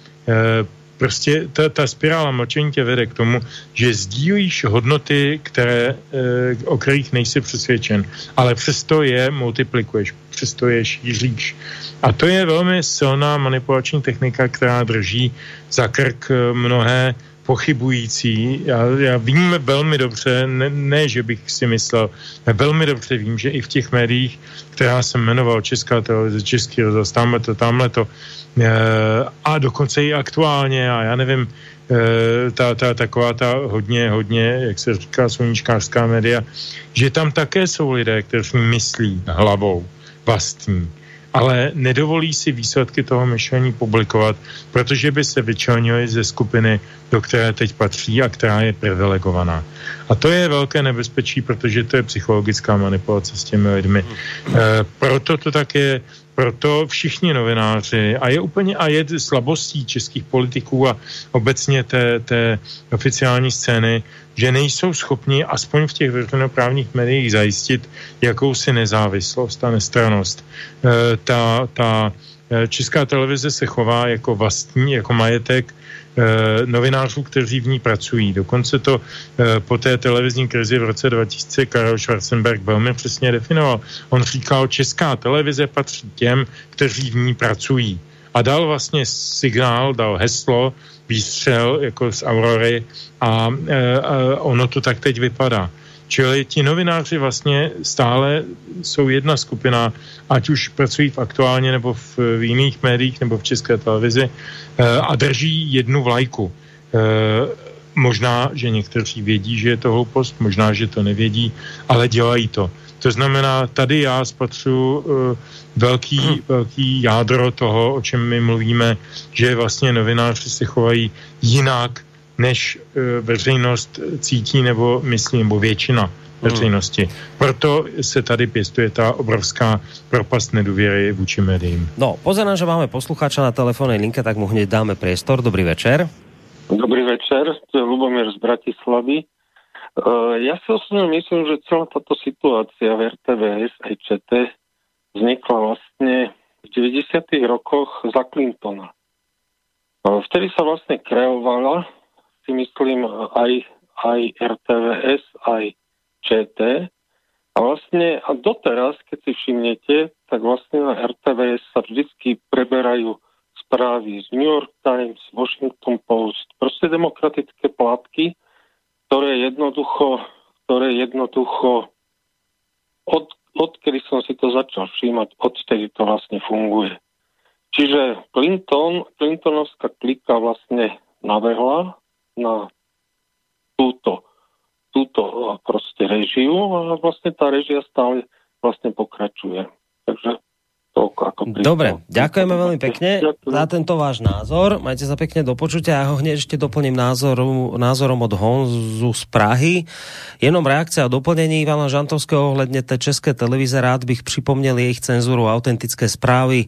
prostě ta, ta spirála mlčení tě vede k tomu, že sdílíš hodnoty, které, e, o kterých nejsi přesvědčen, ale přesto je multiplikuješ, přesto je šíříš. A to je velmi silná manipulační technika, která drží za krk eh, mnohé pochybující. Já, já vím velmi dobře, ne, ne, že bych si myslel, ale velmi dobře vím, že i v těch médiích, která jsem jmenoval, Česká televize, Český rozhlas, tamhle to, tamhle to, a dokonce i aktuálně, a já nevím, e, ta, ta, taková ta hodně, hodně, jak se říká, sluníčkářská média, že tam také jsou lidé, kteří myslí hlavou vlastní ale nedovolí si výsledky toho myšlení publikovat, protože by se vyčlenili ze skupiny, do které teď patří a která je privilegovaná. A to je velké nebezpečí, protože to je psychologická manipulace s těmi lidmi. E, proto to tak je proto všichni novináři, a je úplně a je slabostí českých politiků a obecně té, té oficiální scény, že nejsou schopni aspoň v těch veřejnoprávních médiích zajistit jakousi nezávislost a nestranost. E, ta, ta e, česká televize se chová jako vlastní, jako majetek novinářů, kteří v ní pracují. Dokonce to e, po té televizní krizi v roce 2000 Karel Schwarzenberg velmi přesně definoval. On říkal, česká televize patří těm, kteří v ní pracují. A dal vlastně signál, dal heslo, výstřel jako z Aurory a, e, a ono to tak teď vypadá. Čili ti novináři vlastně stále jsou jedna skupina, ať už pracují v aktuálně nebo v, v jiných médiích nebo v české televizi e, a drží jednu vlajku. E, možná, že někteří vědí, že je to hloupost, možná, že to nevědí, ale dělají to. To znamená, tady já spatřu uh, velký, velký jádro toho, o čem my mluvíme, že vlastně novináři se chovají jinak, než uh, veřejnost cítí nebo myslí, nebo většina hmm. veřejnosti. Proto se tady pěstuje ta obrovská propast nedůvěry vůči médiím. No, pozerám, že máme posluchača na telefónnej linke, tak mu hneď dáme priestor. Dobrý večer. Dobrý večer, to je Lubomír z Bratislavy. Uh, ja si osobne myslím, že celá táto situácia v RTVS aj ČT vznikla vlastne v 90. rokoch za Clintona. Uh, vtedy sa vlastne kreovala, si myslím, aj, aj RTVS, aj ČT. A vlastne a doteraz, keď si všimnete, tak vlastne na RTVS sa vždycky preberajú správy z New York Times, Washington Post, proste demokratické plátky, ktoré jednoducho, ktoré jednoducho od, odkedy som si to začal všímať, odtedy to vlastne funguje. Čiže Clinton, Clintonovská klika vlastne nabehla na túto, túto proste režiu a vlastne tá režia stále vlastne pokračuje. Takže toľko ako príklad. Dobre, ďakujeme veľmi pekne za tento váš názor. Majte sa pekne do počutia. Ja ho hneď ešte doplním názoru, názorom od Honzu z Prahy. Jenom reakcia a doplnení Ivana Žantovského ohledne té české televize. Rád bych připomněl jejich cenzuru autentické správy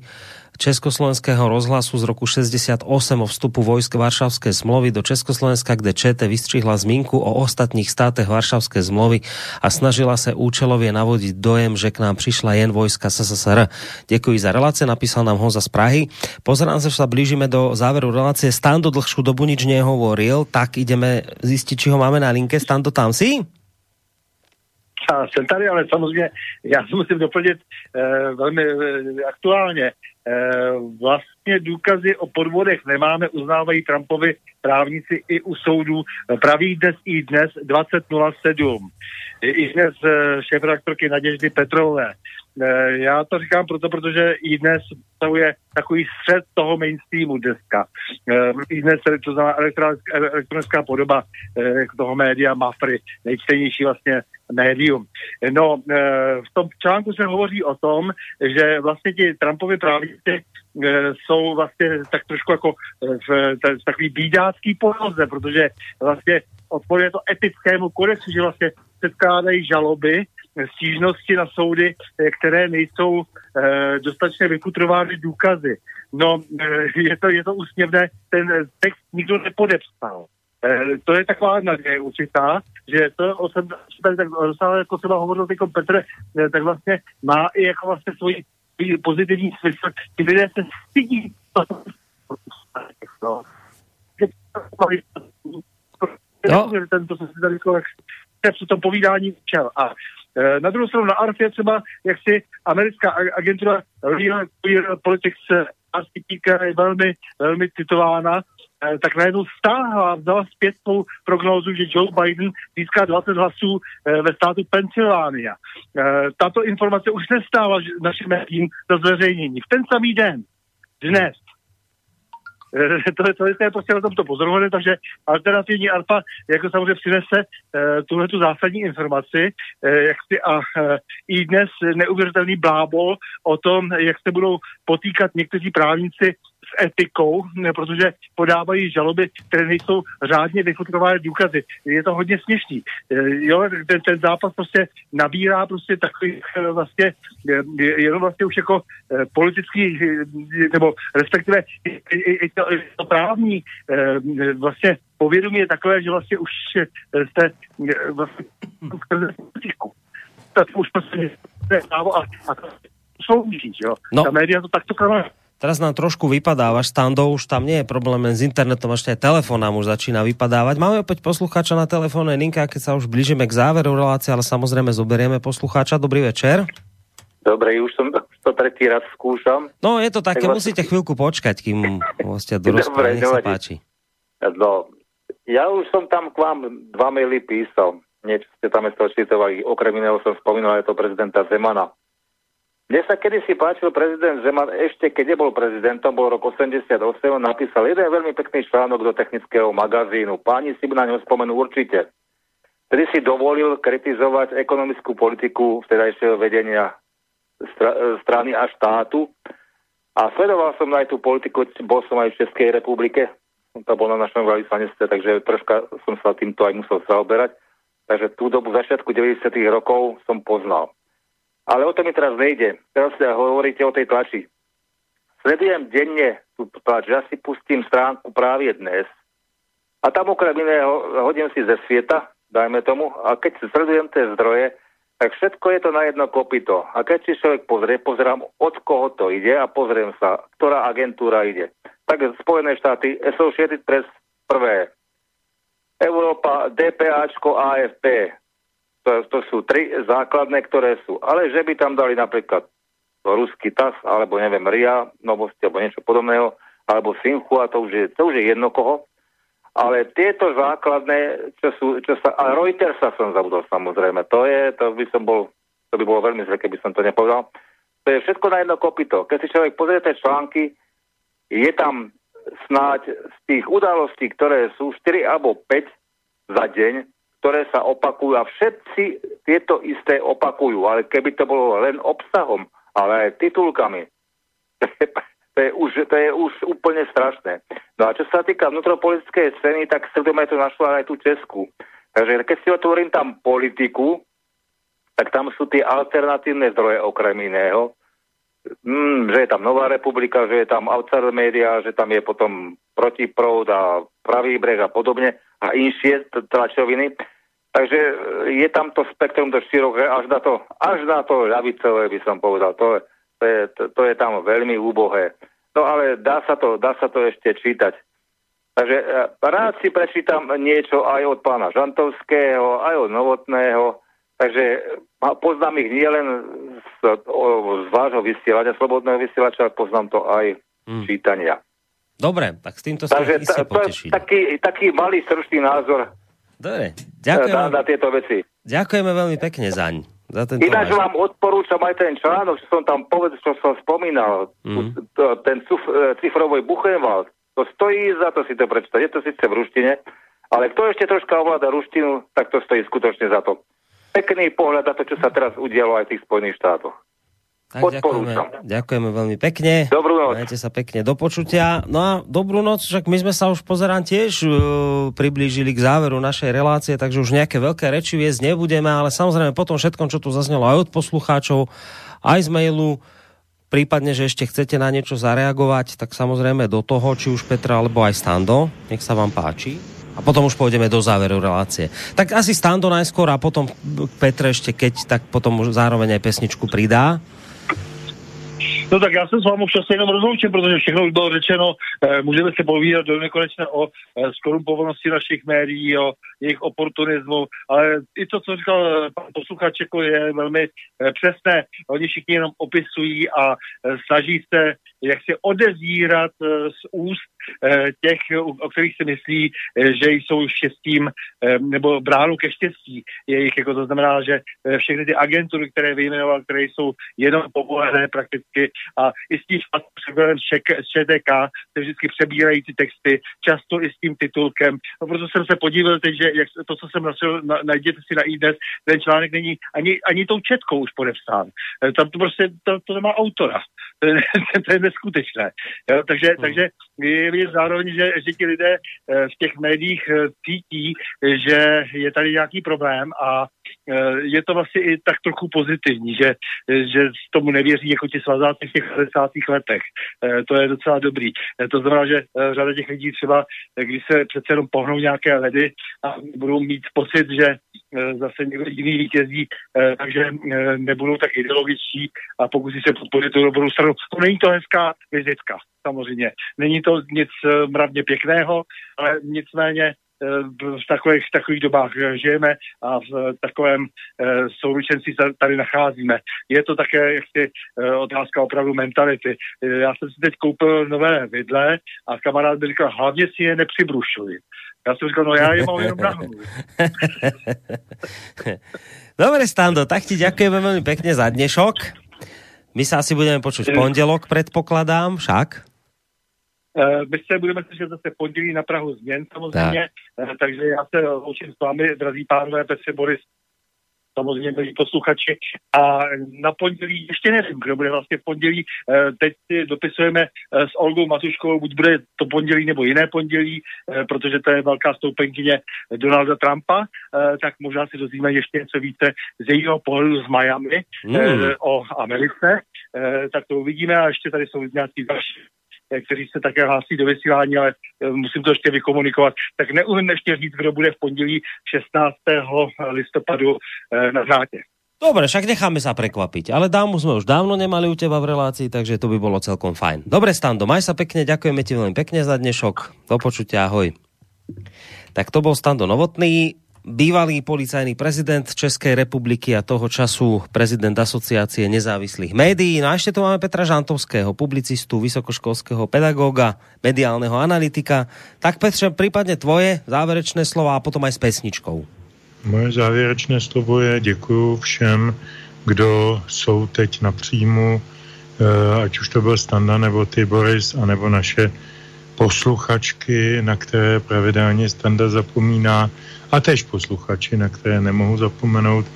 Československého rozhlasu z roku 68 o vstupu vojsk Varšavské zmluvy do Československa, kde ČT vystřihla zmínku o ostatních státech Varšavské zmluvy a snažila se účelově navodit dojem, že k nám přišla jen vojska SSSR. Děkuji za relace, napísal nám Honza z Prahy. Pozerám se, že sa blížime do záveru relácie. Stando dlhšiu dobu nič nehovoril, tak ideme zistiť, či ho máme na linke. Stando, tam si? Já jsem tady, ale samozřejmě já si musím doplnit eh, velmi eh, aktuálně. Eh, vlastně důkazy o podvodech nemáme, uznávají Trumpovi právníci i u soudů. Praví dnes i dnes 20.07. I dnes eh, šéf-redaktorky Naděždy Petrové. Eh, Já to říkám proto, protože i dnes je takový střed toho mainstreamu dneska. Eh, I dnes to znamená elektronická, elektronická podoba eh, jako toho média Mafry, nejčtenější vlastně médium. No, v tom článku se hovoří o tom, že vlastně ti Trumpovi právníci jsou vlastně tak trošku jako v, v takový bídácký poloze, protože vlastně odporuje to etickému kodexu, že vlastně předkládají žaloby, stížnosti na soudy, eh, které nejsou eh, dostatečně vykutrovány důkazy. No, eh, je to, je to úsměvné, ten text nikdo nepodepsal. To je taková naděje určitá, že to o jsem, tak, tak docela jako třeba hovořil teď Petr, tak vlastně má i jako vlastně svůj pozitivní smysl. Ti lidé se stydí. No. No. Ten, to jsem si tady jako, jak tom povídání učil. A na druhou stranu na ARF je třeba, jak si americká ag- agentura Real Clear Politics eh, RCPK je velmi, velmi citována, e, tak najednou stáhla, vzala zpět svou prognózu, že Joe Biden získá 20 hlasů ve státu Pensylvánia. Tato informace už nestála našim médiím za zveřejnění. V ten samý den, dnes, Eh, to, je, to, to je prostě na tomto pozorované, takže alternativní ARPA jako samozřejmě přinese uh, tuhle tu zásadní informaci, uh, jak si a i dnes neuvěřitelný blábol o tom, jak se budou potýkat někteří právníci s etikou, ne, protože podávají žaloby, které nejsou řádně vyfutrované důkazy. Je to hodně směšný. E, jo, ten, ten zápas prostě nabírá prostě takový e, vlastně, je, jenom vlastně už jako e, politický, nebo respektive i, i, i, to, i to právní vlastně povědomí je takové, že vlastně už jste vlastně skrze politiku. Tak už prostě je právo a, a to slouží, jo. No. Ta média to takto kameruje. Teraz nám trošku vypadávaš standou, už tam nie je problém len s internetom, ešte aj telefón nám už začína vypadávať. Máme opäť poslucháča na telefónnej linke, a keď sa už blížime k záveru relácie, ale samozrejme zoberieme poslucháča. Dobrý večer. Dobre, už som to tretí raz skúšam. No, je to také, Tak vás- musíte chvíľku počkať, kým ste do Dobre, rozprávy. Nech sa páči. No, ja už som tam k vám dva maily písal. Niečo ste tam z toho citovali. Okrem iného som spomínal aj to prezidenta Zemana. Mne sa kedysi páčil prezident Zeman, ešte keď nebol prezidentom, bol rok 88, on napísal jeden veľmi pekný článok do technického magazínu. Páni si na ňom spomenú určite. Tedy si dovolil kritizovať ekonomickú politiku vtedajšieho vedenia e, strany a štátu. A sledoval som aj tú politiku, bol som aj v Českej republike, to bol na našom veľvyslanectve, takže troška som sa týmto aj musel zaoberať. Takže tú dobu začiatku 90. rokov som poznal. Ale o to mi teraz nejde. Teraz sa hovoríte o tej tlači. Sledujem denne tú tlač, ja si pustím stránku právě dnes a tam okrem iného hodím si ze svieta, dajme tomu, a keď si sledujem tie zdroje, tak všetko je to na jedno kopito. A keď si človek pozrie, pozerám, od koho to ide a pozriem sa, ktorá agentúra ide. Tak Spojené štáty, Associated Press prvé, Európa, DPAčko, AFP. To, to sú tri základné, ktoré sú. Ale že by tam dali napríklad ruský TAS, alebo neviem, RIA, novosti, alebo niečo podobného, alebo Sinchu, a to už je, to už je jedno koho. Ale tieto základné, čo sú, čo sa, a Reutersa som zabudol samozrejme, to je, to by som bol, to by bolo veľmi zle, keby som to nepovedal. To je všetko na jedno kopito. Keď si človek pozrie tie články, je tam snáď z tých udalostí, ktoré sú 4 alebo 5 za deň, ktoré sa opakujú a všetci tieto isté opakujú, ale keby to bolo len obsahom, ale aj titulkami, to je už, to je už úplne strašné. No a čo sa týka vnútropolitickej scény, tak sledujeme tu našla aj tú Česku. Takže keď si otvorím tam politiku, tak tam sú tie alternatívne zdroje okrem iného. Mm, že je tam Nová republika, že je tam outsider media, že tam je potom protiproud a pravý breh a podobne a inšie tlačoviny. Takže e, je tam to spektrum dosť široké, až na to, až na to ľavicové by som povedal. To, je- to, je, to, to je tam veľmi úbohé. No ale dá sa to, dá sa to ešte čítať. Takže e, rád si prečítam niečo aj od pána Žantovského, aj od Novotného, takže a poznám ich nielen z, z vášho vysielania, slobodného vysielača, ale poznám to aj Hmm. čítania. Dobre, tak s týmto sa Takže iste ta, to je taký, taký malý stručný názor Dobre, e, na, ďakujeme, na tieto veci. ďakujeme veľmi pekne zaň. za tento Ináč váš. vám odporúčam aj ten článok, čo som tam povedal, čo som spomínal, Mm. ten cuf, e, cifrový Buchenwald. To stojí za to si to prečítať. Je to síce v ruštine, ale kto ešte troška ovláda ruštinu, tak to stojí skutočne za to. Pekný pohľad na to, čo sa teraz udialo aj v tých Spojených štátoch. Tak ďakujeme, ďakujeme veľmi pekne. Dobrú noc. Majte sa pekne do počutia. No a dobrú noc, však my sme sa už pozerám tiež uh, priblížili k záveru našej relácie, takže už nejaké veľké reči viesť nebudeme, ale samozrejme potom všetkom, čo tu zaznelo aj od poslucháčov, aj z mailu, prípadne, že ešte chcete na niečo zareagovať, tak samozrejme do toho, či už Petra alebo aj Stando, nech sa vám páči. A potom už pôjdeme do záveru relácie. Tak asi Stando najskôr a potom Petre ešte keď, tak potom už zároveň aj pesničku pridá. No tak já jsem s vámi asi jenom rozloučen, protože všechno už bylo řečeno. Eh, Můžeme se povídat do nekonečna o eh, skorumpovanosti našich médií, o jejich oportunismu, ale i to, co říkal eh, pan posluchač, jako je velmi přesné. Oni všichni jenom opisují a snaží se jak si odezírat z úst těch, o kterých si myslí, eh, že jsou štěstím eh, nebo bránou ke štěstí jejich, jako to znamená, že eh, všechny ty agentury, které vyjmenoval, které jsou jenom povolené prakticky a i s tím přeběrem z ČTK se vždycky přebírají ty texty, často i s tím titulkem. No, proto jsem se podíval teď, že jak, to, co jsem nasil, na, najděte si na iDnes, ten článek není ani, ani tou četkou už podepsán. Eh, Tam to prostě, to, to nemá autora. To je, to je neskutečné. Jo, takže, Hmm. takže je vidět zároveň, že, že ti lidé eh, v těch médiích eh, cítí, že je tady nějaký problém a eh, je to vlastně i tak trochu pozitivní, že, že tomu nevěří jako ti svazáci v těch 50. letech. To je docela dobrý. To znamená, že řada těch lidí třeba, když se přece jenom pohnou nějaké ledy a budou mít pocit, že zase někdo jiný vítězí, takže nebudou tak ideologičtí a pokusí se podpořit tu dobrou stranu. To není to hezká vizitka, samozřejmě. Není to nic eh, mravně pěkného, ale nicméně eh, v takových, takových dobách eh, žijeme a v takovém souručenství se tady nacházíme. Je to také jaksi otázka opravdu mentality. Já jsem si teď koupil nové vidle a kamarád mi říkal, hlavně si je nepřibrušuj. Já jsem říkal, no já je mám jenom na. Dobre, Stando, tak ti ďakujeme veľmi pekne za dnešok. My sa asi budeme počuť v pondelok, predpokladám, však. Eh, My se budeme slyšet zase v pondělí na Prahu změn samozřejmě, tak. takže já se loučím s vámi, drazí pánové Petře Boris, samozřejmě milí posluchači. A na pondělí, ještě nevím, kdo bude vlastně v pondělí, eh, teď si dopisujeme eh, s Olgou Matuškovou, buď bude to pondělí nebo jiné pondělí, eh, protože to je velká stoupenkyně Donalda Trumpa, tak možná si dozvíme ještě něco více z jejího pohledu z Miami Mm. o Americe, tak to uvidíme a ještě tady jsou nějaký další kteří se také hlásí do vysílání, ale eh, musím to ještě vykomunikovat. Tak neumím ještě říct, kdo bude v pondělí 16. listopadu eh, na drátě. Dobre, však necháme sa prekvapiť. Ale dámu sme už dávno nemali u teba v relácii, takže to by bolo celkom fajn. Dobre, Stando, maj sa pekne, ďakujeme ti veľmi pekne za dnešok. Do počutia, ahoj. Tak to bol Stando Novotný, bývalý policajný prezident Českej republiky a toho času prezident asociácie nezávislých médií. No a ešte tu máme Petra Žantovského, publicistu, vysokoškolského pedagóga, mediálneho analytika. Tak Petře, prípadne tvoje záverečné slova a potom aj s pesničkou. Moje závěrečné slovo je děkuju všem, kdo jsou teď na příjmu, eh, ať už to byl Standa, nebo ty Boris, anebo naše posluchačky, na které pravidelně Standa zapomíná, a tež posluchači, na které nemohu zapomenout.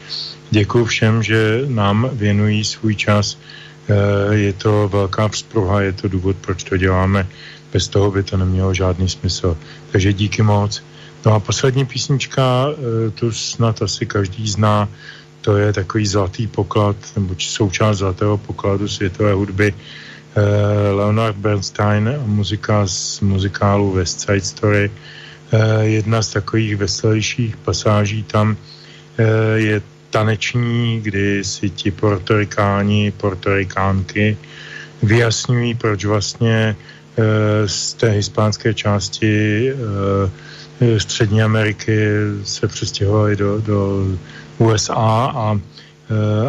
Děkuji všem, že nám věnují svůj čas. Eh, Je to velká vzpruha, je to důvod, proč to děláme. Bez toho by to nemělo žádný smysl. Takže díky moc. No a poslední písnička, eh, tu snad asi každý zná, to je takový zlatý poklad, nebo součást zlatého pokladu světové hudby. Eh, Leonard Bernstein muzika z muzikálu West Side Story. Eh, Jedna z takových veselějších pasáží tam eh, je taneční, kdy si ti portorikáni, portorikánky vyjasňují, proč vlastně z té hispánské části Střední Ameriky se přestěhovali do, do USA a,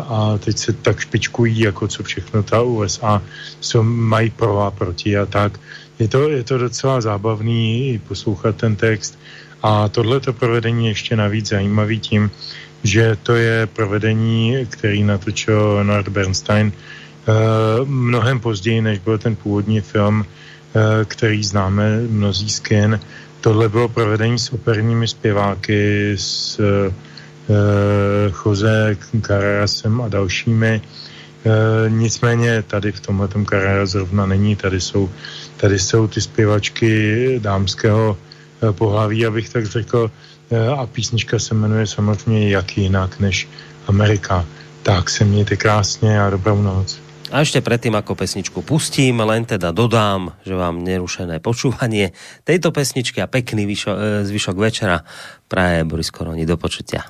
a teď se tak špičkují, jako co všechno ta USA jsou, mají pro a proti a tak. Je to, je to docela zábavný poslouchat ten text a tohleto provedení ještě navíc zajímavý tím, že to je provedení, který natočil Nord Bernstein eh, mnohem později, než byl ten původní film, eh, který známe mnozí z kin. Tohle bylo provedení s operními zpěváky, s Jose Carrasem a dalšími. Nicméně tady v tomhle Carrera zrovna není, tady jsou, tady jsou ty zpěvačky dámského pohlaví, abych tak řekl, a písnička se jmenuje samozřejmě Jak jinak než Amerika. Tak se mějte krásně a dobrou noc. A ešte predtým, ako pesničku pustím, len teda dodám, že vám nerušené počúvanie tejto pesničky a pekný vyšo, zvyšok večera praje Boris Koroni. Do počutia.